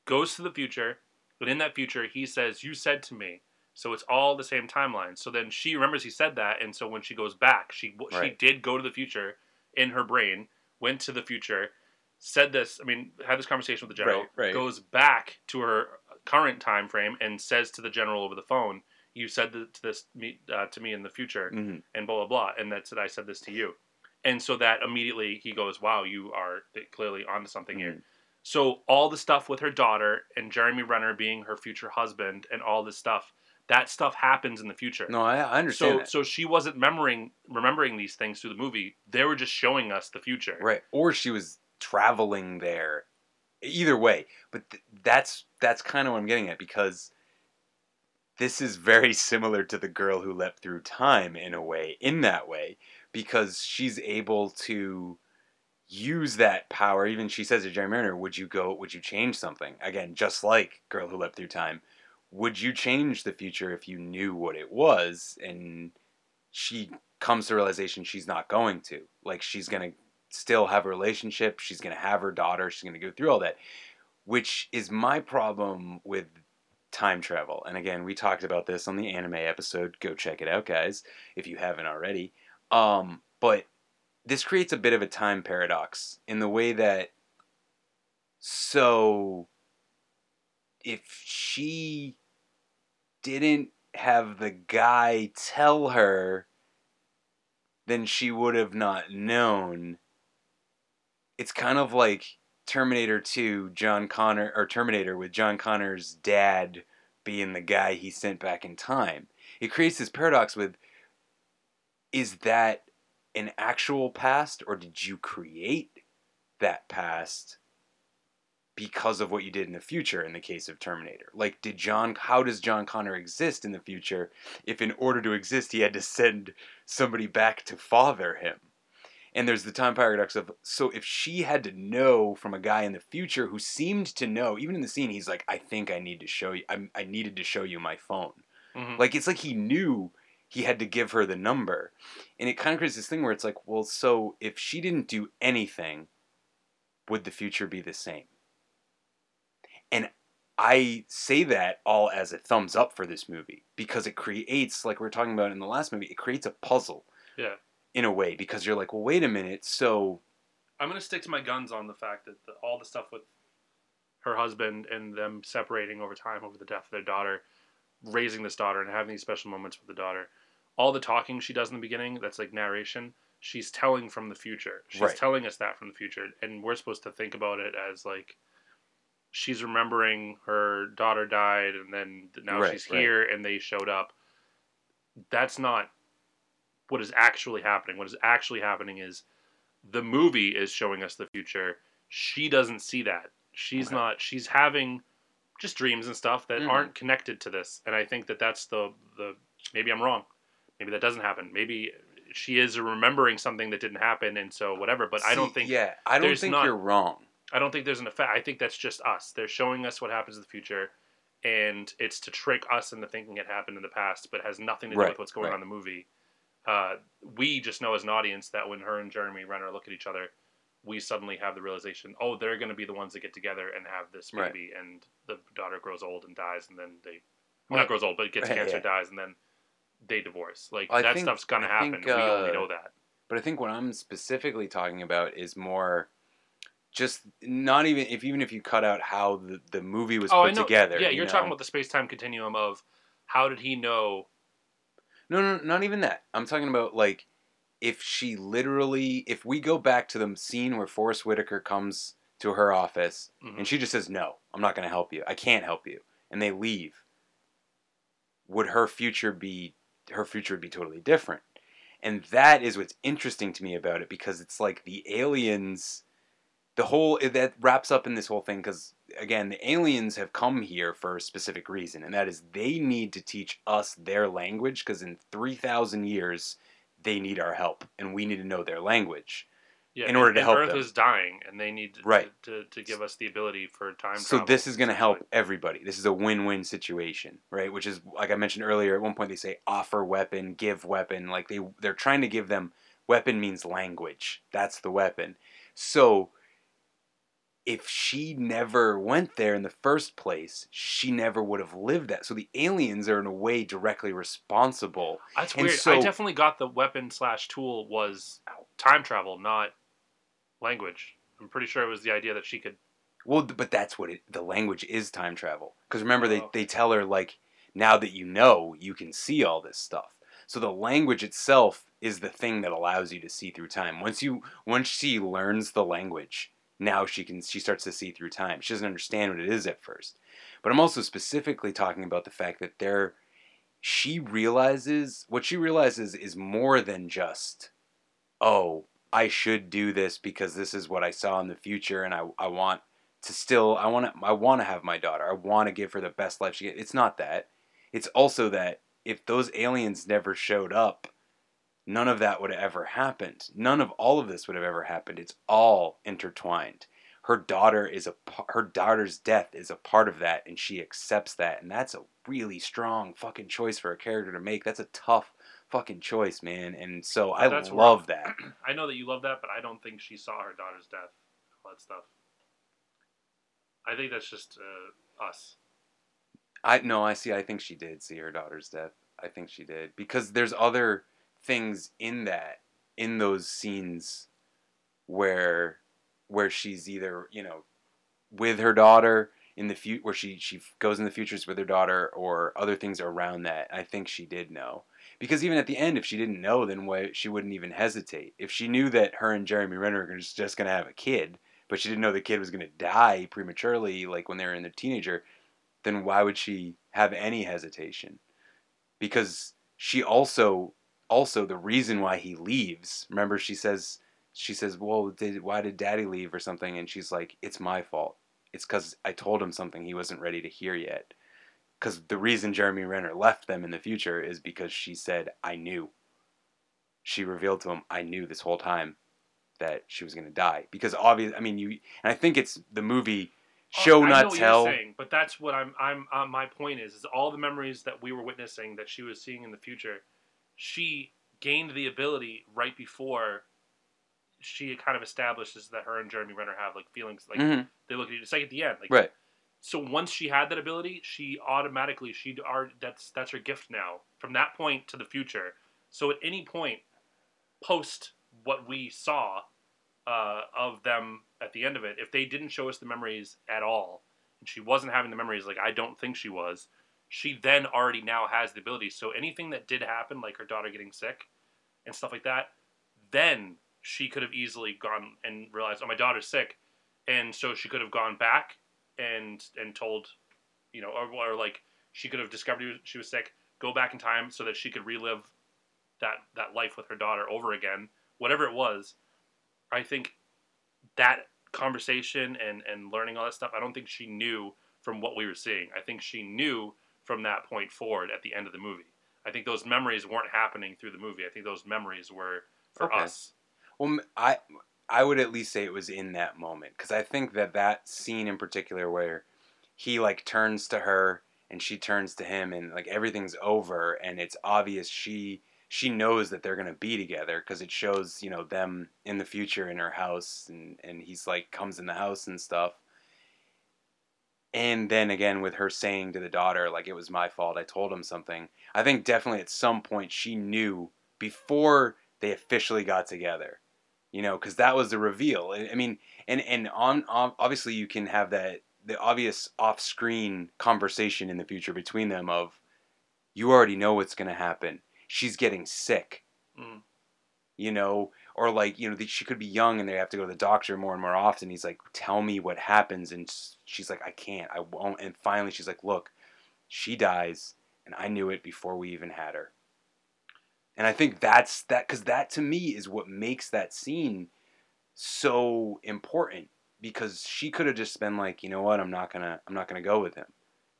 goes to the future but in that future he says you said to me. So it's all the same timeline. So then she remembers he said that and so when she goes back she she did go to the future in her brain went to the future said this i mean had this conversation with the general Right, right. goes back to her current time frame and says to the general over the phone you said to this me, uh, to me in the future Mhm. and blah blah blah and that's that i said this to you and so that immediately he goes wow you are clearly onto something here so all the stuff with her daughter and Jeremy Renner being her future husband and all this stuff, that stuff happens in the future. No, I, I understand So that. so she wasn't remembering remembering these things through the movie. They were just showing us the future. Right. Or she was traveling there. Either way, but th- that's that's kind of what I'm getting at because this is very similar to the girl who leapt through time in a way, in that way, because she's able to use that power. Even she says to Jerry Renner, "Would you go? Would you change something?" Again, just like girl who leapt through time. Would you change the future if you knew what it was? And she comes to realization she's not going to. Like she's gonna still have a relationship. She's gonna have her daughter. She's gonna go through all that, which is my problem with time travel. And again, we talked about this on the anime episode. Go check it out, guys, if you haven't already. Um, but this creates a bit of a time paradox in the way that so if she didn't have the guy tell her then she would have not known it's kind of like Terminator 2 John Connor or Terminator with John Connor's dad being the guy he sent back in time it creates this paradox with is that an actual past or did you create that past because of what you did in the future in the case of Terminator? Like did John how does John Connor exist in the future if in order to exist he had to send somebody back to father him? And there's the time paradox of so if she had to know from a guy in the future who seemed to know, even in the scene, he's like, I think I need to show you I, I needed to show you my phone. Mhm. Like it's like he knew he had to give her the number. And it kind of creates this thing where it's like, well, so if she didn't do anything, would the future be the same? And I say that all as a thumbs up for this movie because it creates, like we are talking about in the last movie, it creates a puzzle Yeah. In a way because you're like, well, wait a minute. So, I'm gonna stick to my guns on the fact that the, all the stuff with her husband and them separating over time over the death of their daughter, raising this daughter and having these special moments with the daughter, all the talking she does in the beginning, that's like narration. She's telling from the future. She's Right. telling us that from the future, and we're supposed to think about it as like she's remembering her daughter died, and then now Right, she's right. here, and they showed up. That's not what is actually happening. What is actually happening is the movie is showing us the future. She doesn't see that. She's Okay. not. She's having just dreams and stuff that Mhm. aren't connected to this. And I think that that's the the maybe I'm wrong. Maybe that doesn't happen. Maybe she is remembering something that didn't happen, and so whatever. But I don't think. yeah, I don't think not- you're wrong. I don't think there's an effect. I think that's just us. They're showing us what happens in the future, and it's to trick us into thinking it happened in the past, but has nothing to do Right, with what's going right. on in the movie. Uh, we just know as an audience that when her and Jeremy Renner look at each other, we suddenly have the realization, oh, they're going to be the ones that get together and have this Right. baby, and the daughter grows old and dies, and then they well, not grows old, but gets Right, cancer, yeah. dies, and then they divorce. Like I that think- stuff's gonna happen. think, we only uh, know that. But I think what I'm specifically talking about is more just not even if even if you cut out how the, the movie was oh, put know. together. Yeah, you you're know? talking about the space time continuum of how did he know? No, no, not even that. I'm talking about like if she literally, if we go back to the scene where Forest Whitaker comes to her office Mhm. and she just says, "No, I'm not going to help you. I can't help you," and they leave. Would her future be? Her future would be totally different, and that is what's interesting to me about it because it's like the aliens. The whole that wraps up in this whole thing because again, the aliens have come here for a specific reason, and that is they need to teach us their language because in three thousand years they need our help, and we need to know their language Yeah, in order to help Earth them. is dying, and they need to, Right. to, to give us the ability for time. So this is going to help everybody. This is a win-win situation, right? Which is like I mentioned earlier. At one point, they say offer weapon, give weapon. Like they they're trying to give them weapon means language. That's the weapon. So if she never went there in the first place, she never would have lived that. So the aliens are in a way directly responsible. That's And weird. so- I definitely got the weapon slash tool was time travel, not language. I'm pretty sure it was the idea that she could. Well, but that's what it, the language is time travel. Because remember, they, Oh. they tell her, like, now that you know, you can see all this stuff. So the language itself is the thing that allows you to see through time. Once you once she learns the language, now she can she starts to see through time. She doesn't understand what it is at first. But I'm also specifically talking about the fact that there she realizes what she realizes is more than just oh, I should do this because this is what I saw in the future and I, I want to still I want to I want to have my daughter. I want to give her the best life she get. It's not that. It's also that if those aliens never showed up, none of that would have ever happened. None of all of this would have ever happened. It's all intertwined. Her daughter is a her daughter's death is a part of that and she accepts that and that's a really strong fucking choice for a character to make. That's a tough fucking choice, man. And so I That's love rough. that. I know that you love that, but I don't think she saw her daughter's death. All that stuff. I think that's just uh, us. I no, I see. I think she did see her daughter's death. I think she did because there's other things in that in those scenes where where she's either you know with her daughter in the future where she she goes in the futures with her daughter or other things around that. I think she did know because even at the end, if she didn't know, then why she wouldn't even hesitate. If she knew that her and Jeremy Renner were just just gonna have a kid, but she didn't know the kid was gonna die prematurely, like when they were in their teenager, then why would she have any hesitation? Because she also also the reason why he leaves. Remember, she says she says, "Well, did why did Daddy leave or something?" And she's like, "It's my fault. It's because I told him something he wasn't ready to hear yet." Because the reason Jeremy Renner left them in the future is because she said, "I knew." She revealed to him, "I knew this whole time that she was going to die." Because obviously, I mean, you and I think it's the movie show I not tell. Saying, but that's what I'm. I'm. Uh, my point is, is all the memories that we were witnessing that she was seeing in the future, she gained the ability right before. She kind of establishes that her and Jeremy Renner have like feelings, like Mhm. they look at it's like at the end, like Right. So once she had that ability, she automatically she are that's that's her gift now from that point to the future. So at any point post what we saw uh, of them at the end of it, if they didn't show us the memories at all, and she wasn't having the memories, like I don't think she was, she then already now has the ability. So anything that did happen, like her daughter getting sick and stuff like that, then she could have easily gone and realized, oh, my daughter's sick, and so she could have gone back and and told, you know, or, or like she could have discovered she was sick, go back in time so that she could relive that that life with her daughter over again, whatever it was. I think that conversation and and learning all that stuff, I don't think she knew from what we were seeing. I think she knew from that point forward at the end of the movie. I think those memories weren't happening through the movie. I think those memories were for Okay. us. Well, I I would at least say it was in that moment because I think that that scene in particular where he like turns to her and she turns to him and like everything's over and it's obvious she she knows that they're gonna be together because it shows you know them in the future in her house and and he's like comes in the house and stuff. And then again with her saying to the daughter like it was my fault i told him something i think definitely at some point she knew before they officially got together you know because that was the reveal i mean and and on, on obviously you can have that the obvious off-screen conversation in the future between them of you already know what's going to happen she's getting sick Mm. You know, or like you know she could be young and they have to go to the doctor more and more often. He's like, "Tell me what happens," and she's like, "I can't, I won't." And finally, she's like, "Look, she dies, and I knew it before we even had her." And I think that's that because that to me is what makes that scene so important because she could have just been like, you know what, I'm not gonna, I'm not gonna go with him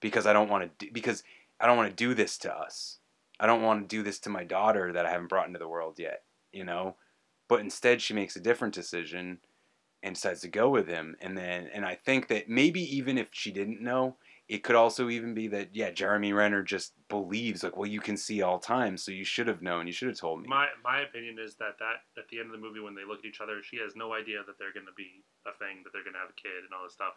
because I don't want to, because I don't want to do this to us. I don't want to do this to my daughter that I haven't brought into the world yet, you know. But instead, she makes a different decision and decides to go with him. And then, and I think that maybe even if she didn't know, it could also even be that yeah, Jeremy Renner just believes like, well, you can see all time, so you should have known. You should have told me. My my opinion is that that at the end of the movie when they look at each other, she has no idea that they're going to be a thing, that they're going to have a kid and all this stuff.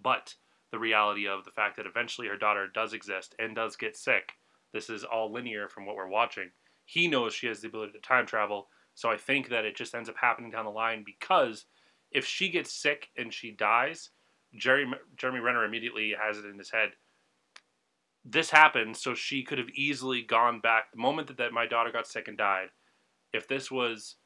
But the reality of the fact that eventually her daughter does exist and does get sick. This is all linear from what we're watching. He knows she has the ability to time travel, so I think that it just ends up happening down the line because if she gets sick and she dies, Jerry Jeremy Renner immediately has it in his head. This happened, so she could have easily gone back the moment that, that my daughter got sick and died. If this was,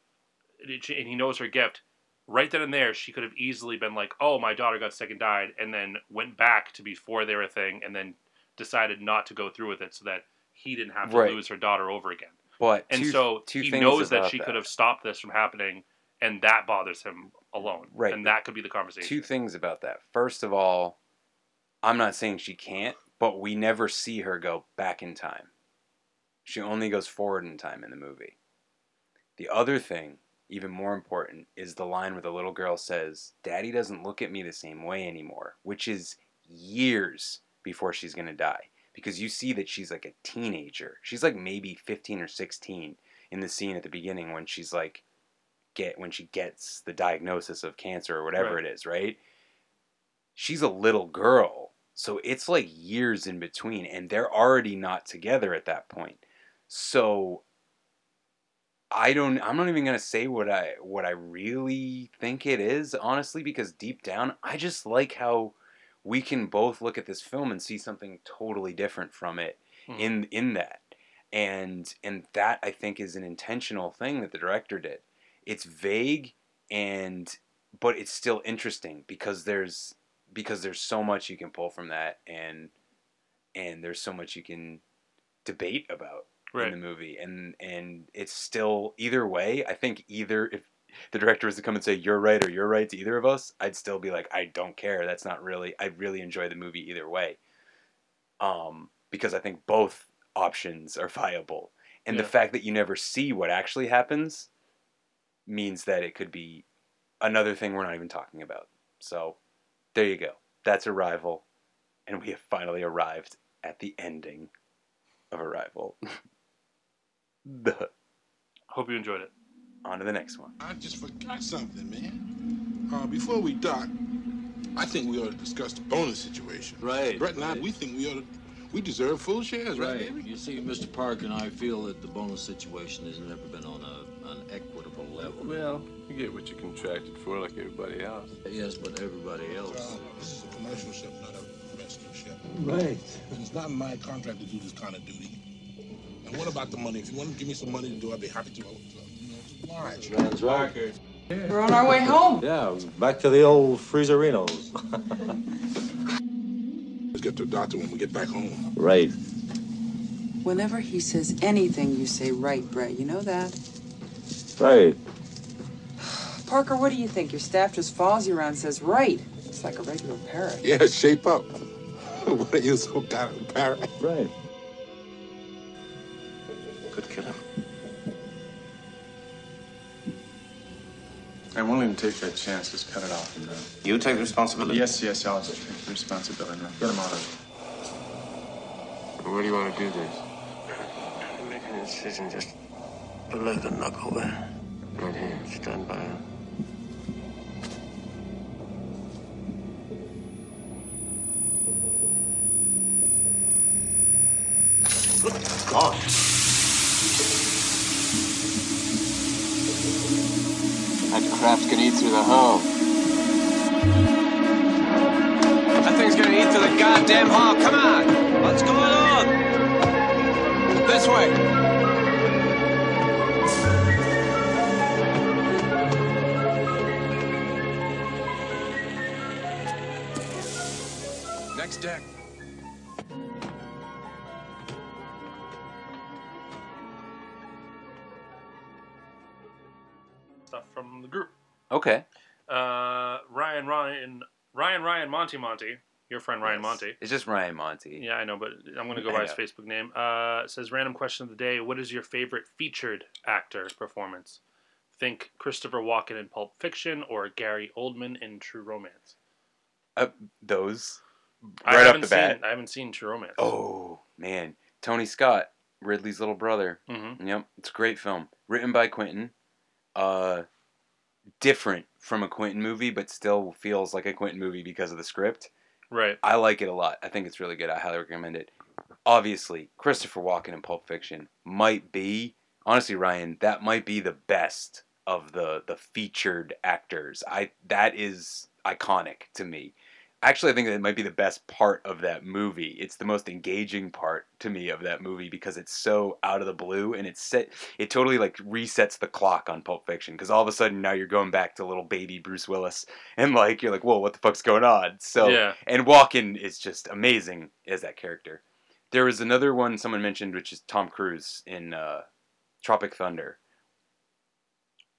and he knows her gift, right then and there, she could have easily been like, "Oh, my daughter got sick and died," and then went back to before they were a thing, and then decided not to go through with it, so that he didn't have to Right. lose her daughter over again. But and two- so two he knows that she that. could have stopped this from happening, and that bothers him alone. Right. and that could be the conversation. Two things about that. First of all, I'm not saying she can't, but we never see her go back in time. She only goes forward in time in the movie. The other thing, even more important, is the line where the little girl says, Daddy doesn't look at me the same way anymore, which is years before she's going to die. Because you see that she's like a teenager. She's like maybe 15 or 16 in the scene at the beginning when she's like, get when she gets the diagnosis of cancer or whatever Right. it is, right? She's a little girl. So it's like years in between and they're already not together at that point. So I don't I'm not even going to say what I what I really think it is honestly because deep down I just like how we can both look at this film and see something totally different from it Mhm. in in that. And and that I think is an intentional thing that the director did. It's vague and but it's still interesting because there's because there's so much you can pull from that and and there's so much you can debate about Right. in the movie and and it's still either way i think either if the director was to come and say you're right or you're right to either of us i'd still be like i don't care. That's not really i really enjoy the movie either way. Um because i think both options are viable. And the fact that you never see what actually happens means that it could be another thing we're not even talking about. So there you go. That's arrival. And we have finally arrived at the ending of arrival. The Hope you enjoyed it. On to the next one I just forgot something, man. Uh, before we dock, I think we ought to discuss the bonus situation. Right, Brett and I, we think we ought to, we deserve full shares, right, Right. baby? You see, Mr. Park and I feel that the bonus situation has never been on a, an equitable level. Well, you get what you contracted for like everybody else. Yes, but everybody else. Uh, this is a commercial ship, not a rescue ship. Right. And it's not in my contract to do this kind of duty. And what about the money? If you want to give me some money to do, I'd be happy to. You. That's right. We're on our way home. Yeah, back to the old freezerinos. Let's get to the doctor when we get back home. right. Whenever he says anything, you say right, Brett. You know that? Right. Parker, what do you think? Your staff just follows you around and says right. It's like a regular parrot. Yeah, shape up. what are you so kind of parrot? Right. I won't even take that chance. Just cut it off and, You take responsibility? Yes, yes, I'll take the responsibility. Now. Get him out of here. Where do you want to do this? Make a decision just below the knuckle there. Right here. Stand by him. God. The hull. That thing's gonna eat through the goddamn hull. Come on. What's going on? This way. Next deck. Okay. Uh, Ryan, Ryan, Ryan, Ryan, Monty, Monty. Your friend Ryan Yes. Monty. It's just Ryan Monty. Yeah, I know, but I'm going to go by his. Facebook name. Uh, says random question of the day: What is your favorite featured actor performance? Think Christopher Walken in Pulp Fiction or Gary Oldman in True Romance. Uh, those. Right off haven't the bat. I haven't seen True Romance. Oh man, Tony Scott, Ridley's little brother. Mhm. Yep, it's a great film, written by Quentin. Uh, different from a Quentin movie, but still feels like a Quentin movie because of the script. Right. I like it a lot. I think it's really good. I highly recommend it. Obviously, Christopher Walken in Pulp Fiction might be honestly, Ryan, that might be the best of the the featured actors. I that is iconic to me. Actually, I think that might be the best part of that movie. It's the most engaging part to me of that movie because it's so out of the blue and it's set. It totally like resets the clock on Pulp Fiction because all of a sudden now you're going back to little baby Bruce Willis and like you're like, whoa, what the fuck's going on? So Yeah. and Walken is just amazing as that character. There was another one someone mentioned, which is Tom Cruise in uh, Tropic Thunder.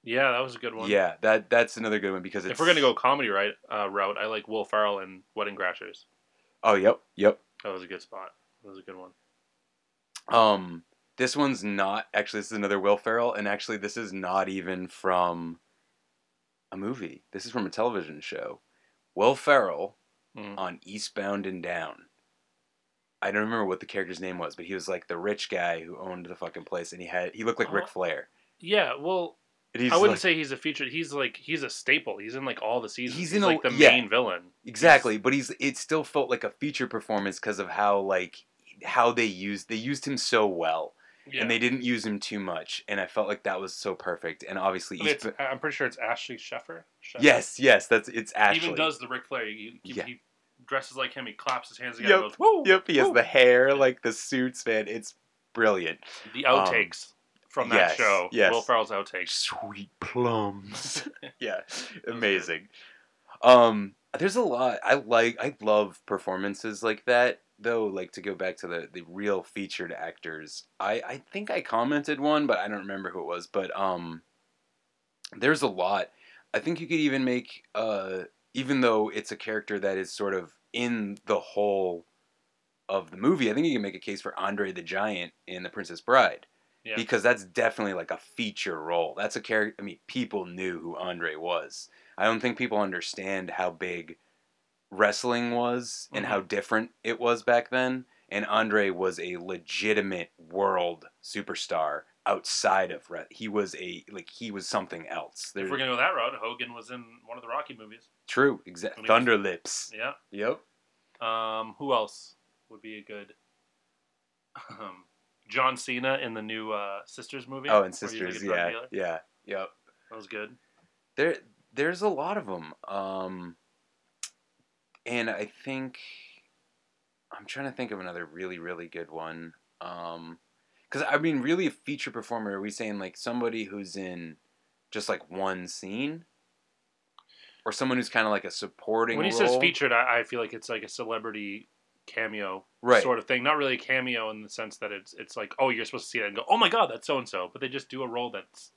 Yeah, that was a good one. Yeah, that that's another good one because it's If we're gonna go comedy right uh, route, I like Will Ferrell and Wedding Crashers. Oh, yep, yep. That was a good spot. That was a good one. Um, this one's not actually. This is another Will Ferrell, and actually, this is not even from a movie. This is from a television show. Will Ferrell Mhm. on Eastbound and Down. I don't remember what the character's name was, but he was like the rich guy who owned the fucking place, and he had he looked like Ric Oh. Flair. Yeah, well, I wouldn't like- say he's a featured. He's like he's a staple. He's in like all the seasons. He's He's, in a- like the yeah. main villain. Exactly, but he's it still felt like a feature performance because of how like how they used they used him so well. Yeah. And they didn't use him too much, and I felt like that was so perfect. And obviously, I mean, I'm pretty sure it's Ashley Schaeffer. Schaeffer. yes, yes, that's it's He Ashley. even does the Ric Flair. He, he, Yeah. he dresses like him. He claps his hands together. Yep, goes, Woo! yep. He has woo." the hair, like the suits, man. It's brilliant. The Um, outtakes from that yes, show. yes. Will Ferrell's outtakes. Sweet plums. yeah, amazing. Um, there's a lot. I like. I love performances like that. Though, like to go back to the the real featured actors. I I think I commented one, but I don't remember who it was. But um, there's a lot. I think you could even make uh, even though it's a character that is sort of in the whole of the movie. I think you can make a case for Andre the Giant in The Princess Bride Yeah. because that's definitely like a feature role. That's a character. I mean, people knew who Andre was. I don't think people understand how big wrestling was and how different it was back then. And Andre was a legitimate world superstar outside of re- he was a like he was something else. If we're gonna go that route, Hogan was in one of the Rocky movies. true, exactly. He was- Lips. Yeah. Yep. Um, who else would be a good? Um, John Cena in the new uh, Sisters movie. Oh, and sisters. yeah, dealer. yeah, yep. That was good. There, there's a lot of them. Um, and I think I'm trying to think of another really, really good one. Um, because I mean, really, a feature performer. Are we saying like somebody who's in just like one scene, or someone who's kind of like a supporting? When he role? says featured, I, I feel like it's like a celebrity cameo Right. sort of thing. Not really a cameo in the sense that it's it's like oh you're supposed to see that and go oh my god that's so and so, but they just do a role that's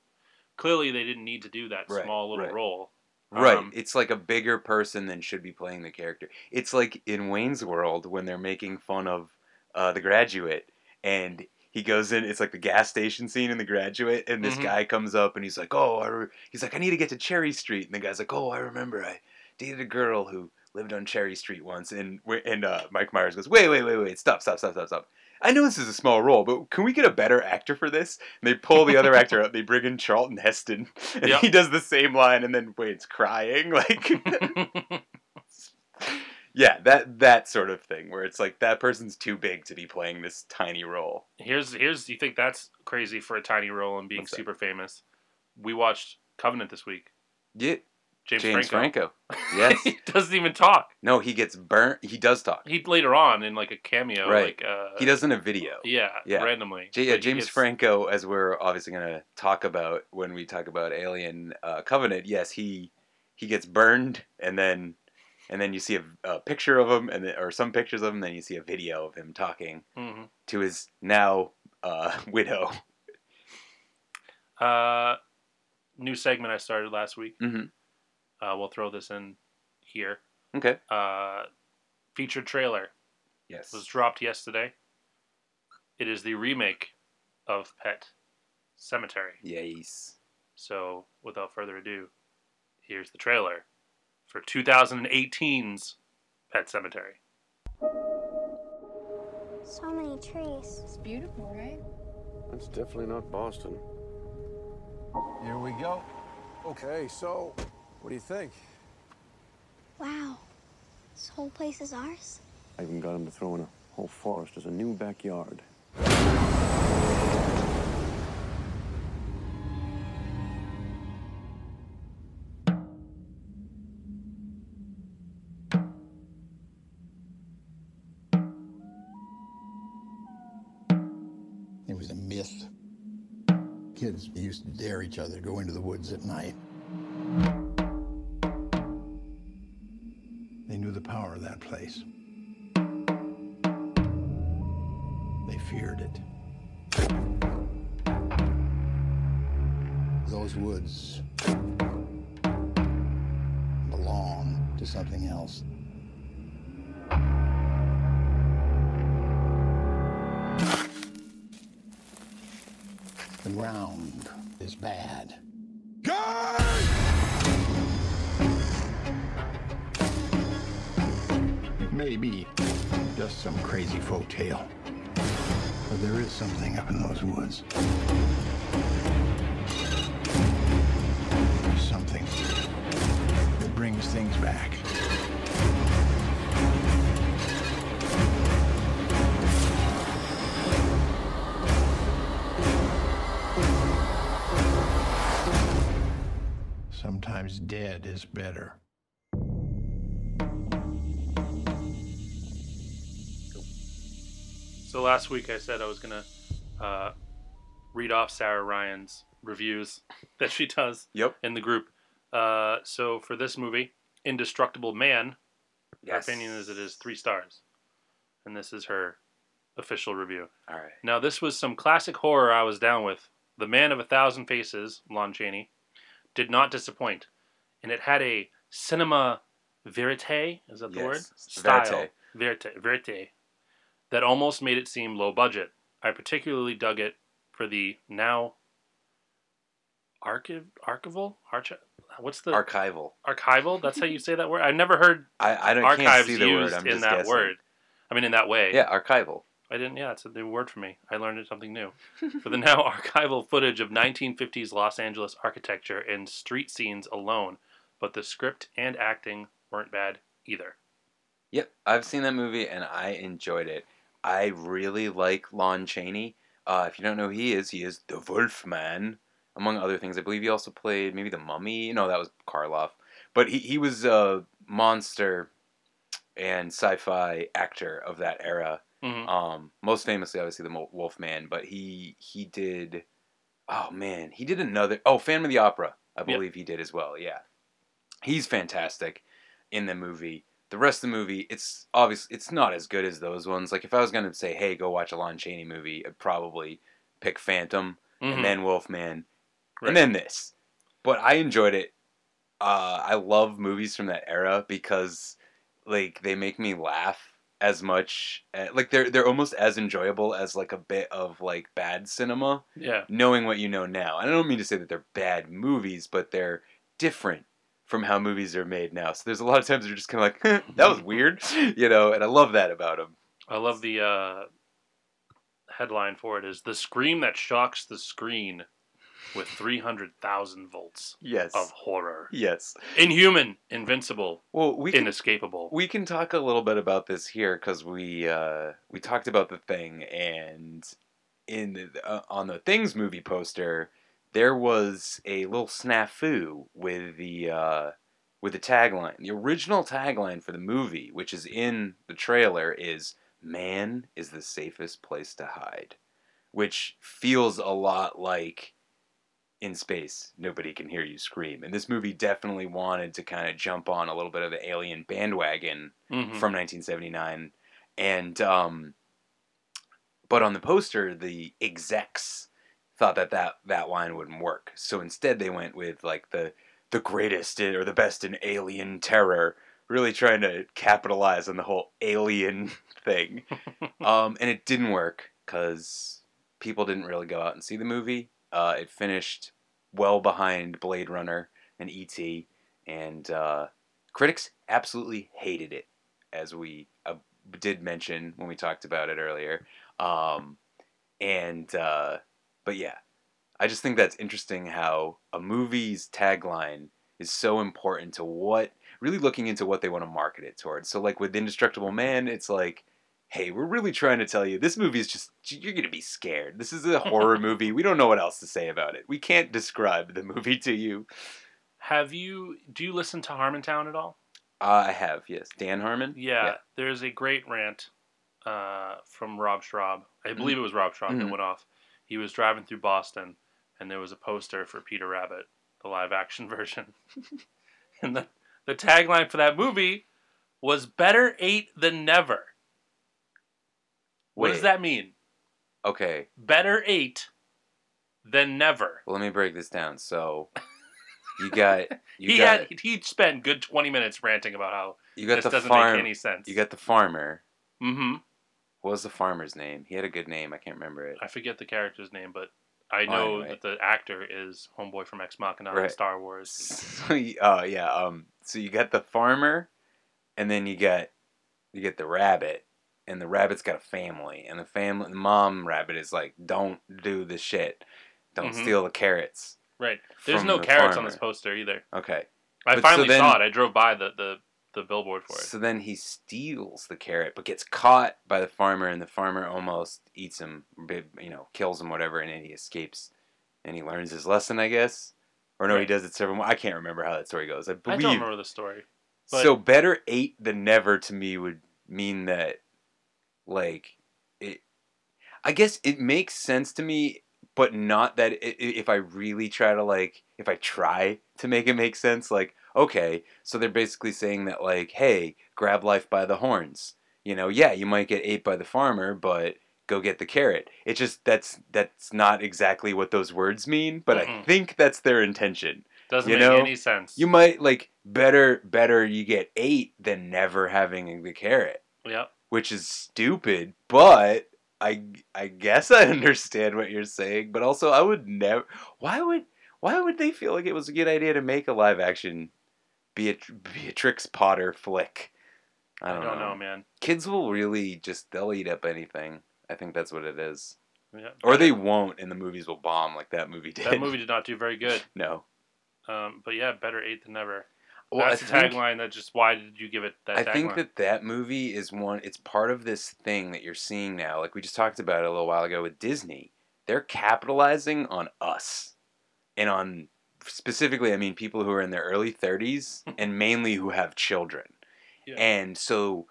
clearly they didn't need to do that Right, small little right. role. Right. Um, it's like a bigger person than should be playing the character. It's like in Wayne's World when they're making fun of uh, the graduate and he goes in it's like the gas station scene in the graduate and this Mhm. guy comes up and he's like oh he's like i need to get to cherry street and the guy's like oh i remember i dated a girl who lived on cherry street once and and uh, mike myers goes wait wait wait wait stop stop stop stop stop I know this is a small role, but can we get a better actor for this? And they pull the other actor out. They bring in Charlton Heston, and Yep. he does the same line, and then Wayne's crying. Like, yeah, that that sort of thing, where it's like that person's too big to be playing this tiny role. Here's here's you think that's crazy for a tiny role and being What's that? super famous. We watched Covenant this week. Yeah. James, James Franco. Franco. Yes. he doesn't even talk. no, he gets burnt. He does talk. He later on in like a cameo, right. like uh, he does in a video. Yeah, Yeah. randomly. J- yeah, James gets- Franco, as we're obviously going to talk about when we talk about Alien uh, Covenant. Yes, he he gets burned, and then and then you see a, a picture of him, and then, or some pictures of him. And then you see a video of him talking Mhm. to his now uh, widow. Uh, new segment I started last week. Mhm. Uh, we'll throw this in here. Okay. Uh, featured trailer Yes. was dropped yesterday. It is the remake of Pet Sematary. Yes. So, without further ado, here's the trailer for 2018's Pet Sematary. So many trees. It's beautiful, right? It's definitely not Boston. Here we go. Okay, so what do you think? Wow. This whole place is ours? I even got him to throw in a whole forest as a new backyard. It was a myth. Kids used to dare each other to go into the woods at night. Place. They feared it. Those woods belong to something else. The ground is bad. May be just some crazy folk tale, but there is something up in those woods. Something that brings things back. Sometimes dead is better. Last week I said I was gonna uh, read off Sarah Ryan's reviews that she does Yep. in the group. Uh, so for this movie, Indestructible Man, her Yes. opinion is it is three stars, and this is her official review. All right. Now this was some classic horror I was down with. The Man of a Thousand Faces, Lon Chaney, did not disappoint, and it had a cinema verite. Is that the Yes. word? Verite. Style verite verite that almost made it seem low budget. I particularly dug it for the now archiv archival arch what's the Archival. archival that's how you say that word i've never heard I, I don't, can't archives see the word. used I'm in that guessing. word i mean in that way Yeah, archival. i didn't yeah it's a new word for me i learned something new for the now archival footage of 1950s los angeles architecture and street scenes alone but the script and acting weren't bad either Yep, I've seen that movie and I enjoyed it. I really like Lon Chaney. Uh, if you don't know who he is, he is the Wolfman, among other things. I believe he also played maybe the Mummy. No, that was Karloff. But he, he was a monster and sci-fi actor of that era. Mhm. Um, most famously, obviously, the Wolfman. But he he did. Oh man, he did another. Oh, Phantom of the Opera. I Yep. believe he did as well. Yeah, he's fantastic in the movie. The rest of the movie, it's obvious it's not as good as those ones. Like if I was gonna say, hey, go watch a Lon Chaney movie, I'd probably pick Phantom Mhm. and then Wolfman Right. and then this. But I enjoyed it. Uh, I love movies from that era because like they make me laugh as much. uh like they're they're almost as enjoyable as like a bit of like bad cinema yeah knowing what you know now. And I don't mean to say that they're bad movies, but they're different from how movies are made now. So there's a lot of times they're just kind of like, that was weird, you know, and I love that about them. I love the uh, headline for it is the scream that shocks the screen with 300,000 volts Yes. of horror. Yes. Inhuman, invincible, Well, we can, inescapable. we can talk a little bit about this here because we uh, we talked about the thing and in the, uh, on the things movie poster there was a little snafu with the uh, with the tagline. The original tagline for the movie, which is in the trailer, is "Man is the safest place to hide," which feels a lot like in space nobody can hear you scream. And this movie definitely wanted to kind of jump on a little bit of the alien bandwagon Mhm. from 1979, and um, but on the poster, the execs thought that, that that line wouldn't work. So instead, they went with like the the greatest in, or the best in alien terror, really trying to capitalize on the whole alien thing. um, and it didn't work because people didn't really go out and see the movie. Uh, it finished well behind Blade Runner and E.T. and uh, critics absolutely hated it, as we uh, did mention when we talked about it earlier. Um, and uh, but yeah, I just think that's interesting how a movie's tagline is so important to what really looking into what they want to market it towards. So like with Indestructible Man, it's like, hey, we're really trying to tell you this movie is just you're gonna be scared. This is a horror movie. We don't know what else to say about it. We can't describe the movie to you. Have you? Do you listen to Harmontown at all? Uh, I have yes, Dan Harmon. Yeah, there's a great rant uh, from Rob Schrab. I believe it was Rob Schrab that Mhm. went off. He was driving through Boston, and there was a poster for Peter Rabbit, the live action version. and the, the tagline for that movie was "Better eight than never." What does that mean? Okay, Better eight than never. well, let me break this down. So you got you he got had he spent good twenty minutes ranting about how you got this the doesn't farm. make any sense. You got the farmer. mm-hmm. What was the farmer's name? He had a good name. I can't remember it. I forget the character's name, but I Oh, know anyway. that the actor is homeboy from Ex Machina in Right. Star Wars. So oh yeah, um, so you got the farmer, and then you got you get the rabbit, and the rabbit's got a family, and the family, the mom rabbit is like, don't do the shit, don't Mhm. steal the carrots. Right. There's no the carrots on this poster either. Okay. I But so finally then- saw it. I drove by the, the, the billboard for it. So then he steals the carrot, but gets caught by the farmer, and the farmer almost eats him, you know, kills him, whatever, and then he escapes, and he learns his lesson, I guess. Or no, he does it several. more. I can't remember how that story goes. I I believe. don't remember the story. But so better eight than never to me would mean that, like, it. I guess it makes sense to me, but not that i- i- if I really try to like, if I try to make it make sense, like, okay, so they're basically saying that like, hey, grab life by the horns. You know, yeah, you might get ate by the farmer, but go get the carrot. It just that's that's not exactly what those words mean, but I Mm-mm. think that's their intention. doesn't you make know? any sense. You might like better better you get eight than never having the carrot, Yep. which is stupid. But I I guess I understand what you're saying. But also, I would never. Why would why would they feel like it was a good idea to make a live action Beat- Beatrix Potter flick? I don't, know. man. Kids will really just they'll eat up anything. I think that's what it is. Yeah. Or they won't, and the movies will bomb like that movie did. That movie did not do very good. no. Um, but yeah, better eight than never. Well, I That's the tagline. That just why did you give it that I tagline? think that that movie is one. It's part of this thing that you're seeing now. Like we just talked about it a little while ago with Disney. They're capitalizing on us, and on specifically, I mean people who are in their early 30s and mainly who have children. Yeah. And so,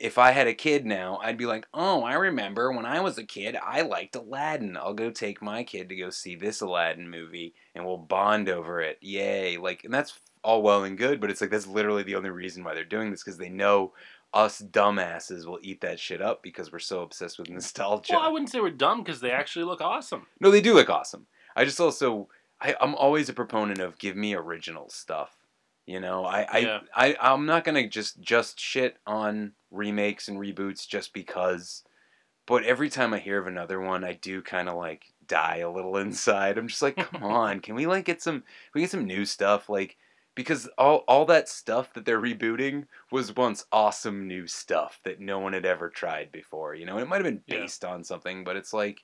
if I had a kid now, I'd be like, "Oh, I remember when I was a kid, I liked Aladdin. I'll go take my kid to go see this Aladdin movie, and we'll bond over it. Yay!" Like, and that's all well and good, but it's like that's literally the only reason why they're doing this because they know us dumbasses will eat that shit up because we're so obsessed with nostalgia. Well, I wouldn't say we're dumb because they actually look awesome. No, they do look awesome. I just also I, I'm always a proponent of give me original stuff. You know, I I, Yeah. I I'm not gonna just just shit on remakes and reboots just because. But every time I hear of another one, I do kind of like die a little inside. I'm just like, come on, can we like get some? Can we get some new stuff? Like, because all all that stuff that they're rebooting was once awesome new stuff that no one had ever tried before. You know, and it might have been Yeah. based on something, but it's like.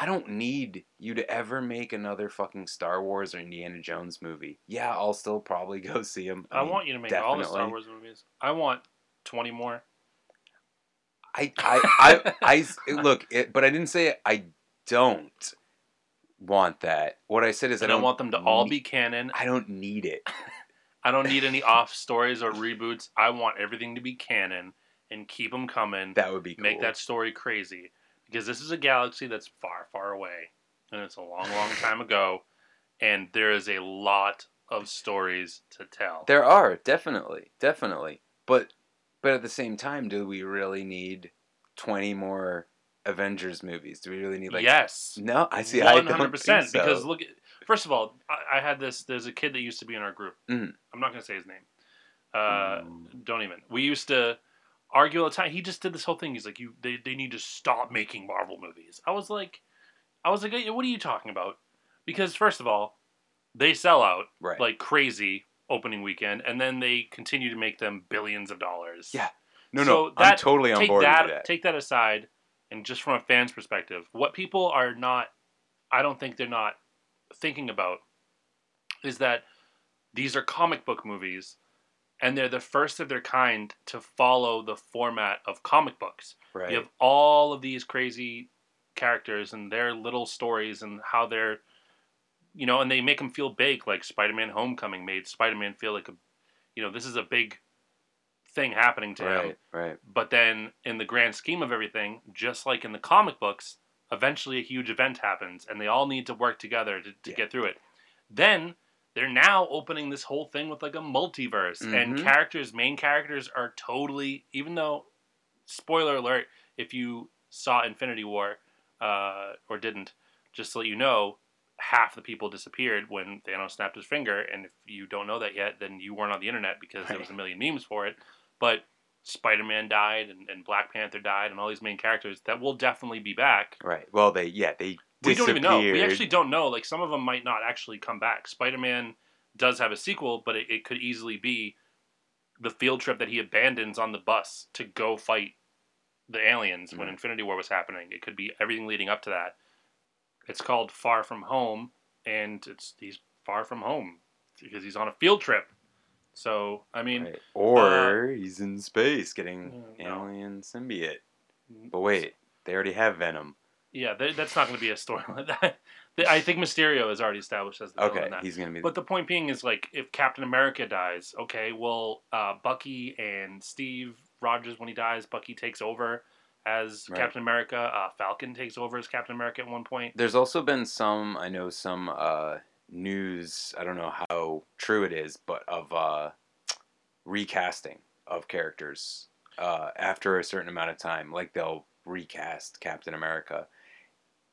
I don't need you to ever make another fucking Star Wars or Indiana Jones movie. Yeah, I'll still probably go see them. I, want you to make all the Star Wars movies. I want twenty more. I, I, I, I, look, it, but I didn't say I don't. want that. What I said is I I don't want them to all be canon. I don't need it. I don't need any off stories or reboots. I want everything to be canon and keep them coming. That would be Make that story crazy because this is a galaxy that's far, far away, and it's a long, long time ago, and there is a lot of stories to tell. There are definitely, definitely, but but at the same time, do we really need twenty more Avengers movies? Do we really need like? yes. No, I see. I One hundred percent. Because look, at, first of all, I, I had this. There's a kid that used to be in our group. Mhm. I'm not going to say his name. Uh, Don't even. We used to argue all the time. He just did this whole thing. He's like, "You, they, they need to stop making Marvel movies." I was like, I was like, "Hey, what are you talking about? Because first of all, they sell out Right. like crazy opening weekend, and then they continue to make them billions of dollars. Yeah. No, So no, I'm that- totally on take board that, with that. Take that aside, and just from a fan's perspective, what people are not, I don't think they're not thinking about, is that these are comic book movies, and they're the first of their kind to follow the format of comic books. Right. You have all of these crazy characters and their little stories and how they're, you know, and they make them feel big. Like Spider-Man: Homecoming made Spider-Man feel like a, you know, this is a big thing happening to him. Right, right. But then, in the grand scheme of everything, just like in the comic books, eventually a huge event happens, and they all need to work together to, to get through it. Then they're now opening this whole thing with like a multiverse, and Mhm. characters, main characters, are totally. Even though, spoiler alert, if you saw Infinity War uh, or didn't, just to let you know, half the people disappeared when Thanos snapped his finger, and if you don't know that yet, then you weren't on the internet because there was a million memes for it. But Spider Man died, and, and Black Panther died, and all these main characters that will definitely be back. Right. Well, they yeah they We don't even know. We actually don't know. Like some of them might not actually come back. Spider Man does have a sequel, but it, it could easily be the field trip that he abandons on the bus to go fight the aliens when Mhm. Infinity War was happening. It could be everything leading up to that. It's called Far From Home, and it's he's far from home because he's on a field trip. So I mean, Or uh, he's in space getting Mm, alien symbiote. But wait, they already have Venom. Yeah, th- that's not going to be a storyline. That- I think Mysterio is already established as the Okay, he's gonna be- But the point being is like, if Captain America dies, okay, well, uh, Bucky and Steve Rogers, when he dies, Bucky takes over as Right. Captain America. Uh, Falcon takes over as Captain America at one point. There's also been some, I know some uh, news. I don't know how true it is, but of uh, recasting of characters uh, after a certain amount of time. Like they'll recast Captain America.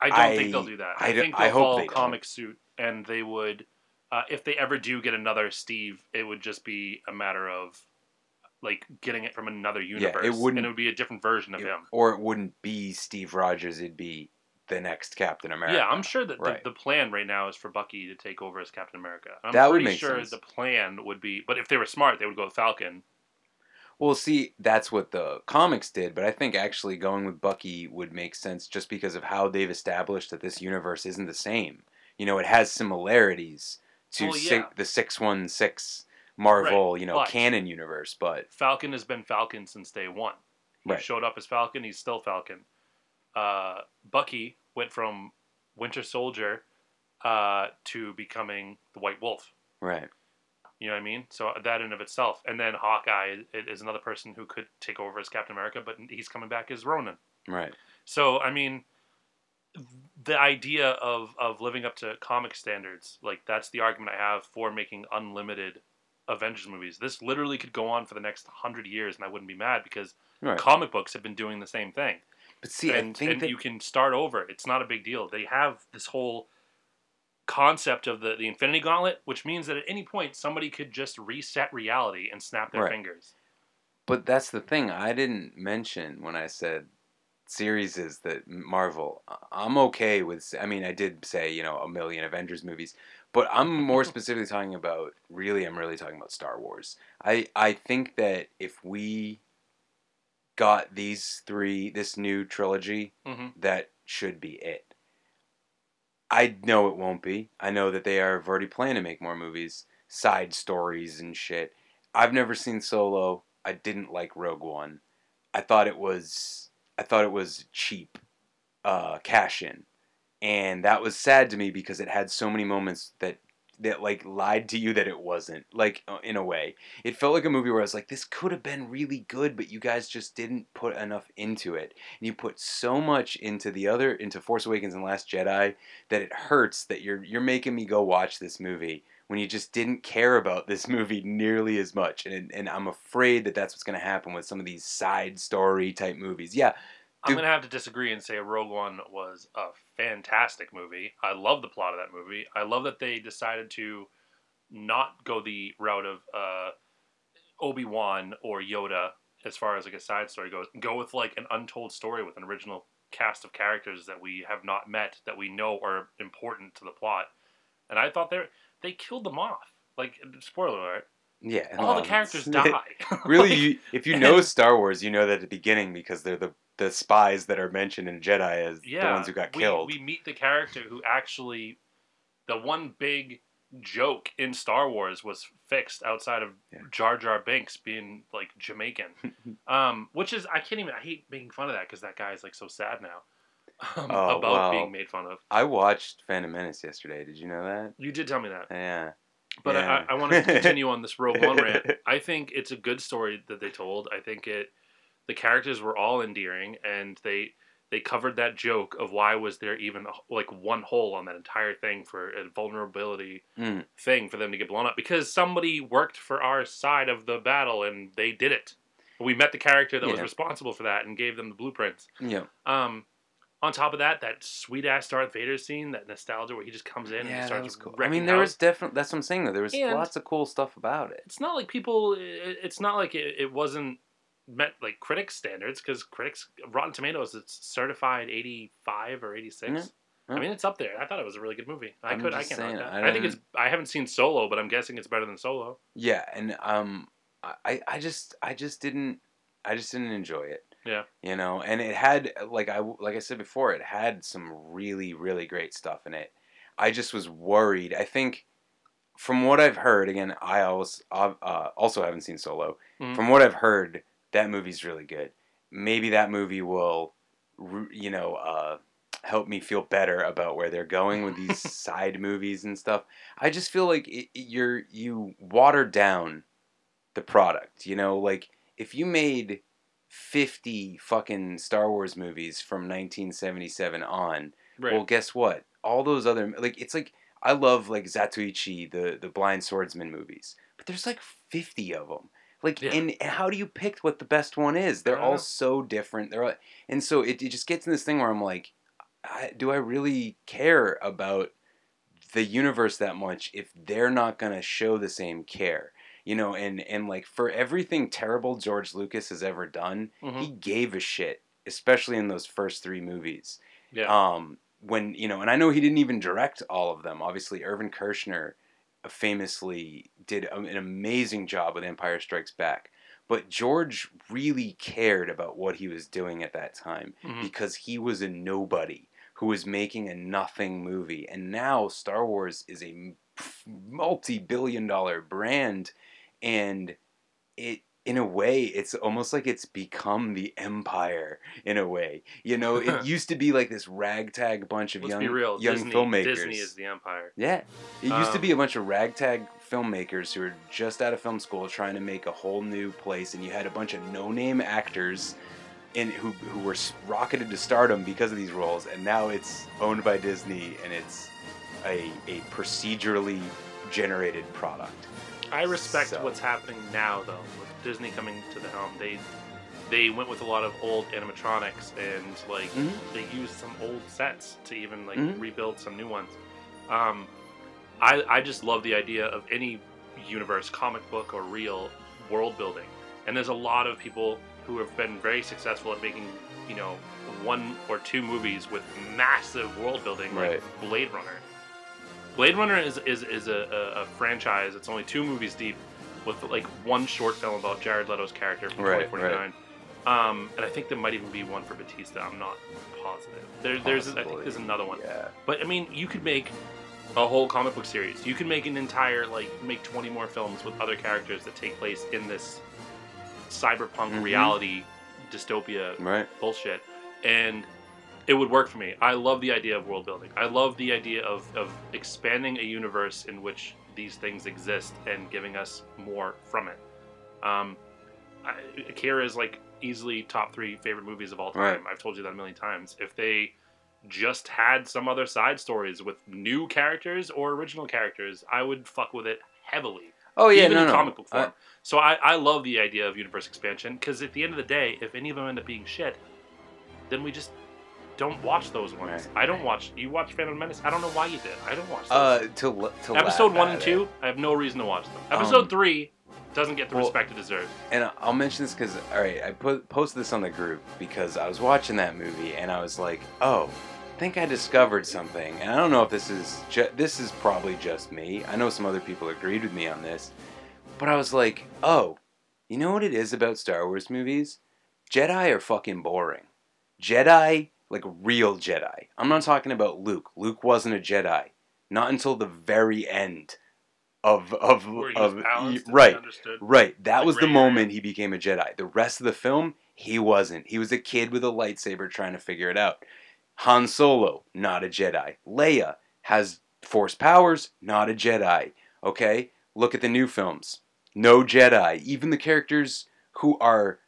I don't think they'll do that. I, I, think they'll hope follow they don't. comic suit, and they would, uh, if they ever do get another Steve, it would just be a matter of like getting it from another universe. It wouldn't- and it would be a different version of him. Or it wouldn't be Steve Rogers. It'd be the next Captain America. Yeah, I'm sure that Right. the, the plan right now is for Bucky to take over as Captain America. I'm That would make sure sense. the plan would be, but if they were smart, they would go with Falcon. Well, see, that's what the comics did, but I think actually going with Bucky would make sense just because of how they've established that this universe isn't the same. You know, it has similarities to Well, si- the 616 Marvel, Right, you know, but- canon universe, but Falcon has been Falcon since day one. He Right. showed up as Falcon. He's still Falcon. Uh, Bucky went from Winter Soldier uh, to becoming the White Wolf. right. You know what I mean? So uh, that in of itself, and then Hawkeye is another person who could take over as Captain America, but he's coming back as Ronin. Right. So I mean, the idea of of living up to comic standards, like that's the argument I have for making unlimited Avengers movies. This literally could go on for the next hundred years, and I wouldn't be mad because Right. comic books have been doing the same thing. But see, I and, think and that- you can start over. It's not a big deal. They have this whole concept of the the Infinity Gauntlet, which means that at any point somebody could just reset reality and snap their Right. fingers. But that's the thing I didn't mention when I said series is that Marvel. I- I'm okay with. I mean, I did say you know a million Avengers movies, but I'm more specifically talking about. Really, I'm really talking about Star Wars. I I think that if we got these three, this new trilogy, Mhm. that should be it. I know it won't be. I know that they are already planned to make more movies, side stories and shit. I've never seen Solo. I didn't like Rogue One. I thought it was I thought it was cheap uh, cash in, and that was sad to me because it had so many moments that that like lied to you that it wasn't like uh, in a way. It felt like a movie where i was like this could have been really good but you guys just didn't put enough into it. And you put so much into the other into force awakens and last jedi that it hurts that you're you're making me go watch this movie when you just didn't care about this movie nearly as much. And and i'm afraid that that's what's going to happen with some of these side story type movies. Yeah I'm gonna have to disagree and say Rogue One was a fantastic movie. I love the plot of that movie. I love that they decided to not go the route of uh, Obi Wan or Yoda as far as like a side story goes. Go with like an untold story with an original cast of characters that we have not met that we know are important to the plot. And I thought they they killed them off. Like spoiler alert. Yeah, All well, the characters it's- die. really, Like- you, if you know Star Wars, you know that at the beginning because they're the the spies that are mentioned in Jedi as yeah, the ones who got we, killed. We meet the character who actually, the one big joke in Star Wars was fixed outside of Jar Jar Binks being like Jamaican, um, which is I can't even I hate making fun of that because that guy is like so sad now um, Oh, about wow. being made fun of. I watched Phantom Menace yesterday. Did you know that? You did tell me that. Yeah. But Yeah. I, I want to continue on this Rogue One rant. I think it's a good story that they told. I think it, the characters were all endearing, and they they covered that joke of why was there even like one hole on that entire thing for a vulnerability Mm. thing for them to get blown up because somebody worked for our side of the battle and they did it. We met the character that was responsible for that and gave them the blueprints. Yeah. Um, on top of that, that sweet ass Darth Vader scene, that nostalgia where he just comes in and Yeah, that starts was cool. I mean, there house. was definitely that's what I'm saying though. There was And- lots of cool stuff about it. it's not like people it's not like it, it wasn't met like critics standards because critics rotten tomatoes it's certified 85 or 86 Yeah. i mean it's up there i thought it was a really good movie i I'm could i can't saying, that. I I, think it's i haven't seen solo but i'm guessing it's better than solo Yeah, and um, I I just I just didn't I just didn't enjoy it. Yeah. you know and it had like i like i said before it had some really really great stuff in it. I just was worried. I think from what i've heard again i also, uh, also haven't seen solo. Mhm. from what i've heard that movie's really good. Maybe that movie will you know uh, help me feel better about where they're going with these side movies and stuff. I just feel like it- you're you water down the product you know? Like if you made 50 fucking Star Wars movies from 1977 on. Right. Well, guess what? All those other like it's like I love like Zatoichi, the the blind swordsman movies. But there's like 50 of them. Like Yeah. and, how do you pick what the best one is? They're all know. so different. They're all, and so it, it just gets in this thing where I'm like I, do I really care about the universe that much if they're not going to show the same care? You know, and and like for everything terrible George Lucas has ever done, Mhm. he gave a shit, especially in those first 3 movies. yeah Um, when you know, and I know he didn't even direct all of them. Obviously, Irvin Kershner famously did an amazing job with Empire Strikes Back. But George really cared about what he was doing at that time Mhm. because he was a nobody who was making a nothing movie. And now Star Wars is a multi billion dollar brand. And it, in a way, it's almost like it's become the empire in a way. You know, it used to be like this ragtag bunch of let's young, be real young disney, filmmakers. disney is the empire Yeah. It used to Um, be a bunch of ragtag filmmakers who were just out of film school trying to make a whole new place, and you had a bunch of no name actors in, who, who were rocketed to stardom because of these roles, and now it's owned by Disney and it's a, a procedurally generated product. I respect So- what's happening now, though, with Disney coming to the helm. They they went with a lot of old animatronics and like Mhm. they used some old sets to even like Mhm. rebuild some new ones. Um, I I just love the idea of any universe, comic book or real, world building. And there's a lot of people who have been very successful at making you know one or two movies with massive world building, like Blade Runner. Blade Runner is is, is a, a, a franchise. It's only two movies deep, with like one short film about Jared Leto's character from Right, 2049. Um, and I think there might even be one for Batista. I'm not positive. There, there's I think there's another one. Yeah. But I mean, you could make a whole comic book series. You could make an entire like make 20 more films with other characters that take place in this cyberpunk Mhm. reality dystopia Right. bullshit. And it would work for me. I love the idea of world building. I love the idea of, of expanding a universe in which these things exist and giving us more from it. Um, I, Akira is like easily top three favorite movies of all time. Right. I've told you that a million times. If they just had some other side stories with new characters or original characters, I would fuck with it heavily. Oh, yeah, even no, in no. comic book form. I- so I, I love the idea of universe expansion because at the end of the day, if any of them end up being shit, then we just don't watch those ones. I don't watch. You watch Phantom Menace? I don't know why you did. I don't watch those. Uh, to, to Episode one and it. two, I have no reason to watch them. Episode Um, three doesn't get the well, respect it deserves. And I'll mention this because, all right, I put posted this on the group because I was watching that movie and I was like, oh, I think I discovered something. And I don't know if this is ju- this is probably just me. I know some other people agreed with me on this, but I was like, oh, you know what it is about Star Wars movies? Jedi are fucking boring. Jedi, like real Jedi. I'm not talking about Luke. Luke wasn't a Jedi. Not until the very end of of Where he was of right right. That Like was the moment he became a Jedi. The rest of the film, he wasn't. He was a kid with a lightsaber trying to figure it out. Han Solo, not a Jedi. Leia has force powers, not a Jedi. Okay? Look at the new films. No Jedi. Even the characters who are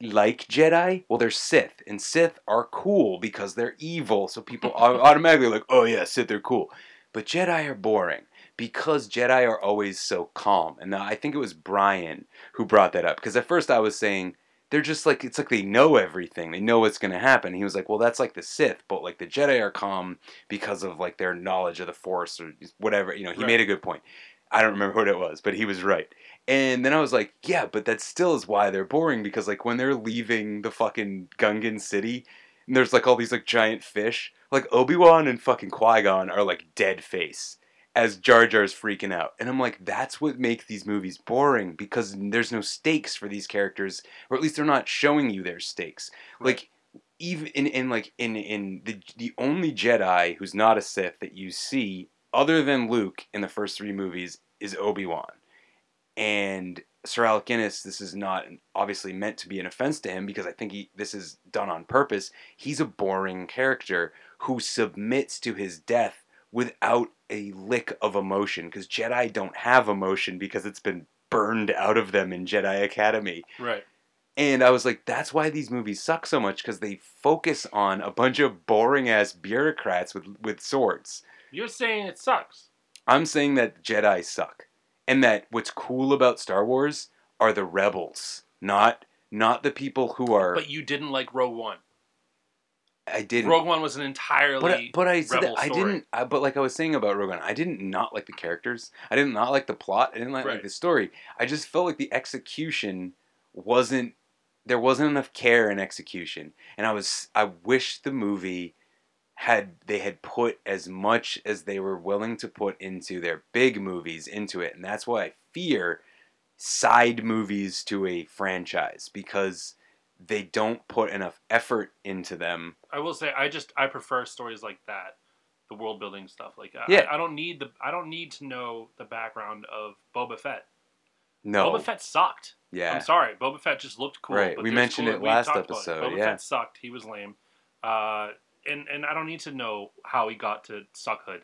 like Jedi, well, they're Sith, and Sith are cool because they're evil, so people au- automatically like, oh yeah, Sith they're cool. But Jedi are boring because Jedi are always so calm. And I think it was Brian who brought that up because at first I was saying they're just like it's like they know everything, they know what's gonna happen. He was like, well, that's like the Sith, but like the Jedi are calm because of like their knowledge of the Force or whatever. You know, he Right. made a good point. I don't remember what it was, but he was right. And then I was like, yeah, but that still is why they're boring because like when they're leaving the fucking Gungan city, and there's like all these like giant fish, like Obi Wan and fucking Qui Gon are like dead face as Jar Jar's freaking out, and I'm like, that's what makes these movies boring because there's no stakes for these characters, or at least they're not showing you their stakes. Like even in, in like in in the the only Jedi who's not a Sith that you see other than Luke in the first three movies is Obi Wan, and Sir Alec Guinness. This is not obviously meant to be an offense to him because I think he this is done on purpose. He's a boring character who submits to his death without a lick of emotion because Jedi don't have emotion because it's been burned out of them in Jedi Academy. Right. And I was like, that's why these movies suck so much because they focus on a bunch of boring ass bureaucrats with with swords. You're saying it sucks. I'm saying that Jedi suck, and that what's cool about Star Wars are the rebels, not not the people who are. But you didn't like Rogue One. I didn't. Rogue One was an entirely But, but I said that I story. didn't. I, but like I was saying about Rogue One, I didn't not like the characters. I didn't not like the plot. I didn't like, like the story. I just felt like the execution wasn't. There wasn't enough care in execution, and I was. I wish the movie had they had put as much as they were willing to put into their big movies into it, and that's why I fear side movies to a franchise because they don't put enough effort into them. I will say I just I prefer stories like that, the world building stuff. Like I- Yeah. I, I don't need the I don't need to know the background of Boba Fett. No, Boba Fett sucked. Yeah. I'm sorry. Boba Fett just looked cool. Right, but we mentioned cool- it last it. episode, Boba yeah. Fett sucked. He was lame. Uh, and and I don't need to know how he got to Suckhood.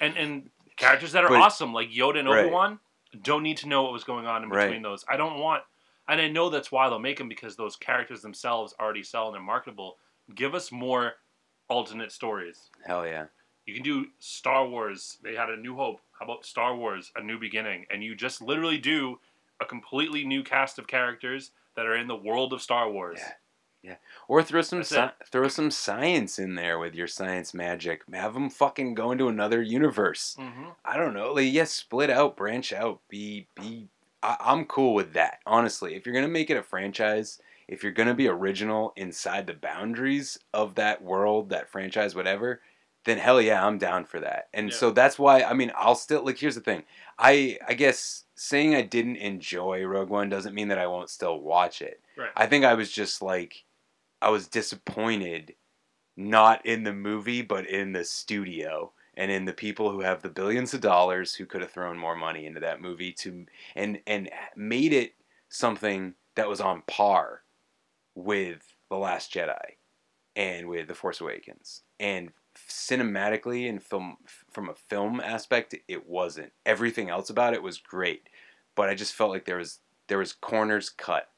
And and characters that are But- awesome like Yoda and Obi Wan don't need to know what was going on in between Right. those. I don't want. And I know that's why they'll make them because those characters themselves already sell and they're marketable. Give us more alternate stories. Hell yeah. You can do Star Wars. They had a New Hope. How about Star Wars: A New Beginning? And you just literally do a completely new cast of characters that are in the world of Star Wars. Yeah, or throw some sci- throw some science in there with your science magic. Have them fucking go into another universe. Mhm. I don't know. Like, yes, split out, branch out. Be be. I, I'm cool with that. Honestly, if you're gonna make it a franchise, if you're gonna be original inside the boundaries of that world, that franchise, whatever, then hell yeah, I'm down for that. And Yeah. so that's why I mean, I'll still like. Here's the thing. I I guess saying I didn't enjoy Rogue One doesn't mean that I won't still watch it. Right. I think I was just like, I was disappointed, not in the movie, but in the studio and in the people who have the billions of dollars who could have thrown more money into that movie to and and made it something that was on par with the Last Jedi. and with The Force Awakens. And cinematically and film from a film aspect, it wasn't. Everything else about it was great, but I just felt like there was there was corners cut.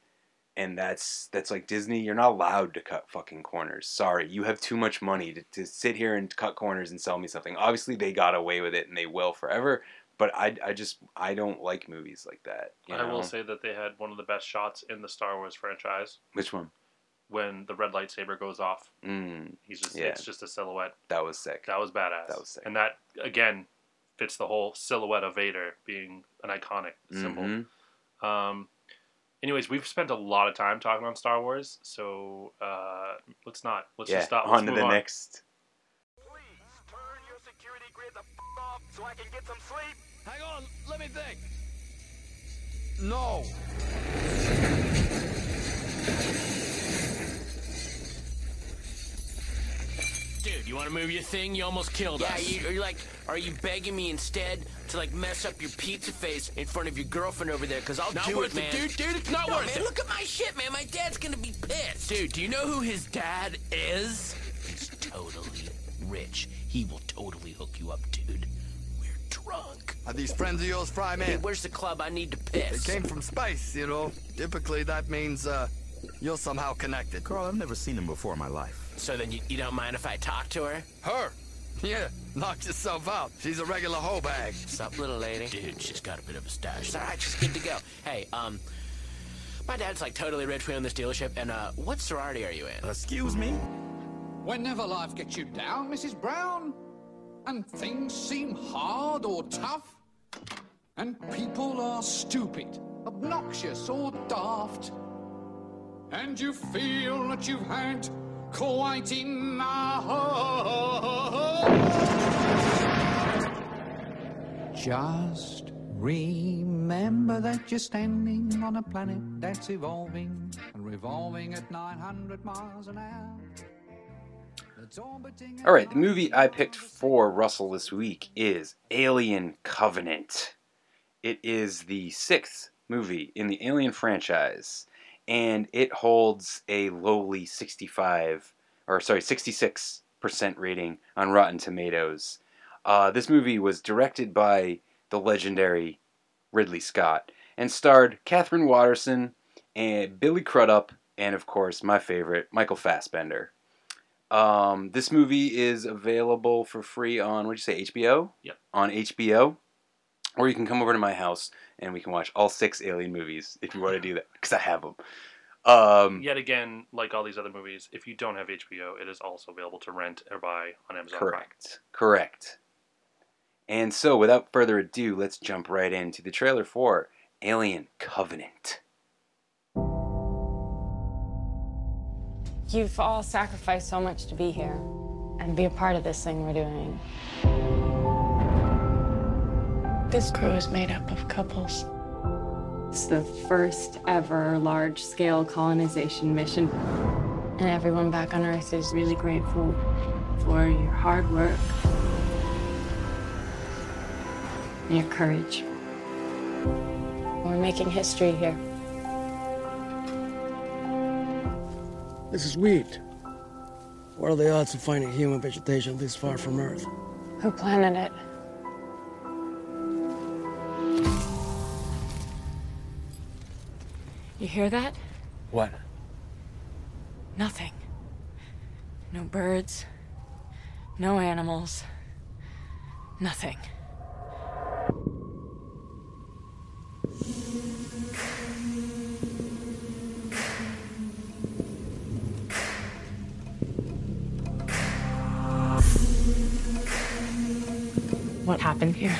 And that's that's like Disney. You're not allowed to cut fucking corners. Sorry, you have too much money to, to sit here and cut corners and sell me something. Obviously, they got away with it and they will forever. But I, I just I don't like movies like that. I will say that they had one of the best shots in the Star Wars franchise Which one? when the red lightsaber goes off. Mm, He's just Yeah. it's just a silhouette. that was sick. That was badass. That was sick. And that again fits the whole silhouette of Vader being an iconic symbol. Mhm. Um, anyways, we've spent a lot of time talking on Star Wars, so uh, let's not. Let's yeah. just stop. On Let's to the on. next. so I can get some sleep? Hang on, let me think. No. Dude, you want to move your thing? You almost killed us. Yeah, us. you, are you like, are you begging me instead to like mess up your pizza face in front of your girlfriend over there? Cause I'll Not do worth it, it, man. dude, dude, it's not No, worth man, it. Look at my shit, man. My dad's gonna be pissed. Dude, do you know who his dad is? He's totally rich. He will totally hook you up, dude. We're drunk. Are these friends of yours, Fry Man? Hey, Man? where's the club? I need to piss. They came from space, you know. Typically, that means uh, you're somehow connected. Carl, I've never seen him before in my life. So then you, you don't mind if I talk to her? Her? Yeah, knock yourself out. She's a regular hoe bag. Sup, little lady? Dude, she's got a bit of a stash. It's alright, she's good to go. Hey, um, my dad's like totally rich. We own this dealership. And uh, what sorority are you in? Excuse me? Whenever life gets you down, Mrs. Brown, and things seem hard or tough, and people are stupid, obnoxious, or daft, and you feel that you've had quite enough. Just remember that you're standing on a planet that's evolving and revolving at 900 miles an hour. All right, the movie I picked for Russell this week is Alien Covenant. It is the sixth movie in the Alien franchise, and it holds a lowly 65, or sorry, 66% rating on Rotten Tomatoes. Uh, this movie was directed by the legendary Ridley Scott and starred Katherine Waterston and Billy Crudup, and of course, my favorite, Michael Fassbender. Um, this movie is available for free on what'd you say HBO? Yep. On HBO, or you can come over to my house and we can watch all six Alien movies if you want to do that because I have them. Um, Yet again, like all these other movies, if you don't have HBO, it is also available to rent or buy on Amazon. Prime. correct, correct. And so, without further ado, let's jump right into the trailer for Alien Covenant. You've all sacrificed so much to be here and be a part of this thing we're doing. This crew is made up of couples. It's the first ever large scale colonization mission. And everyone back on Earth is Really grateful for your hard work and your courage. we're making history here. This is wheat. What are the odds of finding human vegetation this far from Earth? Who planted it? You hear that? What? Nothing. No birds. No animals. Nothing. What happened here?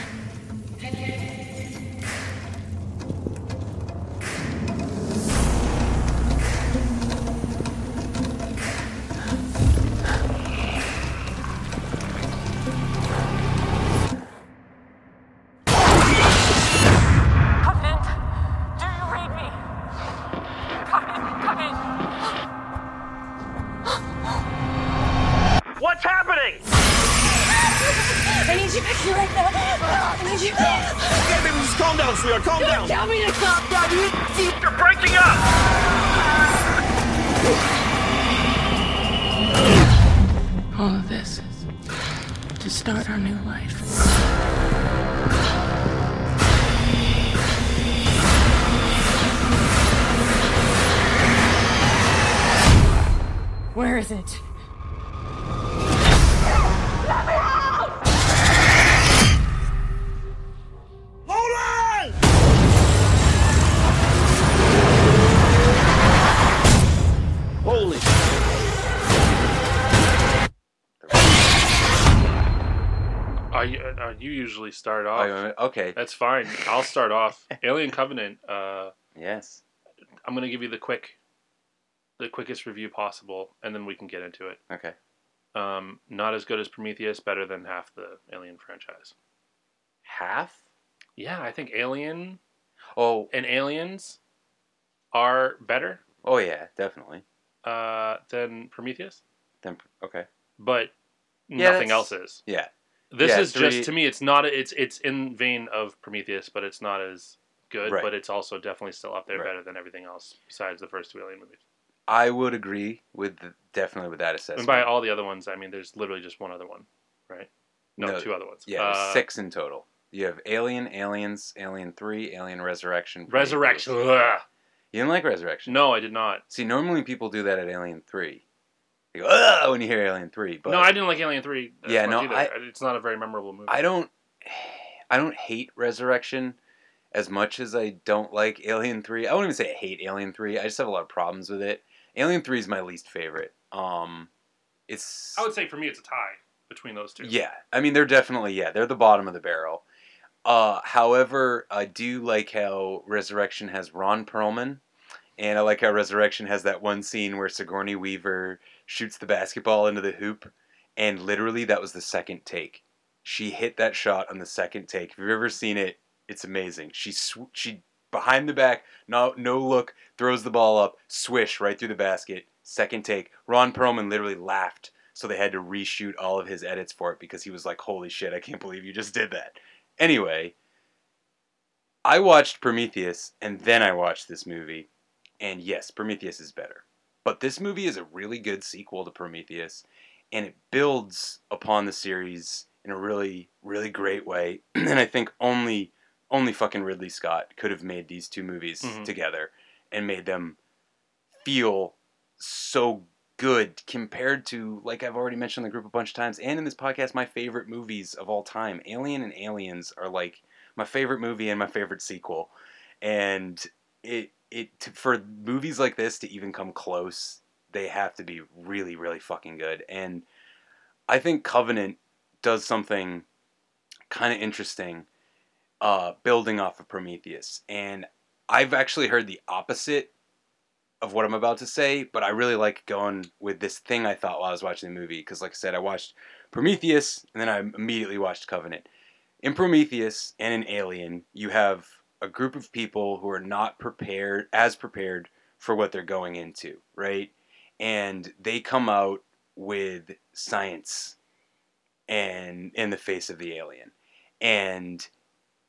Are you, usually start off. Oh, okay. That's fine. I'll start off. Alien Covenant. Uh, yes. I'm gonna give you the quick, the quickest review possible, and then we can get into it. Okay. Um, not as good as Prometheus. Better than half the Alien franchise. Half? Yeah, I think Alien. Oh. And Aliens are better Oh yeah, definitely. uh, than Prometheus, Then okay. but Yeah, nothing else is. Yeah. This Yeah, is three- just to me. It's not. It's it's in vein of Prometheus, but it's not as good. Right. But it's also definitely still up there, Right. better than everything else besides the first two Alien movies. I would agree with the, definitely with that assessment. And by all the other ones, I mean there's literally just one other one, right? No, two other ones. Yeah, Uh, six in total. You have Alien, Aliens, Alien Three, Alien Resurrection. Resurrection. Ugh. You didn't like Resurrection? No, I did not. See, normally people do that at Alien Three. They go, Ugh, when you hear Alien Three. But no, I didn't like Alien Three. as Yeah, much no, either. I- it's not a very memorable movie. I don't, I don't hate Resurrection as much as I don't like Alien Three. I won't even say I hate Alien Three. I just have a lot of problems with it. Alien Three is my least favorite. Um, it's I would say for me, it's a tie between those two. Yeah, I mean they're definitely yeah they're the bottom of the barrel. Uh, however, I do like how Resurrection has Ron Perlman, and I like how Resurrection has that one scene where Sigourney Weaver shoots the basketball into the hoop, and literally that was the second take. She hit that shot on the second take. If you've ever seen it, it's amazing. She sw- she behind the back, no no look, throws the ball up, swish right through the basket. Second take. Ron Perlman literally laughed, so they had to reshoot all of his edits for it because he was like, "Holy shit, I can't believe you just did that." Anyway, I watched Prometheus and then I watched this movie, and yes, Prometheus is better. But this movie is a really good sequel to Prometheus, and it builds upon the series in a really, really great way. and I think only, only fucking Ridley Scott could have made these two movies Mhm. together and made them feel so good compared to, like I've already mentioned in the group a bunch of times, and in this podcast, my favorite movies of all time. Alien and Aliens are like my favorite movie and my favorite sequel, and it it to, for movies like this to even come close, they have to be really really fucking good. And I think Covenant does something kind of interesting, uh, building off of Prometheus, and I've actually heard the opposite of what I'm about to say, but I really like going with this thing I thought while I was watching the movie because, like I said, I watched Prometheus and then I immediately watched Covenant. In Prometheus and in Alien, you have a group of people who are not prepared, as prepared for what they're going into, right? And they come out with science and in the face of the alien. And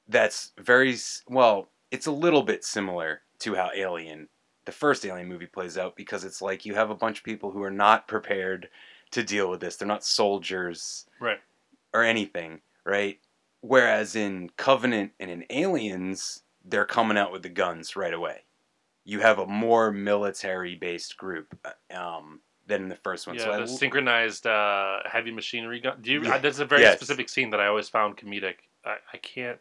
that's very well, it's a little bit similar to how Alien, the first Alien movie plays out because it's like you have a bunch of people who are not prepared to deal with this. They're not soldiers Right. or anything, right? Whereas in Covenant and in Aliens, they're coming out with the guns right away. You have a more military based group uh, um, than the first one. Yeah, so the l- synchronized uh, heavy machinery gun. Do you? Yeah. that's a very Yes. specific scene that I always found comedic. I, I can't.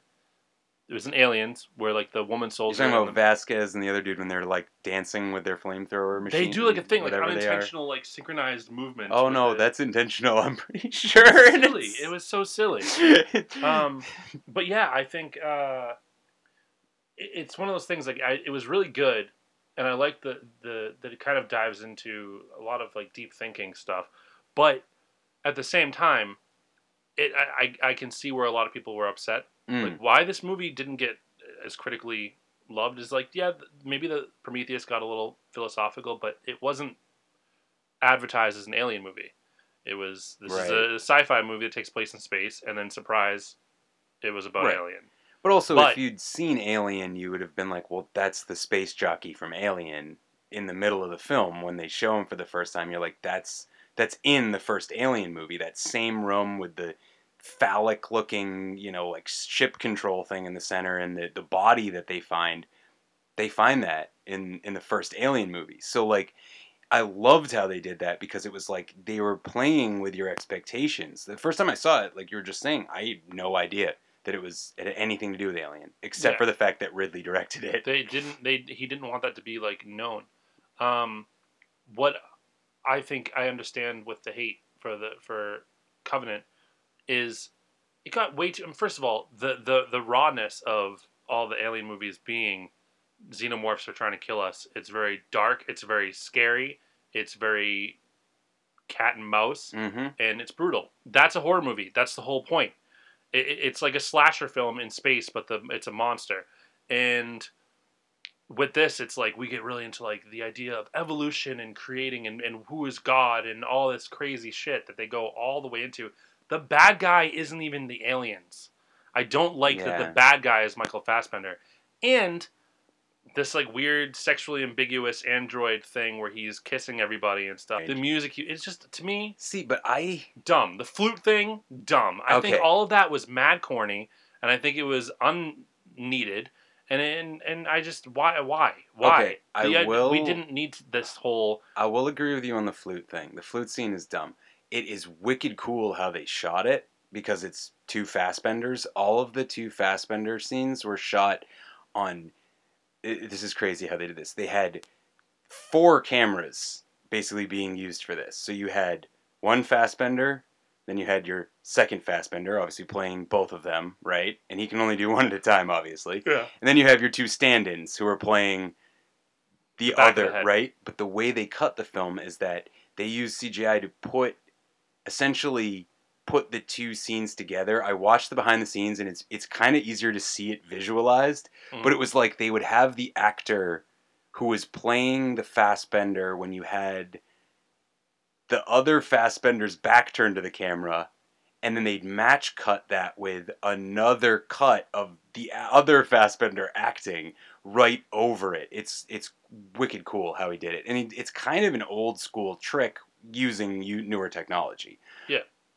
It was in Aliens where like the woman You're soldier. talking and about Vasquez and the other dude when they're like dancing with their flamethrower machine. they do like a thing, like whatever they are. unintentional, like synchronized movement. Oh no, it. that's intentional. I'm pretty sure. Silly. it's- It was so silly. um, but yeah, I think uh, it, it's one of those things. Like I, it was really good, and I like the the that it kind of dives into a lot of like deep thinking stuff. But at the same time, it I, I, can see where a lot of people were upset. Mm. Like why this movie didn't get as critically loved is like yeah maybe the Prometheus got a little philosophical, but it wasn't advertised as an alien movie. It was this is a sci-fi movie that takes place in space, and then surprise, it was about Right. alien. But also, But- if you'd seen Alien, you would have been like, "Well, that's the space jockey from Alien." In the middle of the film, when they show him for the first time, you're like, "That's that's in the first Alien movie. That same room with the phallic looking, you know, like ship control thing in the center and the, the body that they find. They find that in in the first Alien movie. So like I loved how they did that because it was like they were playing with your expectations. The first time I saw it, like you were just saying, I had no idea that it was it had anything to do with Alien, except Yeah. for the fact that Ridley directed it. They didn't. They he didn't want that to be like known. Um, what I think I understand with the hate for the for Covenant is it got way too. First of all, the the the rawness of all the Alien movies being xenomorphs are trying to kill us. It's very dark. It's very scary. It's very cat and mouse, Mm-hmm. and it's brutal. That's a horror movie. That's the whole point. It, it- it's like a slasher film in space, but the it's a monster. And with this, it's like we get really into like the idea of evolution and creating and, and who is God and all this crazy shit that they go all the way into. The bad guy isn't even the aliens. I don't like that the bad guy is Michael Fassbender. And this like weird sexually ambiguous android thing where he's kissing everybody and stuff. The music, it's just to me. See, but I dumb. The flute thing, dumb. I think all of that was mad corny, and I think it was unneeded. And and, and I just why why why Okay, I The- will- We didn't need this whole. I will agree with you on the flute thing. The flute scene is dumb. It is wicked cool how they shot it because it's two Fassbenders. All of the two Fassbender scenes were shot on. I this is crazy how they did this. They had four cameras basically being used for this. So you had one Fassbender, then you had your second Fassbender, obviously playing both of them, right? And he can only do one at a time, obviously. Yeah. And then you have your two stand-ins who are playing the, The of the other, right? But the way they cut the film is that they use CGI to put essentially put the two scenes together. I watched the behind the scenes and it's it's kind of easier to see it visualized, Mm. but it was like they would have the actor who was playing the Fassbender when you had the other Fassbender's back turned to the camera and then they'd match cut that with another cut of the other Fassbender acting right over it. It's it's wicked cool how he did it, and it's kind of an old school trick using newer technology.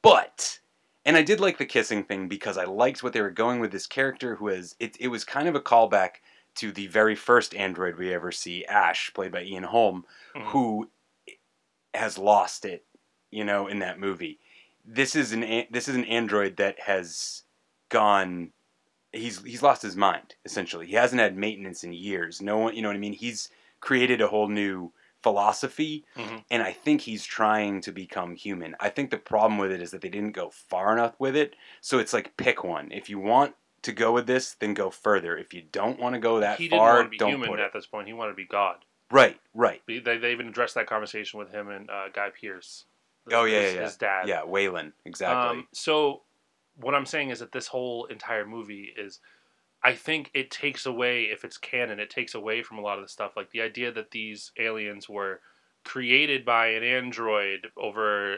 But and I did like the kissing thing because I liked what they were going with this character who is it. It was kind of a callback to the very first android we ever see, Ash, played by Ian Holm, Mhm. who has lost it, you know, in that movie. This is an this is an android that has gone. He's he's lost his mind essentially. He hasn't had maintenance in years. No one, you know what I mean. He's created a whole new philosophy, Mhm. and I think he's trying to become human. I think the problem with it is that they didn't go far enough with it. So it's like pick one. If you want to go with this, then go further. If you don't want to go that he didn't far, want to be don't human put at it. this point. He wanted to be God. Right, right. They, they they even addressed that conversation with him and uh, Guy Pearce. Oh yeah, his, yeah, yeah. his dad. Yeah, Weyland, exactly. Um, so, what I'm saying is that this whole entire movie is, I think it takes away, if it's canon, it takes away from a lot of the stuff. Like the idea that these aliens were created by an android over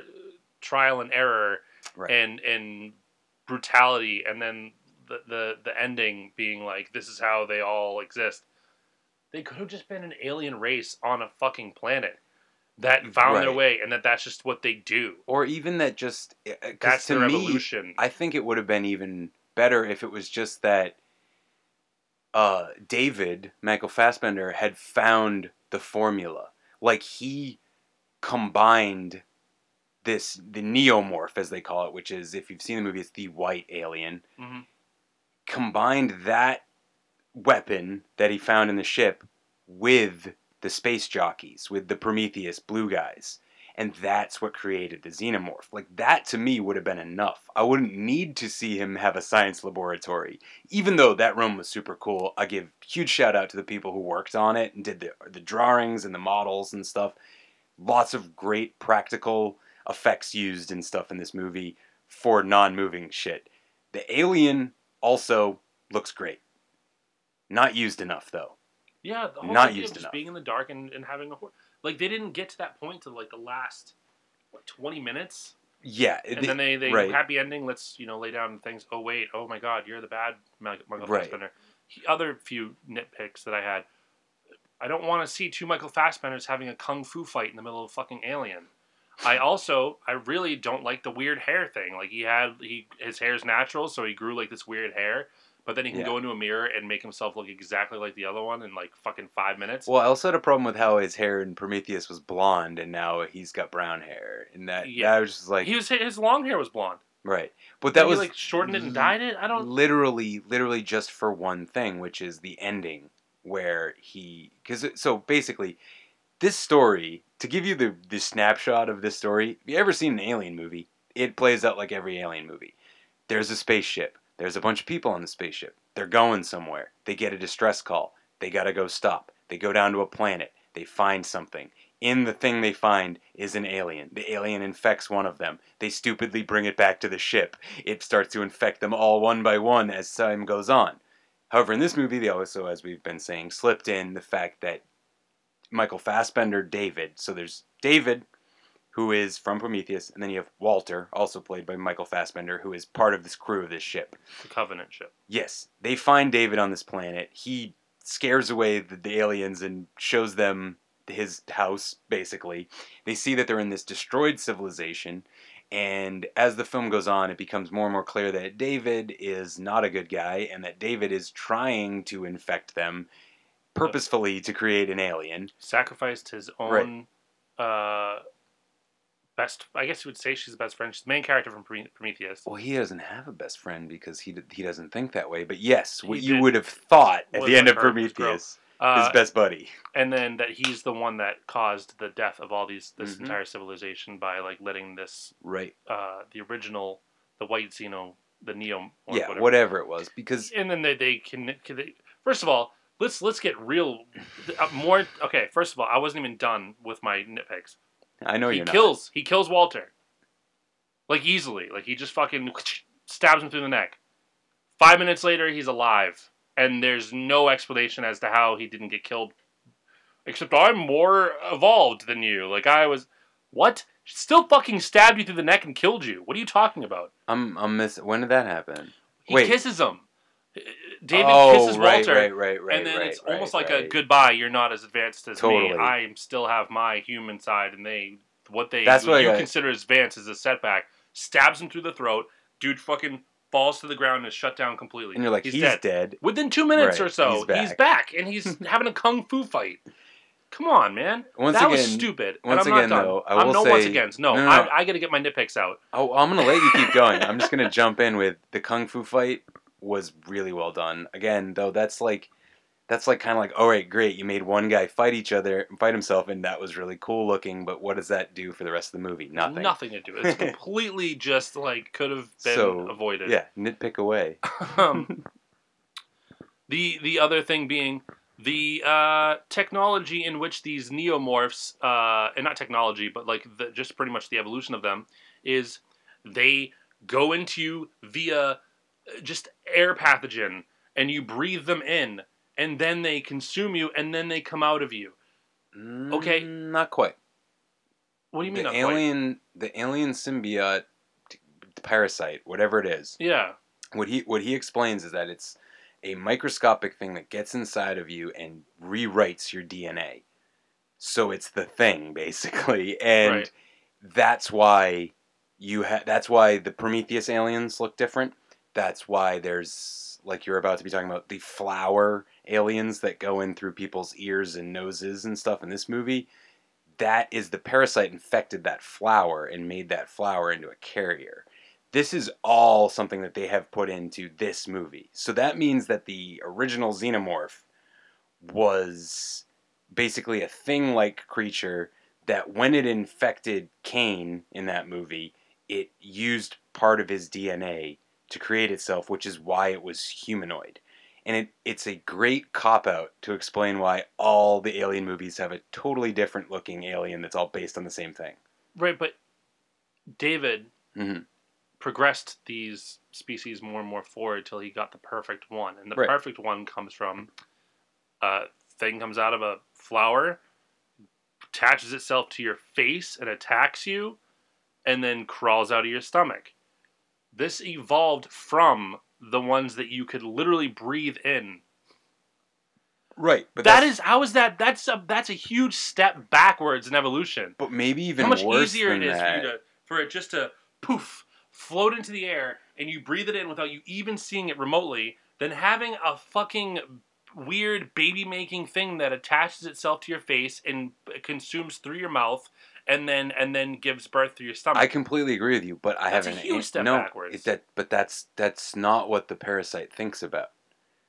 trial and error Right. and and brutality, and then the, the the ending being like, this is how they all exist. They could have just been an alien race on a fucking planet that found their way, and that that's just what they do. or even that just uh, 'cause That's to their me, evolution. I think it would have been even better if it was just that uh, David Michael Fassbender had found the formula, like he combined this the neomorph as they call it, which is if you've seen the movie, it's the white alien. Mhm. Combined that weapon that he found in the ship with the space jockeys, with the Prometheus blue guys. And that's what created the xenomorph. Like, that to me would have been enough. I wouldn't need to see him have a science laboratory. Even though that room was super cool, I give huge shout out to the people who worked on it and did the, the drawings and the models and stuff. Lots of great practical effects used and stuff in this movie for non moving shit. The alien also looks great. Not used enough, though. Yeah, the whole Not idea used of just enough. being in the dark and, and having a like they didn't get to that point to like the last what twenty minutes, Yeah. and then they they right. happy ending. Let's you know lay down things. Oh wait, oh my God, you're the bad Michael Right. Fassbender. He, other few nitpicks that I had. I don't want to see two Michael Fassbenders having a kung fu fight in the middle of fucking Alien. I also I really don't like the weird hair thing. Like he had he his hair's natural, so he grew like this weird hair. But then he can Yeah. go into a mirror and make himself look exactly like the other one in like fucking five minutes. Well, I also had a problem with how his hair in Prometheus was blonde, and now he's got brown hair, and that Yeah. that was just like he was his long hair was blonde. right. But that he, was like shortened it and dyed it. I don't. literally, literally just for one thing, which is the ending where he because uh, so basically this story to give you the the snapshot of this story. If you ever seen an alien movie, it plays out like every alien movie. There's a spaceship. There's a bunch of people on the spaceship. They're going somewhere. They get a distress call. They gotta go stop. They go down to a planet. They find something. In the thing they find is an alien. The alien infects one of them. They stupidly bring it back to the ship. It starts to infect them all one by one as time goes on. However, in this movie, they also, as we've been saying, slipped in the fact that Michael Fassbender, David. So there's David, who is from Prometheus, and then you have Walter, also played by Michael Fassbender, who is part of this crew of this ship. The Covenant ship. Yes, they find David on this planet. He scares away the, the aliens and shows them his house, basically. They see that they're in this destroyed civilization, and as the film goes on, it becomes more and more clear that David is not a good guy and that David is trying to infect them purposefully to create an alien. Sacrificed his own uh, best. I guess you would say she's the best friend. She's the main character from Prometheus. Well, he doesn't have a best friend because he he doesn't think that way. But yes, what He you would have thought at the end of her- his girl. Prometheus, Uh, his best buddy. and then that he's the one that caused the death of all these this Mhm. entire civilization by like letting this Right. uh the original the white Xeno the Neo or Yeah, whatever. whatever it was, because and then they they can, can they, first of all let's let's get real uh, more okay first of all I wasn't even done with my nitpicks I know he you're not. kills he kills Walter. Like easily. Like he just fucking stabs him through the neck. Five minutes later he's alive. And there's no explanation as to how he didn't get killed. Except I'm more evolved than you. Like I was what? Still fucking stabbed you through the neck and killed you. What are you talking about? I'm I'm miss. When did that happen? he Wait. kisses him David Oh, kisses right, Walter, right, right, right, and then right, it's almost right, like a goodbye. You're not as advanced as Totally. me. I still have my human side, and they what they That's what what you got- consider as advanced is a setback. Stabs him through the throat. Dude, fucking falls to the ground and is shut down completely. And you're like, he's dead. Within two minutes or so, he's he's back. back, and he's having a kung fu fight. Come on, man. Once that was stupid. once and I'm again, not done. though, I I'm will no once say- again. No, No, no, no. I, I got to get my nitpicks out. Oh, I'm gonna let you keep going. I'm just gonna jump in with the kung fu fight was really well done. Again, though, that's like that's like kind of like, all right, great, you made one guy fight each other, fight himself, and that was really cool looking. But what does that do for the rest of the movie? Nothing. Nothing to do. It's completely just like could have been so avoided. Yeah, nitpick away. um, the the other thing being the uh, technology in which these neomorphs, uh, and not technology, but like the, just pretty much the evolution of them, is they go into you via just air pathogen, and you breathe them in, and then they consume you, and then they come out of you. Okay, Mm, not quite. What do you mean? The not quite? alien, the alien symbiote, t- parasite, whatever it is. Yeah. What he what he explains is that it's a microscopic thing that gets inside of you and rewrites your DNA. So it's the thing basically, and Right. that's why you ha- That's why the Prometheus aliens look different. That's why there's like you're about to be talking about the flower aliens that go in through people's ears and noses and stuff in this movie. That is the parasite infected that flower and made that flower into a carrier this is all something that they have put into this movie. So that means that the original xenomorph was basically a thing like creature that when it infected Kane in that movie, it used part of his DNA to create itself, which is why it was humanoid. And it, it's a great cop out to explain why all the alien movies have a totally different looking alien that's all based on the same thing. Right, but David hmm progressed these species more and more forward till he got the perfect one, and the Right. perfect one comes from a thing comes out of a flower, attaches itself to your face and attacks you, and then crawls out of your stomach. This evolved from the ones that you could literally breathe in. Right, but that that's- is how is that? That's a that's a huge step backwards in evolution. But maybe even how much easier it is that. for you to for it just to poof float into the air and you breathe it in without you even seeing it remotely than having a fucking weird baby making thing that attaches itself to your face and consumes through your mouth and then and then gives birth through your stomach. I completely agree with you, but I That's a haven't. huge step no, backwards. That, but that's that's not what the parasite thinks about.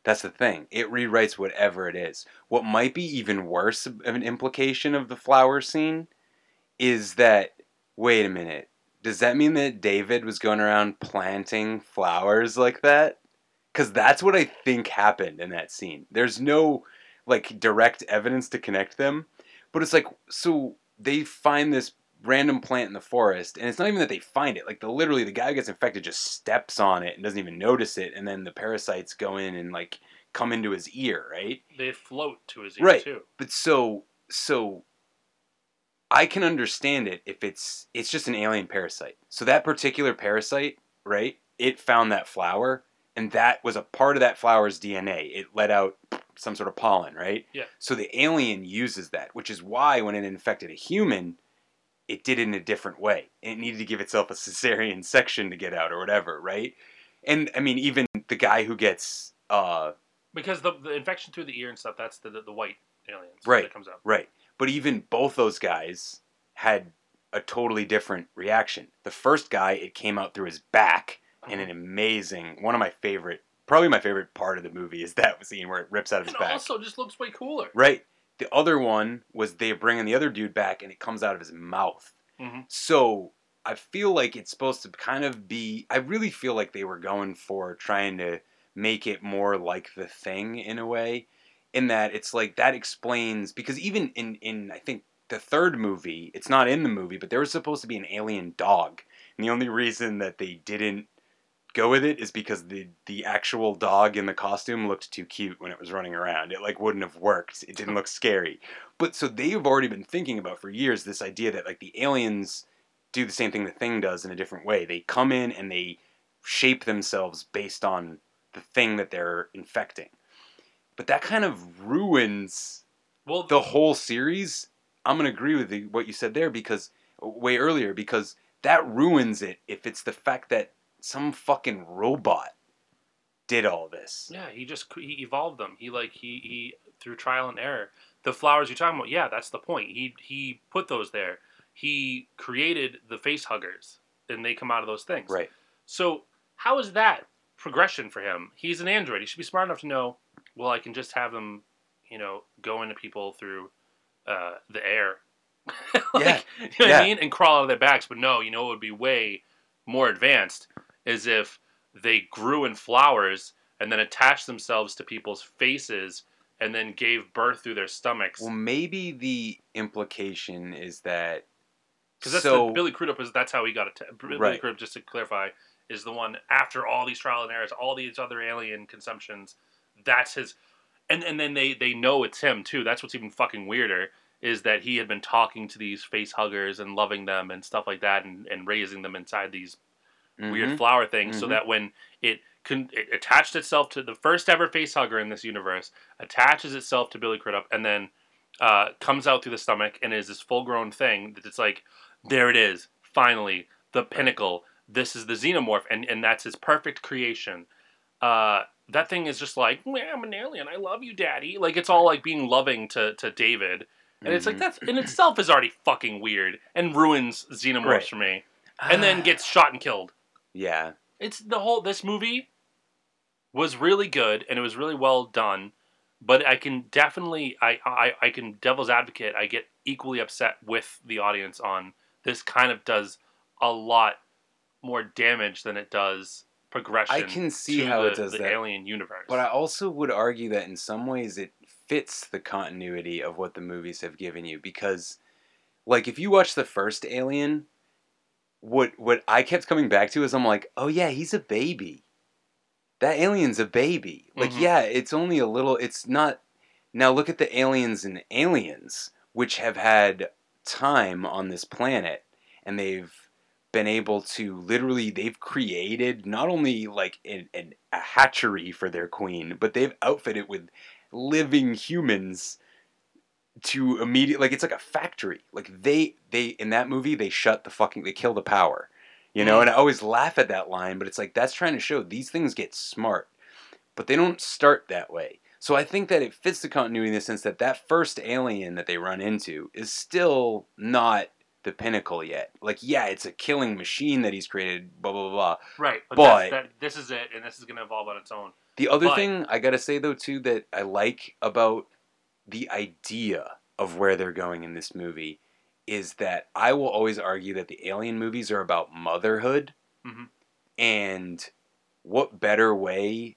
That's the thing. It rewrites whatever it is. What might be even worse of an implication of the flower scene is that wait a minute. Does that mean that David was going around planting flowers like that? Cuz that's what I think happened in that scene. There's no like direct evidence to connect them, but it's like so they find this random plant in the forest and it's not even that they find it. Like the literally the guy who gets infected just steps on it and doesn't even notice it and then the parasites go in and like come into his ear right? They float to his ear right. too. but so so i can understand it if it's it's just an alien parasite. So that particular parasite right it found that flower and that was a part of that flower's dna it let out some sort of pollen right? Yeah. so the alien uses that which is why when it infected a human it did it in a different way. It needed to give itself a cesarean section to get out or whatever right? And i mean even the guy who gets uh Because the, the infection through the ear and stuff, that's the the, the white aliens right that comes out. right. But even both those guys had a totally different reaction. The first guy it came out through his back in an amazing one of my favorite probably my favorite part of the movie is that scene where it rips out of his And back also just looks way cooler. right the other one was they bringing the other dude back and it comes out of his mouth Mhm. so i feel like it's supposed to kind of be i really feel like they were going for trying to make it more like the thing in a way in that it's like that explains because even in in i think the third movie it's not in the movie but there was supposed to be an alien dog and the only reason that they didn't go with it is because the the actual dog in the costume looked too cute when it was running around. It like wouldn't have worked. It didn't look scary. But so they've already been thinking about for years this idea that like the aliens do the same thing the thing does in a different way. They come in and they shape themselves based on the thing that they're infecting. But that kind of ruins well the whole series. I'm gonna agree with the, what you said there because way earlier because that ruins it if it's the fact that some fucking robot did all this. Yeah, he just he evolved them. He like he he through trial and error. The flowers you're talking about, yeah, that's the point. He he put those there. He created the face huggers, and they come out of those things. Right. So how is that progression for him? He's an android. He should be smart enough to know. Well, I can just have them, you know, go into people through uh, the air. like, Yeah, You know what yeah. I mean? And crawl out of their backs. But no, you know it would be way more advanced is if they grew in flowers and then attached themselves to people's faces and then gave birth through their stomachs. Well, maybe the implication is that Because that's so the, Billy Crudup is that's how he got it. Billy Right. Crudup, just to clarify, is the one after all these trial and errors, all these other alien consumptions. That's his, and and then they they know it's him too. That's what's even fucking weirder is that he had been talking to these face huggers and loving them and stuff like that, and and raising them inside these weird Mhm. flower thing, so Mhm. that when it con- it attached itself to the first ever face hugger in this universe, attaches itself to Billy Crudup, and then uh, comes out through the stomach and is this full grown thing that it's like, there it is, finally, the pinnacle. This is the xenomorph, and, and that's his perfect creation. Uh, that thing is just like, "Well, I'm an alien. I love you, daddy. Like, it's all like being loving to, to David. And it's like, Mhm. that's in itself is already fucking weird and ruins xenomorphs Right. for me. And then gets shot and killed. Yeah, It's the whole, this movie was really good and it was really well done. But I can definitely, I, I, I can devil's advocate. I get equally upset with the audience on this. Kind of does a lot more damage than it does progression. I can see to how the, it does the that. alien universe. But I also would argue that in some ways it fits the continuity of what the movies have given you because like if you watch the first Alien, what what I kept coming back to is I'm like, "Oh yeah, he's a baby. That alien's a baby." Like Mhm. yeah, it's only a little it's not Now look at the aliens and aliens which have had time on this planet and they've been able to literally they've created not only like an, an, a hatchery for their queen but they've outfitted with living humans to immediate like it's like a factory. Like they they in that movie they shut the fucking they kill the power. You know, Mhm. and I always laugh at that line, but it's like that's trying to show these things get smart, but they don't start that way. So I think that it fits the continuity in the sense that that first alien that they run into is still not the pinnacle yet. Like, yeah, it's a killing machine that he's created, blah blah blah. blah. Right, but, But- that, this is it, and this is going to evolve on its own. The other But- thing I gotta say though too that I like about the idea of where they're going in this movie is that I will always argue that the alien movies are about motherhood Mhm. and what better way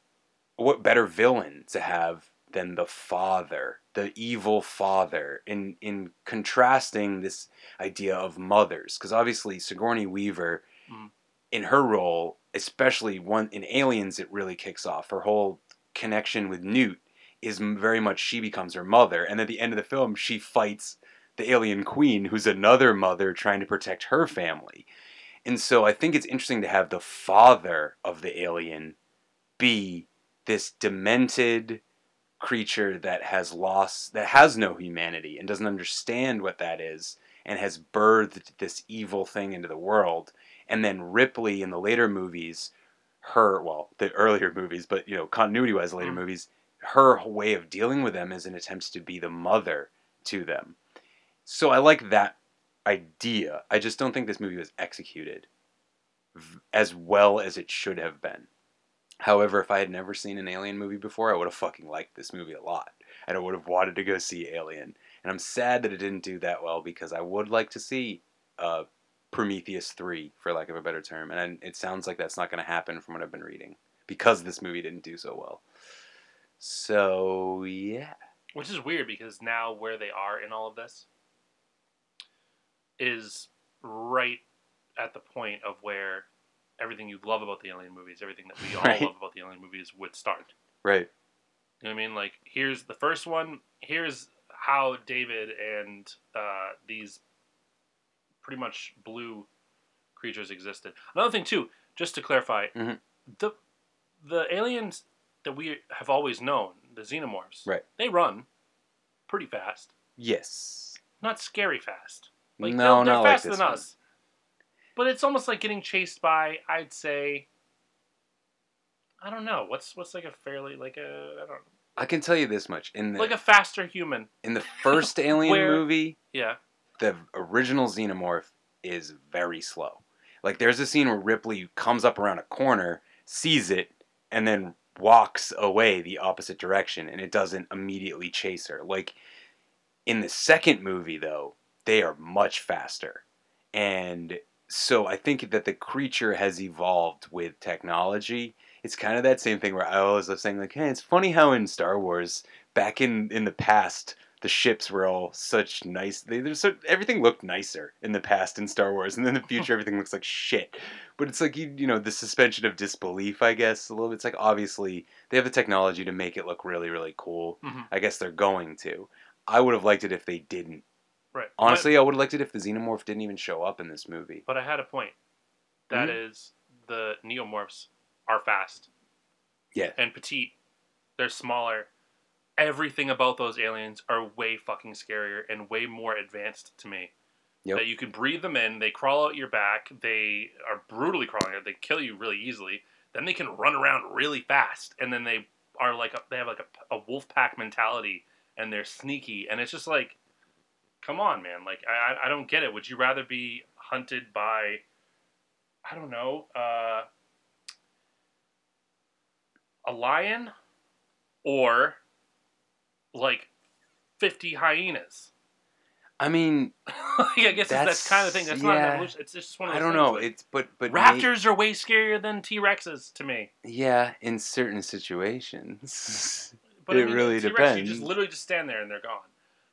what better villain to have than the father the evil father in in contrasting this idea of mothers because obviously sigourney weaver Mhm. in her role especially one in aliens it really kicks off her whole connection with newt is very much she becomes her mother and at the end of the film she fights the alien queen who's another mother trying to protect her family and so I think it's interesting to have the father of the alien be this demented creature that has lost, that has no humanity and doesn't understand what that is and has birthed this evil thing into the world. And then Ripley in the later movies, her, well, the earlier movies, but you know, continuity wise, later Mm. movies, her way of dealing with them is an attempt to be the mother to them. So I like that idea. I just don't think this movie was executed as well as it should have been. However, if I had never seen an Alien movie before, I would have fucking liked this movie a lot. And I would have wanted to go see Alien. And I'm sad that it didn't do that well because I would like to see uh, Prometheus 3, for lack of a better term. And it sounds like that's not going to happen from what I've been reading because this movie didn't do so well. So, yeah. Which is weird because now where they are in all of this is right at the point of where everything you love about the alien movies, everything that we all Right. love about the alien movies would start. Right. You know what I mean? Like here's the first one. Here's how David and uh, these pretty much blue creatures existed. Another thing too, just to clarify, Mhm. the the aliens that we have always known, the xenomorphs, Right. they run pretty fast. Yes. Not scary fast. Like No, they're, they're not like faster this than one. us. But it's almost like getting chased by, I'd say I don't know. What's what's like a fairly like a I don't I can tell you this much. In the, like a faster human. in the first Alien Where- movie, Yeah. the original xenomorph is very slow. Like there's a scene where Ripley comes up around a corner, sees it, and then walks away the opposite direction, and it doesn't immediately chase her. Like in the second movie, though, they are much faster, and so I think that the creature has evolved with technology. It's kind of that same thing where I always was saying like, hey, it's funny how in Star Wars back in in the past the ships were all such nice. They, there's so, everything looked nicer in the past in Star Wars, and then in the future everything looks like shit. But it's like you you know the suspension of disbelief, I guess a little bit. It's like obviously they have the technology to make it look really really cool. Mhm. I guess they're going to. I would have liked it if they didn't. Right. Honestly, I would have liked it if the xenomorph didn't even show up in this movie. But I had a point. That is the neomorphs are fast Yeah. and petite. They're smaller. Everything about those aliens are way fucking scarier and way more advanced to me. Yep. That you can breathe them in, they crawl out your back, they are brutally crawling out, they kill you really easily. Then they can run around really fast, and then they are like a, they have like a, a wolf pack mentality, and they're sneaky, and it's just like, come on, man, like I I- I don't get it. Would you rather be hunted by, I don't know, uh, a lion, or like fifty hyenas? I mean, Like, I guess that's, that's kind of thing. That's not an yeah. evolution. It's just one of I don't know. like, It's but but may- raptors are way scarier than T Rexes to me. yeah, in certain situations, But it I mean, really T-Rex, depends. You just literally just stand there and they're gone.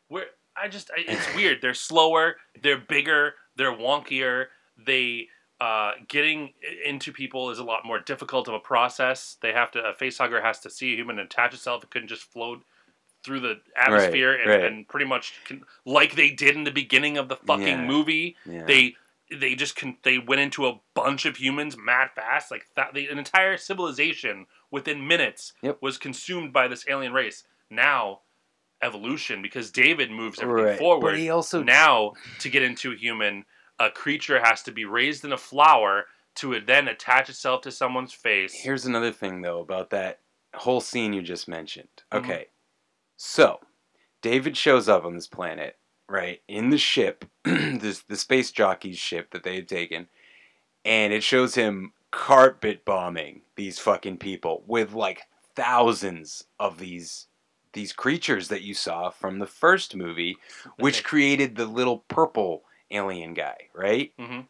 Where I just I, it's weird. They're slower. They're bigger. They're wonkier. They uh, getting into people is a lot more difficult of a process. They have to a facehugger has to see a human and attach itself. It couldn't just float through the atmosphere and, right. and pretty much can, like they did in the beginning of the fucking Yeah, movie. yeah. They they just con- they went into a bunch of humans mad fast. Like that, the, an entire civilization within minutes Yep. was consumed by this alien race. now evolution because David moves everything Right, but forward. he also- now to get into a human, a creature has to be raised in a flower to then attach itself to someone's face. Here's another thing though about that whole scene you just mentioned. Mhm. Okay. So, David shows up on this planet, right? In the ship, this the space jockey's ship that they had taken, and it shows him carpet bombing these fucking people with like thousands of these these creatures that you saw from the first movie, which created the little purple alien guy, right? Mm-hmm.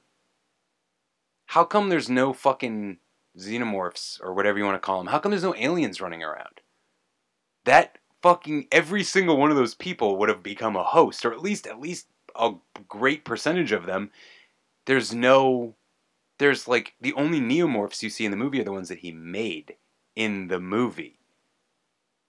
How come there's no fucking xenomorphs or whatever you want to call them? How come there's no aliens running around? That fucking every single one of those people would have become a host, or at least at least a great percentage of them. There's no, there's like the only neomorphs you see in the movie are the ones that he made in the movie.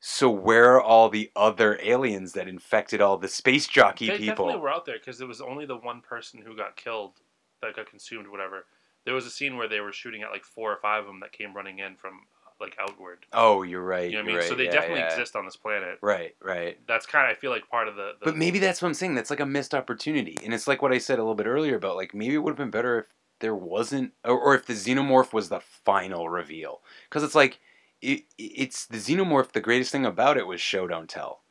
So where are all the other aliens that infected all the space jockey They people? definitely were out there because there was only the one person who got killed, that got consumed, whatever. There was a scene where they were shooting at like four or five of them that came running in from like outward. Oh, you're right. You know what I mean? So they yeah, definitely yeah. exist on this planet. Right, right. That's kind of I feel like part of the. the But maybe that's what I'm saying. That's like a missed opportunity, and it's like what I said a little bit earlier about like maybe it would have been better if there wasn't, or, or if the xenomorph was the final reveal, because it's like it, it's the xenomorph. The greatest thing about it was show don't tell,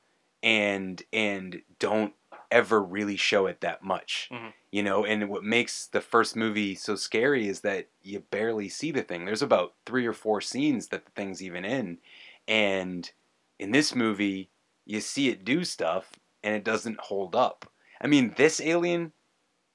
and and don't ever really show it that much, Mhm. You know. And what makes the first movie so scary is that you barely see the thing. There's about three or four scenes that the thing's even in, and in this movie you see it do stuff and it doesn't hold up. I mean, this alien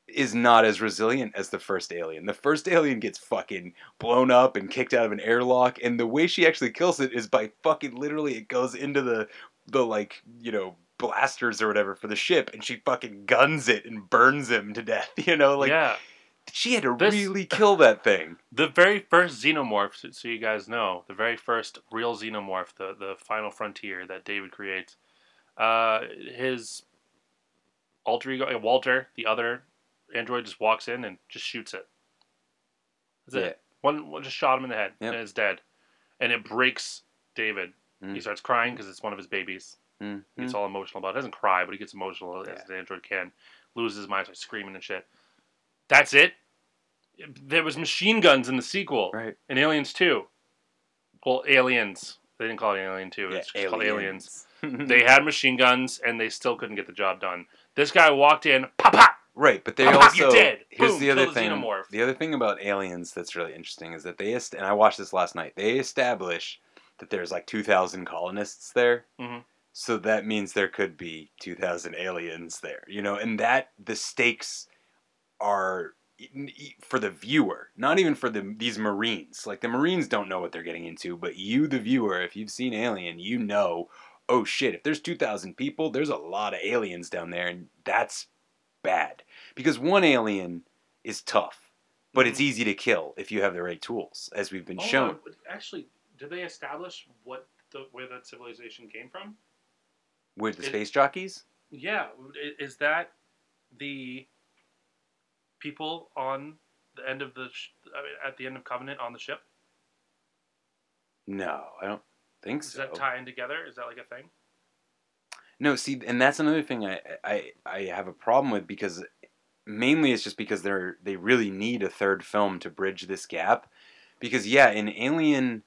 is not as resilient as the first alien. The first alien gets fucking blown up and kicked out of an airlock, and the way she actually kills it is by fucking literally it goes into the the like you know blasters or whatever for the ship, and she fucking guns it and burns him to death. You know, like yeah. she had to This- really kill that thing. The very first xenomorph, so- you guys know, the very first real xenomorph, the the final frontier that David creates, uh, his alter ego uh, Walter, the other android, just walks in and just shoots it. That's Yeah. it. One, one just shot him in the head Yep. and it's dead, and it breaks David. Mm. He starts crying because it's one of his babies. Mm. He gets all emotional about it. He doesn't cry, but he gets emotional as an android can. Loses his mind, starts screaming and shit. That's it. There was machine guns in the sequel, right? In Aliens Two. Well, Aliens. They didn't call it Alien Two. Yeah, it's just called Aliens. Aliens. they had machine guns and they still couldn't get the job done. This guy walked in, pop pop. Right, but they Pop, pop, also you're here's the other the thing. xenomorph. The other thing about aliens that's really interesting is that they est- and I watched this last night. They establish that there's like 2,000 colonists there, Mhm. So that means there could be 2,000 aliens there. You know, and that the stakes are for the viewer, not even for the these Marines. Like the Marines don't know what they're getting into, but you, the viewer, if you've seen Alien, you know. Oh shit! If there's two thousand people, there's a lot of aliens down there, and that's bad because one alien is tough, but it's mm-hmm. easy to kill if you have the right tools, as we've been oh, Hold shown. Actually, did they establish what the where that civilization came from? With the It- space jockeys, Yeah, is that the people on the end of the sh- at the end of Covenant on the ship? no, I don't think Does so. that tie in together? Is that like a thing? No, see, and that's another thing I, I I have a problem with because mainly it's just because they're they really need a third film to bridge this gap. Because yeah, in Alien,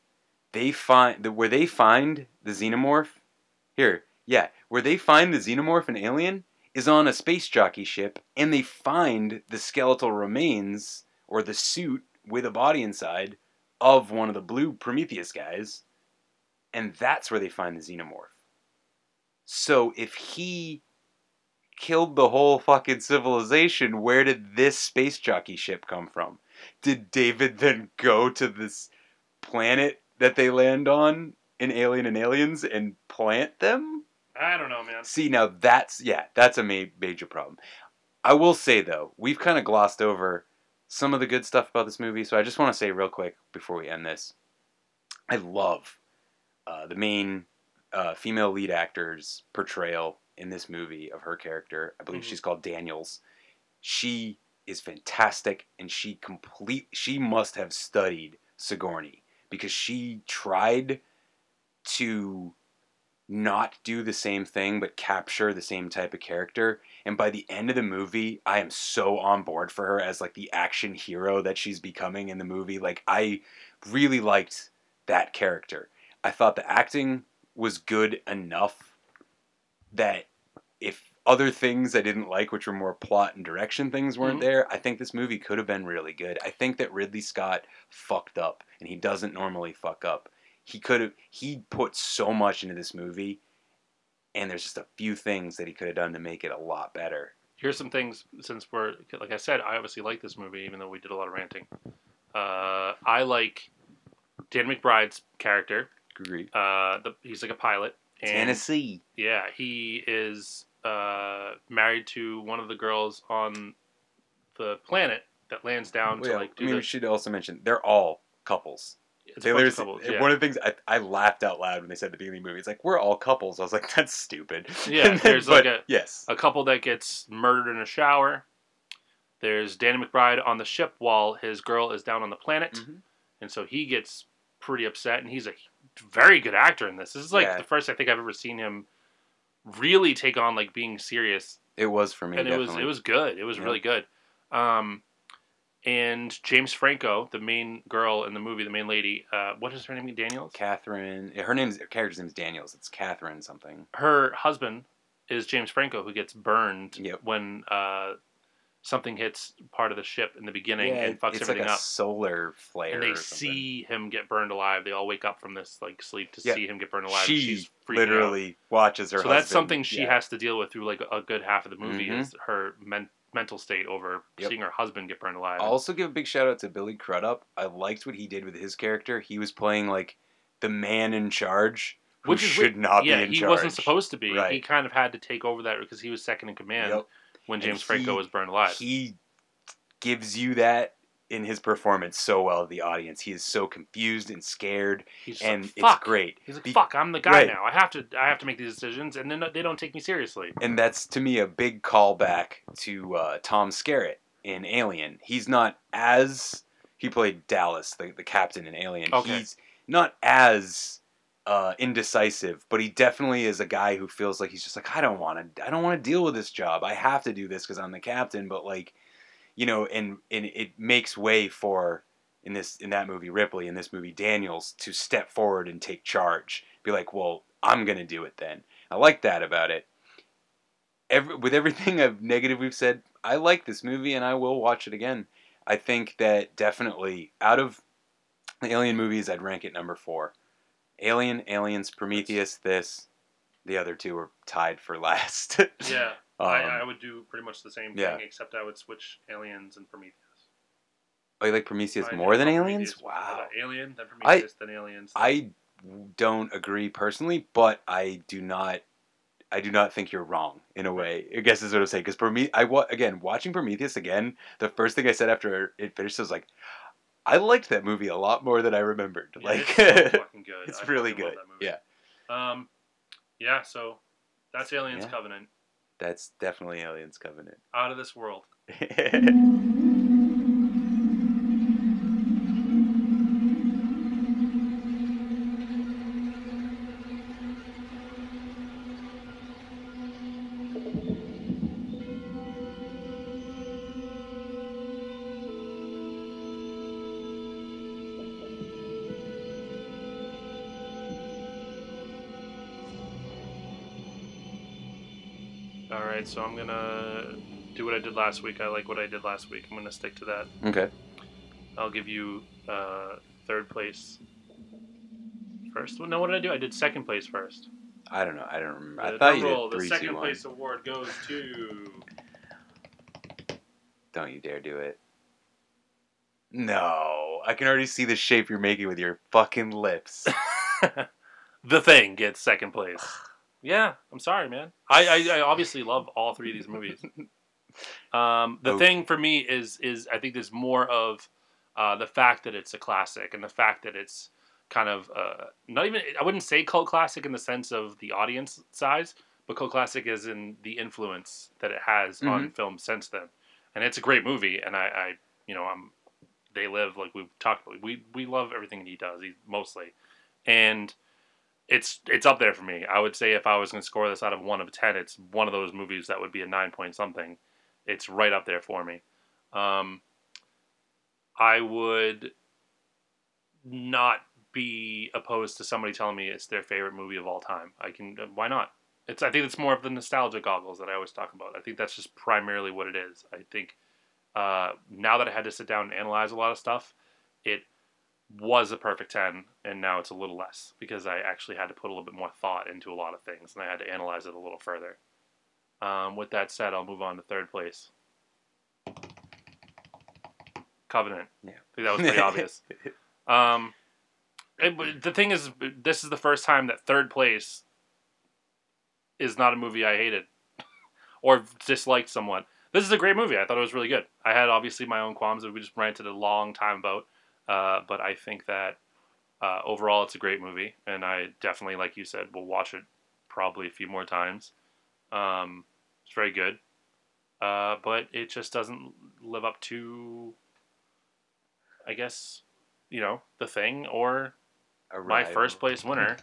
they find the where they find the xenomorph. Here, yeah, where they find the xenomorph and Alien is on a space jockey ship, and they find the skeletal remains or the suit with a body inside of one of the blue Prometheus guys, and that's where they find the xenomorph. So if he killed the whole fucking civilization, where did this space jockey ship come from? Did David then go to this planet that they land on in Alien and Aliens and plant them? I don't know, man. See, now that's yeah, that's a ma- major problem. I will say though, we've kind of glossed over some of the good stuff about this movie, so I just want to say real quick before we end this, I love uh, the main uh, female lead actor's portrayal in this movie of her character. I believe Mhm. she's called Daniels. She is fantastic, and she complete. She must have studied Sigourney because she tried to not do the same thing but capture the same type of character. And by the end of the movie, I am so on board for her as like the action hero that she's becoming in the movie. Like I really liked that character. I thought the acting was good enough that if other things I didn't like, which were more plot and direction things, weren't Mhm. there, I think this movie could have been really good. I think that Ridley Scott fucked up, and he doesn't normally fuck up. He could have, he put so much into this movie, and there's just a few things that he could have done to make it a lot better. Here's some things since we're like I said, I obviously like this movie, even though we did a lot of ranting. Uh, I like Dan McBride's character. Agreed. Uh, the, he's like a pilot. And Tennessee. Yeah, he is uh, married to one of the girls on the planet that lands down to like I mean, the we should also mention they're all couples. It's of couples, yeah. One of the things I, I laughed out loud when they said the beginning of the movie, it's like we're all couples. I was like, that's stupid. Yeah, then- there's like a yes, a couple that gets murdered in a shower. There's Danny McBride on the ship while his girl is down on the planet, Mm-hmm. and so he gets pretty upset. And he's a very good actor in this. This is like Yeah. the first I think I've ever seen him really take on like being serious, it was for me. and it was it was good. It was Yeah. really good. Um, and James Franco, the main girl in the movie, the main lady, uh, what is her name? Daniels. Katherine. Her name's her character's name's Daniels. It's Katherine something. her husband is James Franco, who gets burned Yep. when uh, something hits part of the ship in the beginning Yeah, and fucks it's everything like a up. solar flare. And they see him get burned alive. They all wake up from this like sleep to Yeah. see him get burned alive. She literally out. watches her. So that's something she yeah. has to deal with through like a good half of the movie Mhm. is her men- mental state over Yep. seeing her husband get burned alive. I'll also give a big shout out to Billy Crudup. I liked what he did with his character. He was playing like the man in charge, Which should weird. not yeah, be in he charge. wasn't supposed to be. Right. He kind of had to take over that because he was second in command Yep. when James Franco he- was burned alive. He gives you that in his performance so well to the audience. He is so confused and scared, He's and like, it's great. He's like, Be- "Fuck, I'm the guy Right. now. I have to, I have to make these decisions," and then they don't take me seriously. And that's to me a big callback to uh, Tom Skerritt in Alien. He's not as he played Dallas, the, the captain in Alien. Okay. He's not as uh, indecisive, but he definitely is a guy who feels like he's just like I don't want to, I don't want to deal with this job. I have to do this because I'm the captain. But like, you know, and and it makes way for in this in that movie Ripley in this movie Daniels to step forward and take charge. Be like, well, I'm gonna do it then. I like that about it every, with everything of negative we've said, I like this movie and I will watch it again. I think that definitely out of the Alien movies, I'd rank it number four. Alien, Aliens, Prometheus, this, the other two are tied for last. Yeah, Um, I would do pretty much the same thing, yeah. except I would switch Aliens and Prometheus. oh, you like Prometheus I more than Aliens? Prometheus. Wow. Uh, Alien, then Prometheus, then Aliens. then- I don't agree personally, but I do not. I do not think you're wrong in a way. I guess is what I'm saying. Because Prome- I wa- again watching Prometheus again. The first thing I said after it finished was like, I liked that movie a lot more than I remembered. Yeah, like, it's so fucking good. it's I really good. Yeah, Um, yeah. So that's Aliens Yeah. Covenant. That's definitely Aliens Covenant. Out of this world. So I'm gonna do what I did last week. I like what I did last week. I'm gonna stick to that. Okay. I'll give you uh, third place first. No, what did I do? I did second place first. I don't know. I don't remember. I The thought drum you did three, the second two, one. place award goes to. Don't you dare do it. No, I can already see the shape you're making with your fucking lips. The Thing gets second place. Yeah, I'm sorry, man. I, I, I obviously love all three of these movies. Um, the Okay. thing for me is is I think there's more of uh, the fact that it's a classic and the fact that it's kind of uh, not even I wouldn't say cult classic in the sense of the audience size, but cult classic is in the influence that it has on Mhm. film since then. And it's a great movie, and I, I you know I'm they live like we've talked about. We we love everything he does. He mostly, and it's it's up there for me. I would say if I was going to score this out of one of ten, it's one of those movies that would be a nine point something. It's right up there for me. Um, I would not be opposed to somebody telling me it's their favorite movie of all time. I can. Why not? It's. I think it's more of the nostalgia goggles that I always talk about. I think that's just primarily what it is. I think uh, now that I had to sit down and analyze a lot of stuff, it was a perfect 10 and now it's a little less because i actually had to put a little bit more thought into a lot of things and i had to analyze it a little further. Um, with that said i'll move on to third place. Covenant. Yeah. I think that was pretty obvious. Um, but the thing is this is the first time that third place is not a movie i hated or disliked somewhat. This is a great movie. I thought it was really good. I had obviously my own qualms that we just ranted a long time about uh, but I think that uh, overall it's a great movie, and I definitely, like you said, will watch it probably a few more times. Um, it's very good, uh, but it just doesn't live up to, I guess, you know, the thing or my first place winner,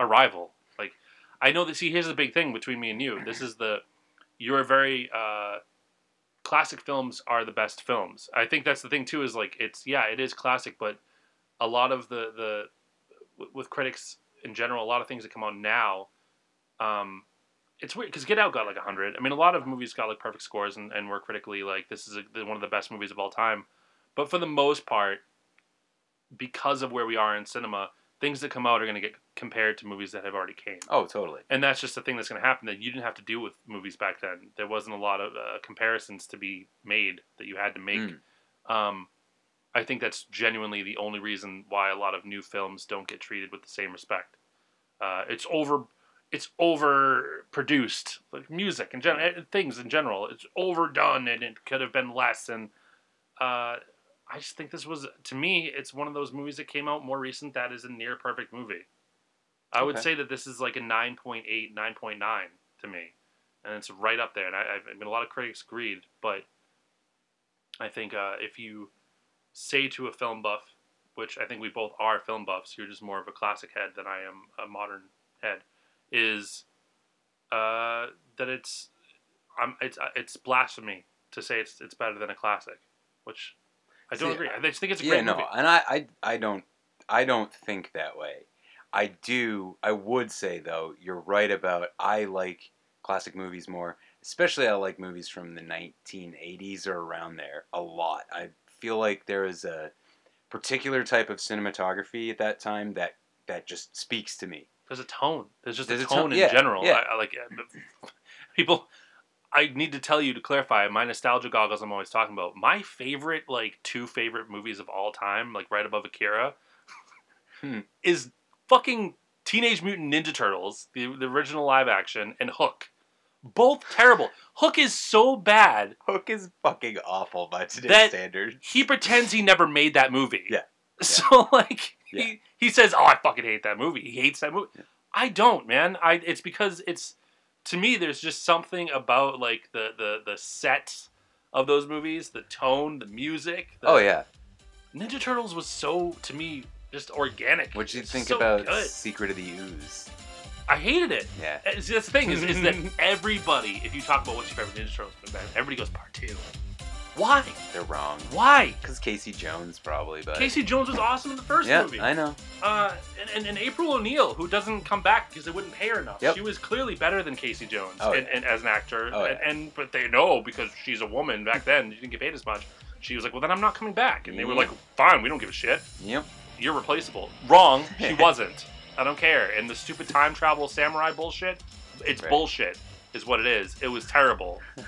Arrival. Like, I know that. See, here's the big thing between me and you. This is the you're very uh, classic films are the best films. I think that's the thing too. Is like it's yeah, it is classic, but a lot of the the with critics in general, a lot of things that come out now, um, it's weird because Get Out got like hundred. I mean, a lot of movies got like perfect scores and, and were critically like this is a, one of the best movies of all time. But for the most part, because of where we are in cinema, things that come out are going to get compared to movies that have already came. Oh, totally. And that's just the thing that's going to happen. That you didn't have to deal with movies back then. There wasn't a lot of uh, comparisons to be made that you had to make. Um, I think that's genuinely the only reason why a lot of new films don't get treated with the same respect. Uh, it's over, it's over produced, like music and gen- eh, things in general. It's overdone, and it could have been less. And uh, I just think this was, to me, it's one of those movies that came out more recent that is a near perfect movie. I would Okay. say that this is like a 9.8, 9.9 to me. And it's right up there. And I, I've, I mean, a lot of critics agreed, but I think uh, if you say to a film buff, which I think we both are film buffs, you're just more of a classic head than I am a modern head, is uh, that it's I'm, it's uh, it's blasphemy to say it's it's better than a classic, which I don't See, agree. I just think it's a great movie. yeah, great no, movie. and I, I, I don't, I don't think that way. I do. I would say though, you're right about. I like classic movies more, especially I like movies from the 1980s or around there a lot. I feel like there is a particular type of cinematography at that time that that just speaks to me. There's a tone. There's just There's a a tone, tone- in yeah, general. yeah. I, I like people. I need to tell you to clarify my nostalgia goggles. I'm always talking about my favorite, like two favorite movies of all time, like right above Akira, Hmm. is fucking Teenage Mutant Ninja Turtles, the, the original live action, and Hook. Both terrible. Hook is so bad. Hook is fucking awful by today's standards. He pretends he never made that movie. Yeah. So like he, he says, "Oh, I fucking hate that movie." He hates that movie. I don't, man. I it's because it's to me there's just something about like the the the set of those movies, the tone, the music. The, Oh yeah. Ninja Turtles was so to me just organic. What do you think so about good. Secret of the Ooze? I hated it. Yeah. Uh, See, that's the thing is, is that everybody, if you talk about what's your favorite Ninja Turtles movie, everybody goes part two. Why? They're wrong. Why? Because Casey Jones probably, but Casey Jones was awesome in the first yeah, movie. I know. Uh, and, and, and April O'Neil, who doesn't come back because they wouldn't pay her enough. Yep. She was clearly better than Casey Jones, Oh, and, yeah. and as an actor. Oh, and, yeah. and but they know because she's a woman back then. She didn't get paid as much. She was like, "Well, then I'm not coming back," and they were like, "Fine, we don't give a shit. Yep. You're replaceable." Wrong. She wasn't. I don't care. And the stupid time travel samurai bullshit. It's Right. bullshit. Is what it is. It was terrible.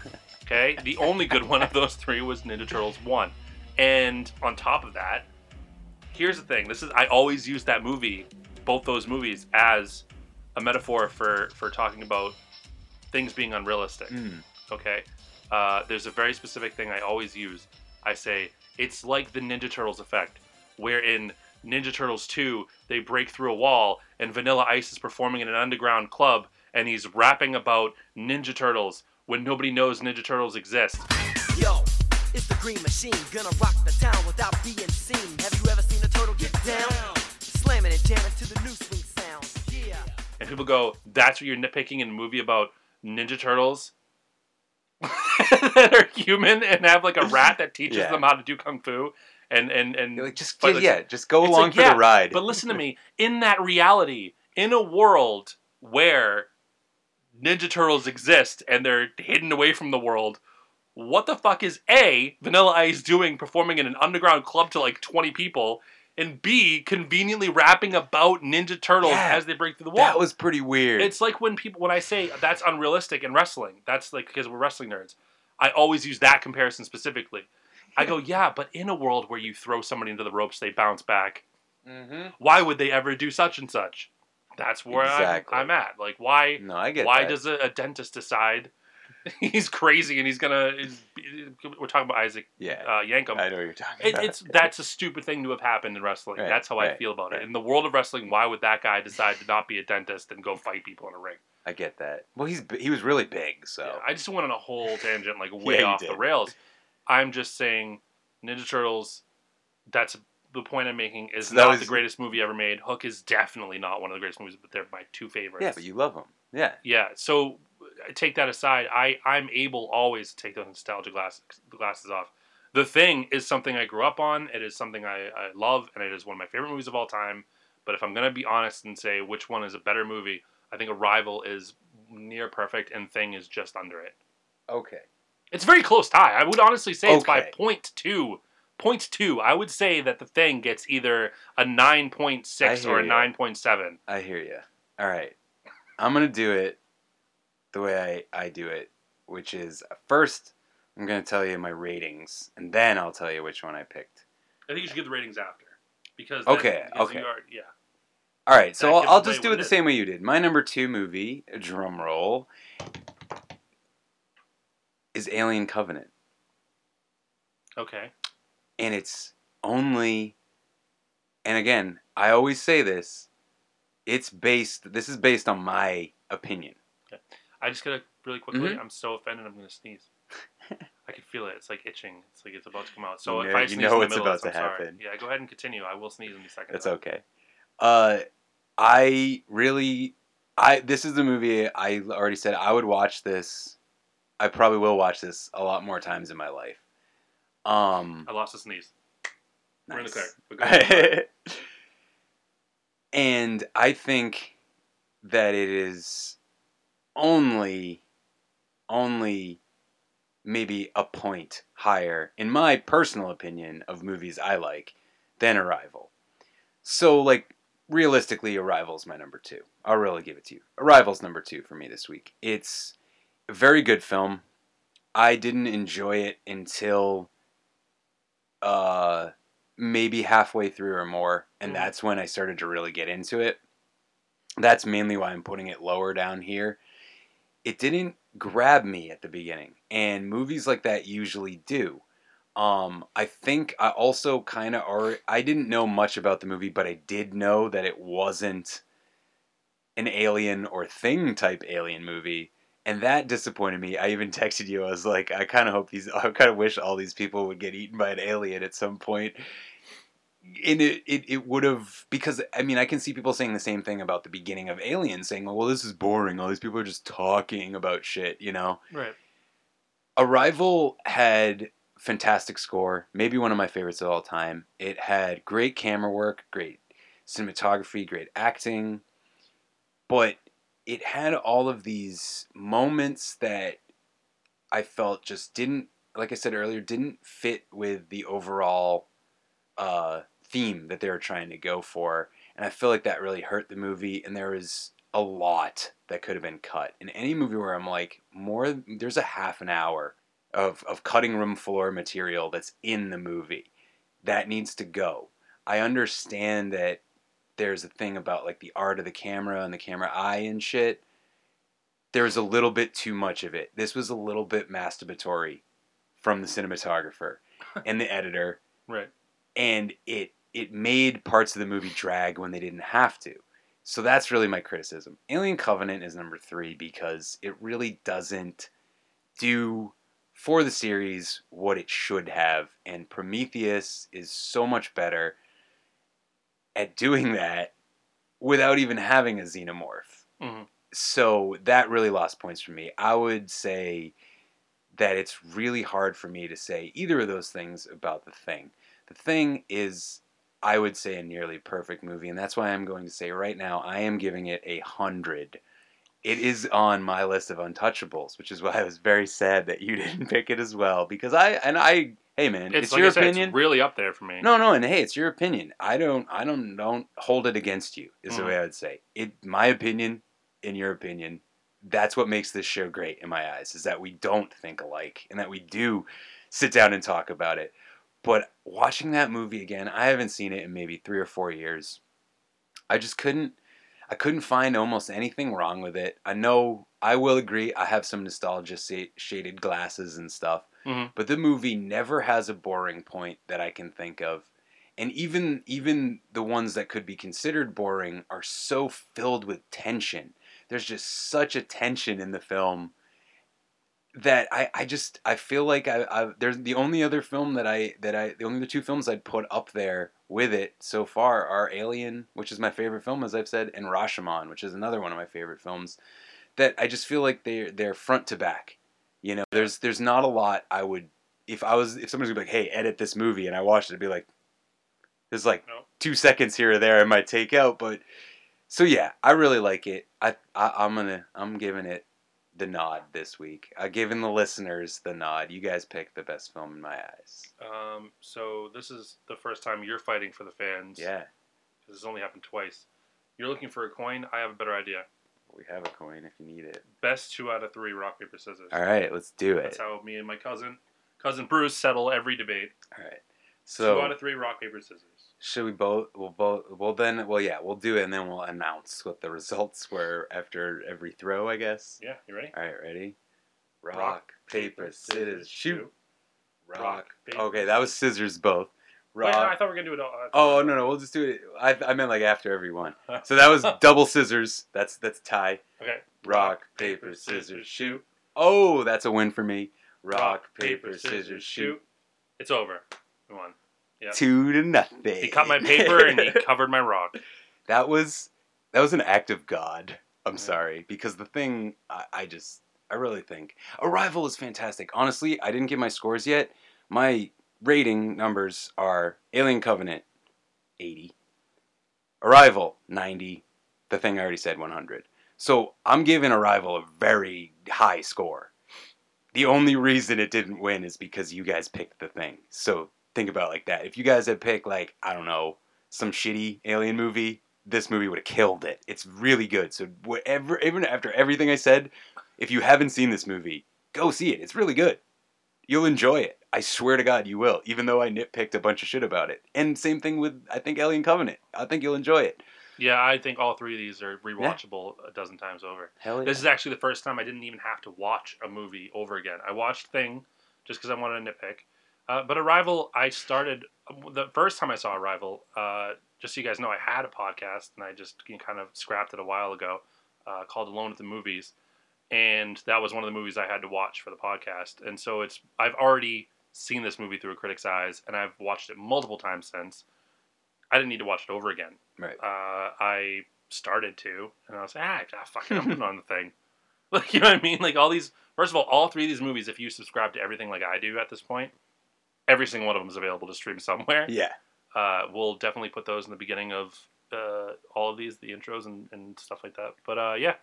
Okay. The only good one of those three was Ninja Turtles one, and on top of that, here's the thing. This is I always use that movie, both those movies, as a metaphor for for talking about things being unrealistic. Mm. Okay. Uh, there's a very specific thing I always use. I say it's like the Ninja Turtles effect, where in Ninja Turtles 2 they break through a wall and Vanilla Ice is performing in an underground club and he's rapping about Ninja Turtles when nobody knows Ninja Turtles exist. Yo, it's the Green Machine, gonna rock the town without being seen. Have you ever seen a turtle get down? Slamming and jamming to the new swing sound. Yeah. and people go, "That's what you're nitpicking in a movie about Ninja Turtles." that are human and have like a rat that teaches Yeah. them how to do kung fu and and and like just fight, yeah, just go along like, for yeah, the ride. But listen to me. In that reality, in a world where Ninja Turtles exist and they're hidden away from the world, what the fuck is A, Vanilla Ice doing performing in an underground club to like 20 people, and B, conveniently rapping about Ninja Turtles Yeah, as they break through the wall? that was pretty weird. It's like when people when I say that's unrealistic in wrestling. That's like because we're wrestling nerds. I always use that comparison specifically. I go, yeah, but in a world where you throw somebody into the ropes, they bounce back. Mm-hmm. Why would they ever do such and such? That's where Exactly. I'm, I'm at. Like, why? No, I get Why that. does a, a dentist decide he's crazy and he's gonna? Is, we're talking about Isaac Yeah. uh, Yankem. I know what you're talking It, about. it's that's a stupid thing to have happened in wrestling. Right, That's how I feel about right. it. In the world of wrestling, why would that guy decide to not be a dentist and go fight people in a ring? I get that. Well, he's he was really big, so Yeah, I just went on a whole tangent, like way Yeah, off the rails. I'm just saying, Ninja Turtles. That's the point I'm making. Is So that not was- the greatest movie ever made. Hook is definitely not one of the greatest movies, but they're my two favorites. yeah, but you love them. Yeah, Yeah, so uh, take that aside. I I'm able always to take those nostalgia glasses glasses off. The Thing is something I grew up on. It is something I, I love, and it is one of my favorite movies of all time. But if I'm gonna be honest and say which one is a better movie, I think Arrival is near perfect, and Thing is just under it. Okay. It's a very close tie. I would honestly say it's by Okay. point two. Point two. I would say that the thing gets either a nine point six or a nine point seven. I hear you. All right, I'm gonna do it the way I I do it, which is uh, first I'm gonna tell you my ratings, and then I'll tell you which one I picked. I think you should give the ratings after because Okay, because okay. are- yeah. All right, so I'll, I'll just do it it the is. same way you did. My number two movie, drum roll, is Alien Covenant, Okay. And it's only, and again, I always say this, it's based. This is based on my opinion. I just gotta really quickly. Mhm. I'm so offended. I'm gonna sneeze. I can feel it. It's like itching. It's like it's about to come out. So You if know- I you sneeze know in the it's middle, about I'm sorry. happen. Yeah, go ahead and continue. I will sneeze in a second. That's though. okay. Uh, I really, I this is the movie I already said I would watch this. I probably will watch this a lot more times in my life. Um, I lost a sneeze. We're in the clear. Nice. Ahead. and I think that it is only, only maybe a point higher, in my personal opinion, of movies I like than Arrival. So, like, realistically, Arrival's my number two. I'll really give it to you. Arrival's number two for me this week. It's a very good film. I didn't enjoy it until uh maybe halfway through or more, and Mhm. that's when I started to really get into it. That's mainly why I'm putting it lower down here. It didn't grab me at the beginning, and movies like that usually do. Um, I think I also kind of are. I didn't know much about the movie, but I did know that it wasn't an alien or thing type alien movie, and that disappointed me. I even texted you. I was like, I kind of hope these. I kind of wish all these people would get eaten by an alien at some point. And it, it, it would have because I mean I can see people saying the same thing about the beginning of Alien, saying, "Well, this is boring. All these people are just talking about shit," you know. Right. Arrival had fantastic score, maybe one of my favorites of all time. It had great camera work, great cinematography, great acting, but it had all of these moments that I felt just didn't, like I said earlier, didn't fit with the overall uh, theme that they were trying to go for, and I feel like that really hurt the movie. And there was a lot that could have been cut in any movie where I'm like, more. There's a half an hour of of cutting room floor material that's in the movie that needs to go. I understand that there's a thing about like the art of the camera and the camera eye and shit. There's a little bit too much of it. This was a little bit masturbatory from the cinematographer and the editor Right. and it it made parts of the movie drag when they didn't have to. So that's really my criticism. Alien Covenant is number 3 because it really doesn't do for the series what it should have and Prometheus is so much better at doing that without even having a xenomorph. Mhm. So that really lost points for me. I would say that it's really hard for me to say either of those things about the thing. The thing is, I would say, a nearly perfect movie, and that's why I'm going to say right now I am giving it a hundred. It is on my list of untouchables, which is why I was very sad that you didn't pick it as well. Because I and I, hey man, It's, it's, like your said, opinion. It's really up there for me. No, no, and hey, it's your opinion. I don't, I don't, don't hold it against you. Is the Mhm. way I would say it. My opinion, in your opinion, that's what makes this show great in my eyes. Is that we don't think alike, and that we do sit down and talk about it. But watching that movie again, I haven't seen it in maybe three or four years. I just couldn't. I couldn't find almost anything wrong with it. I know I will agree. I have some nostalgia shaded glasses and stuff, Mhm. but the movie never has a boring point that I can think of. And even even the ones that could be considered boring are so filled with tension. There's just such a tension in the film that I, I just I feel like I, I there's the only other film that I that I the only the two films I'd put up there with it so far are Alien, which is my favorite film as I've said, and Rashomon, which is another one of my favorite films. That I just feel like they're they're front to back. You know, there's there's not a lot I would if I was if somebody's gonna be like, hey, edit this movie, and I watched it, I'd be like, there's like two seconds here or there I might take out, but so yeah, I really like it. I, I I'm gonna I'm giving it the nod this week. I'm giving the listeners the nod. You guys picked the best film in my eyes. Um, so this is the first time you're fighting for the fans. Yeah. This has only happened twice. You're looking for a coin. I have a better idea. We have a coin if you need it. Best two out of three rock paper scissors. All right, let's do it. That's how me and my cousin, cousin Bruce, settle every debate. All right. So two out of three rock paper scissors. should we both? We'll both. Well then. Well yeah. We'll do it and then we'll announce what the results were after every throw. I guess. Yeah, you ready? All right. Ready. Rock, Rock, paper, paper, scissors, shoot. Rock, paper, okay, that was scissors both. Wait, no, I thought we were gonna do it all. uh, Oh no no, we'll just do it. I, I meant like after every one. So that was double scissors. That's that's tie. Okay. Rock paper scissors shoot. Oh, that's a win for me. Rock paper scissors shoot. It's over. We won. Yeah. Two to nothing. He cut my paper and he covered my rock. That was that was an act of God. I'm sorry because the thing I, I just I really think Arrival is fantastic. Honestly, I didn't get my scores yet. My rating numbers are Alien Covenant 80, Arrival 90, The Thing I already said 100. So I'm giving Arrival a very high score. The only reason it didn't win is because you guys picked The Thing. So think about like that. If you guys had picked like I don't know some shitty alien movie, this movie would have killed it. It's really good. So whatever, even after everything I said, if you haven't seen this movie, go see it. It's really good. You'll enjoy it. I swear to God, you will. Even though I nitpicked a bunch of shit about it. And same thing with I think Alien Covenant. I think you'll enjoy it. Yeah, I think all three of these are rewatchable a dozen times over. Hell yeah. This is actually the first time I didn't even have to watch a movie over again. I watched Thing just because I wanted to nitpick. Uh, but Arrival, I started the first time I saw Arrival. Uh, just so you guys know, I had a podcast and I just kind of scrapped it a while ago uh, called Alone at the Movies, and that was one of the movies I had to watch for the podcast. And so it's I've already seen this movie through a critic's eyes, and I've watched it multiple times since. I didn't need to watch it over again. Right. Uh, I started to, and I was like, ah, ah fuck it, I'm putting on the thing. Like, you know what I mean? Like all these. First of all, all three of these movies, if you subscribe to everything like I do at this point, every single one of them is available to stream somewhere. Yeah. Uh, we'll definitely put those in the beginning of uh, all of these, the intros and, and stuff like that. But uh, yeah.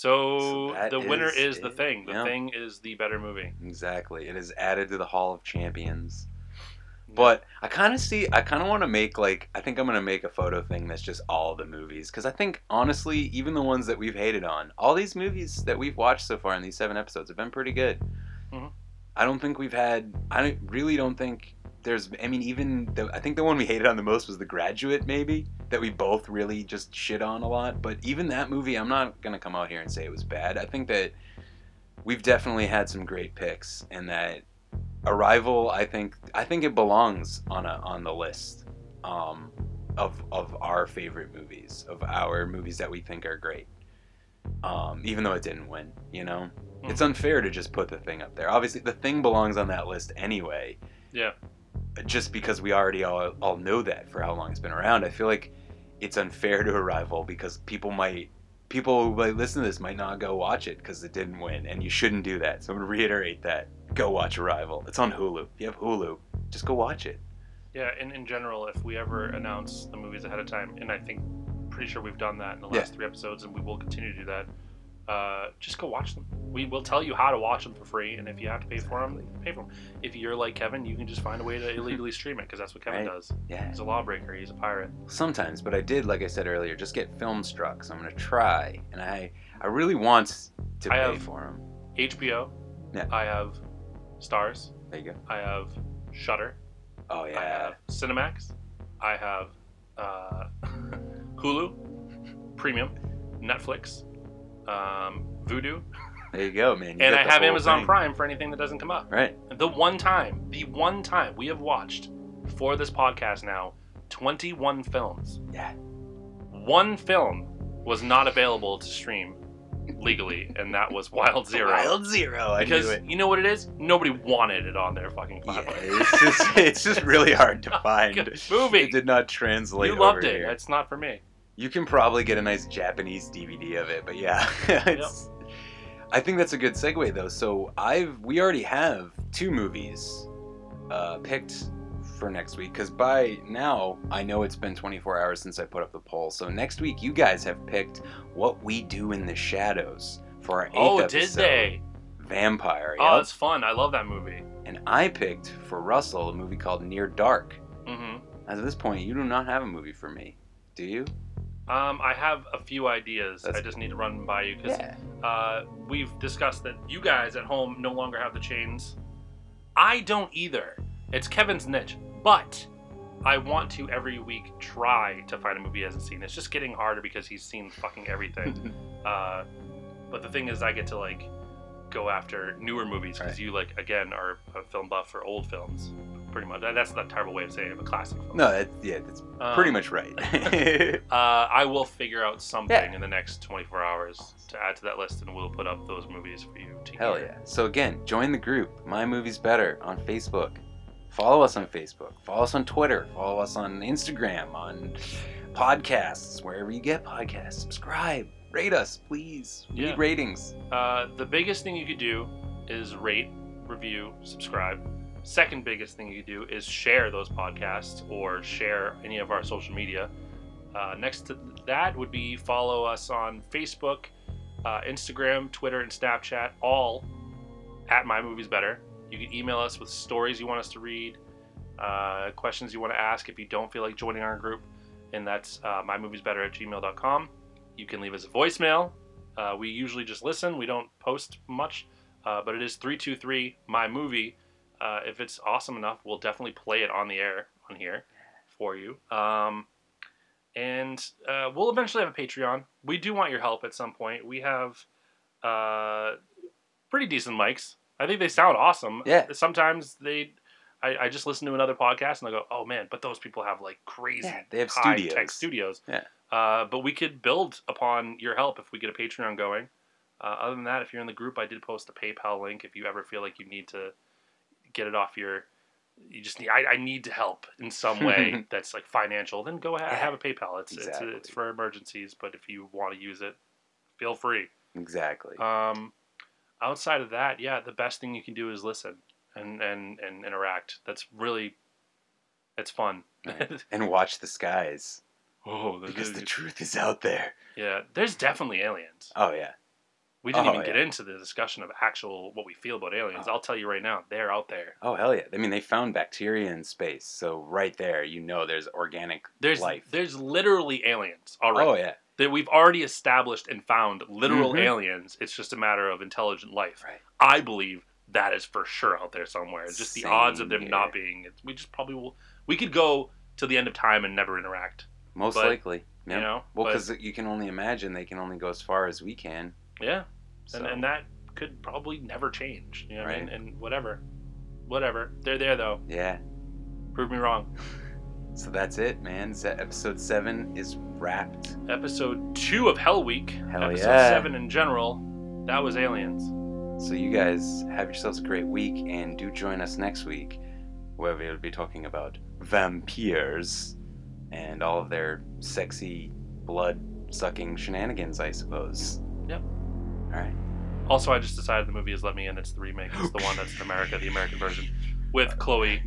So, So the winner is is the thing. The Yeah. thing is the better movie. Exactly. It is added to the Hall of Champions. But I kind of see. I kind of want to make like. I think I'm gonna make a photo thing that's just all the movies because I think honestly, even the ones that we've hated on, all these movies that we've watched so far in these seven episodes have been pretty good. Mhm. I don't think we've had. I don't, really don't think there's. I mean, even the, I think the one we hated on the most was The Graduate, maybe that we both really just shit on a lot. But even that movie, I'm not gonna come out here and say it was bad. I think that we've definitely had some great picks, and that Arrival, I think, I think it belongs on a on the list um, of of our favorite movies, of our movies that we think are great. Um, even though it didn't win, you know, it's unfair to just put the thing up there. Obviously, the thing belongs on that list anyway Yeah. Just because we already all, all know that for how long it's been around. I feel like it's unfair to Arrival because people might people who might listen to this might not go watch it because it didn't win, and you shouldn't do that. So I'm gonna reiterate that. Go watch Arrival. It's on Hulu. If you have Hulu, just go watch it. Yeah, in, in general, if we ever announce the movies ahead of time, and I think pretty sure we've done that in the Yeah. last three episodes, and we will continue to do that. Uh, just go watch them. We will tell you how to watch them for free, and if you have to pay for them, pay for them. If you're like Kevin, you can just find a way to illegally stream it because that's what Kevin Right. does. Yeah. He's a lawbreaker. He's a pirate. Sometimes, but I did, like I said earlier, just get FilmStruck. So I'm gonna try, and I I really want to I pay for them. HBO. Yeah. I have Starz. There you go. I have Shudder. Oh I yeah. have Cinemax. I have uh, Hulu, Premium, Netflix, um, Vudu, There you go, man. You and I have Amazon thing. Prime for anything that doesn't come up. Right. The one time, the one time we have watched for this podcast now, 21 films. Yeah. One film was not available to stream legally, and that was Wild Zero. Wild Zero. I because knew it. you know what it is? Nobody wanted it on their fucking platform. It's just it's just really hard to find. movie. It did not translate. you loved it. Here. It's not for me. You can probably get a nice Japanese DVD of it, but yeah, it's, I think that's a good segue though. So I've we already have two movies uh, picked for next week because by now I know it's been 24 hours since I put up the poll. So next week you guys have picked what we do in the shadows for our eighth Oh, episode. did they? Vampire. Oh, yep. it's fun. I love that movie. And I picked for Russell a movie called Near Dark. Mm-hmm. As of this point, you do not have a movie for me, do you? Um, I have a few ideas. I just need to run by you because Yeah. uh, we've discussed that you guys at home no longer have the chains. I don't either. It's Kevin's niche, but I want to every week try to find a movie he hasn't seen. It's just getting harder because he's seen fucking everything. uh, but the thing is, I get to like go after newer movies because you like again are a film buff for old films, pretty much. That's not a terrible way of saying it, but classic films. No, that, yeah, that's pretty Um, much right. uh, I will figure out something Yeah. in the next 24 hours to add to that list, and we'll put up those movies for you to Hell hear. yeah. So again, join the group, My Movies Better, on Facebook. Follow us on Facebook. Follow us on Twitter. Follow us on Instagram, on podcasts, wherever you get podcasts. Subscribe. Rate us, please. We Yeah. need ratings. Uh, the biggest thing you could do is rate, review, subscribe. Second biggest thing you do is share those podcasts or share any of our social media. Uh, next to that would be follow us on Facebook, uh, Instagram, Twitter, and Snapchat, all at My Movies Better. You can email us with stories you want us to read, uh, questions you want to ask if you don't feel like joining our group, and that's uh, mymoviesbetter at gmail.com. You can leave us a voicemail. Uh, we usually just listen. We don't post much, uh, but it is 323 My Movie. Uh, if it's awesome enough, we'll definitely play it on the air on here for you. Um, and uh, we'll eventually have a Patreon. We do want your help at some point. We have uh, pretty decent mics. I think they sound awesome. Yeah. Sometimes they, I, I just listen to another podcast and I go, oh man, but those people have like crazy Yeah, they have high studios. tech studios. Yeah. Uh, but we could build upon your help if we get a Patreon going. Uh, other than that, if you're in the group, I did post a PayPal link. If you ever feel like you need to get it off your, you just need, I, I need to help in some way that's like financial, then go ahead. Yeah, have a PayPal. It's, exactly. it's it's for emergencies, but if you want to use it, feel free. Exactly. Um, outside of that, yeah, the best thing you can do is listen and and and interact. That's really, it's fun. Right. and watch the skies. Oh, because the truth is out there. Yeah, there's definitely aliens. Oh yeah. We didn't Oh, even get yeah. into the discussion of actual what we feel about aliens. I'll tell you right now, they're out there. Oh hell yeah! I mean, they found bacteria in space, so right there, you know, there's organic There's life. there's literally aliens already. Oh yeah. That we've already established and found literal Mhm. aliens. It's just a matter of intelligent life. Right. I believe that is for sure out there somewhere. It's just the odds of them here. not being. We just probably will. We could go to the end of time and never interact. Most But, likely. you Yeah. know, well, but- because you can only imagine they can only go as far as we can. Yeah. So- And, and that could probably never change. You know what I mean? And whatever. Whatever. They're there though. Yeah. Prove me wrong. So that's it, man. Episode seven is wrapped. Episode two of Hell Week. Hell episode yeah. seven in general. That was aliens. So you guys have yourselves a great week, and do join us next week, where we'll be talking about vampires. and all of their sexy blood sucking shenanigans, I suppose. Yep. All right. Also, I just decided the movie is Let Me In. It's the remake. It's the one that's in America, the American version, with Chloe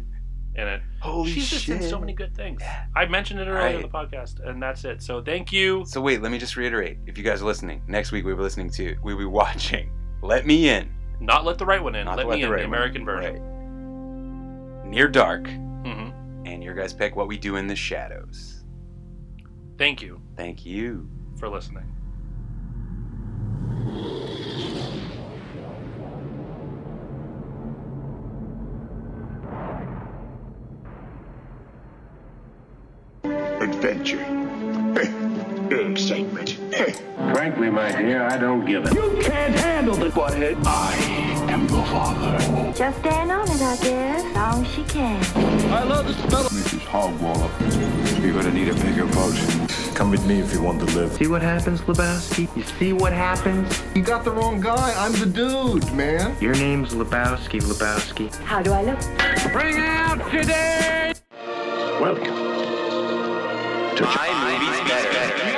in it. Holy She's just in so many good things. I mentioned it earlier in the podcast, and that's it. So thank you. So wait, let me just reiterate. If you guys are listening, next week we'll be listening to, we'll be watching Let Me In. Not let the right one in. Not let me the in Right the One American version. Near Dark. Mhm. And your guys pick What We Do in the Shadows. Thank you Thank you. for listening. Adventure. Excitement. Frankly, my dear, I don't give it. You can't handle the butthead. I am your father. Just stand on it, I guess. Long as she can. I love the smell of Mrs. Hogwaller, you're gonna need a bigger boat. Come with me if you want to live. See what happens, Lebowski? You see what happens? You got the wrong guy. I'm the dude, man. Your name's Lebowski, Lebowski. How do I look? Bring out today! Welcome. to My movie's better.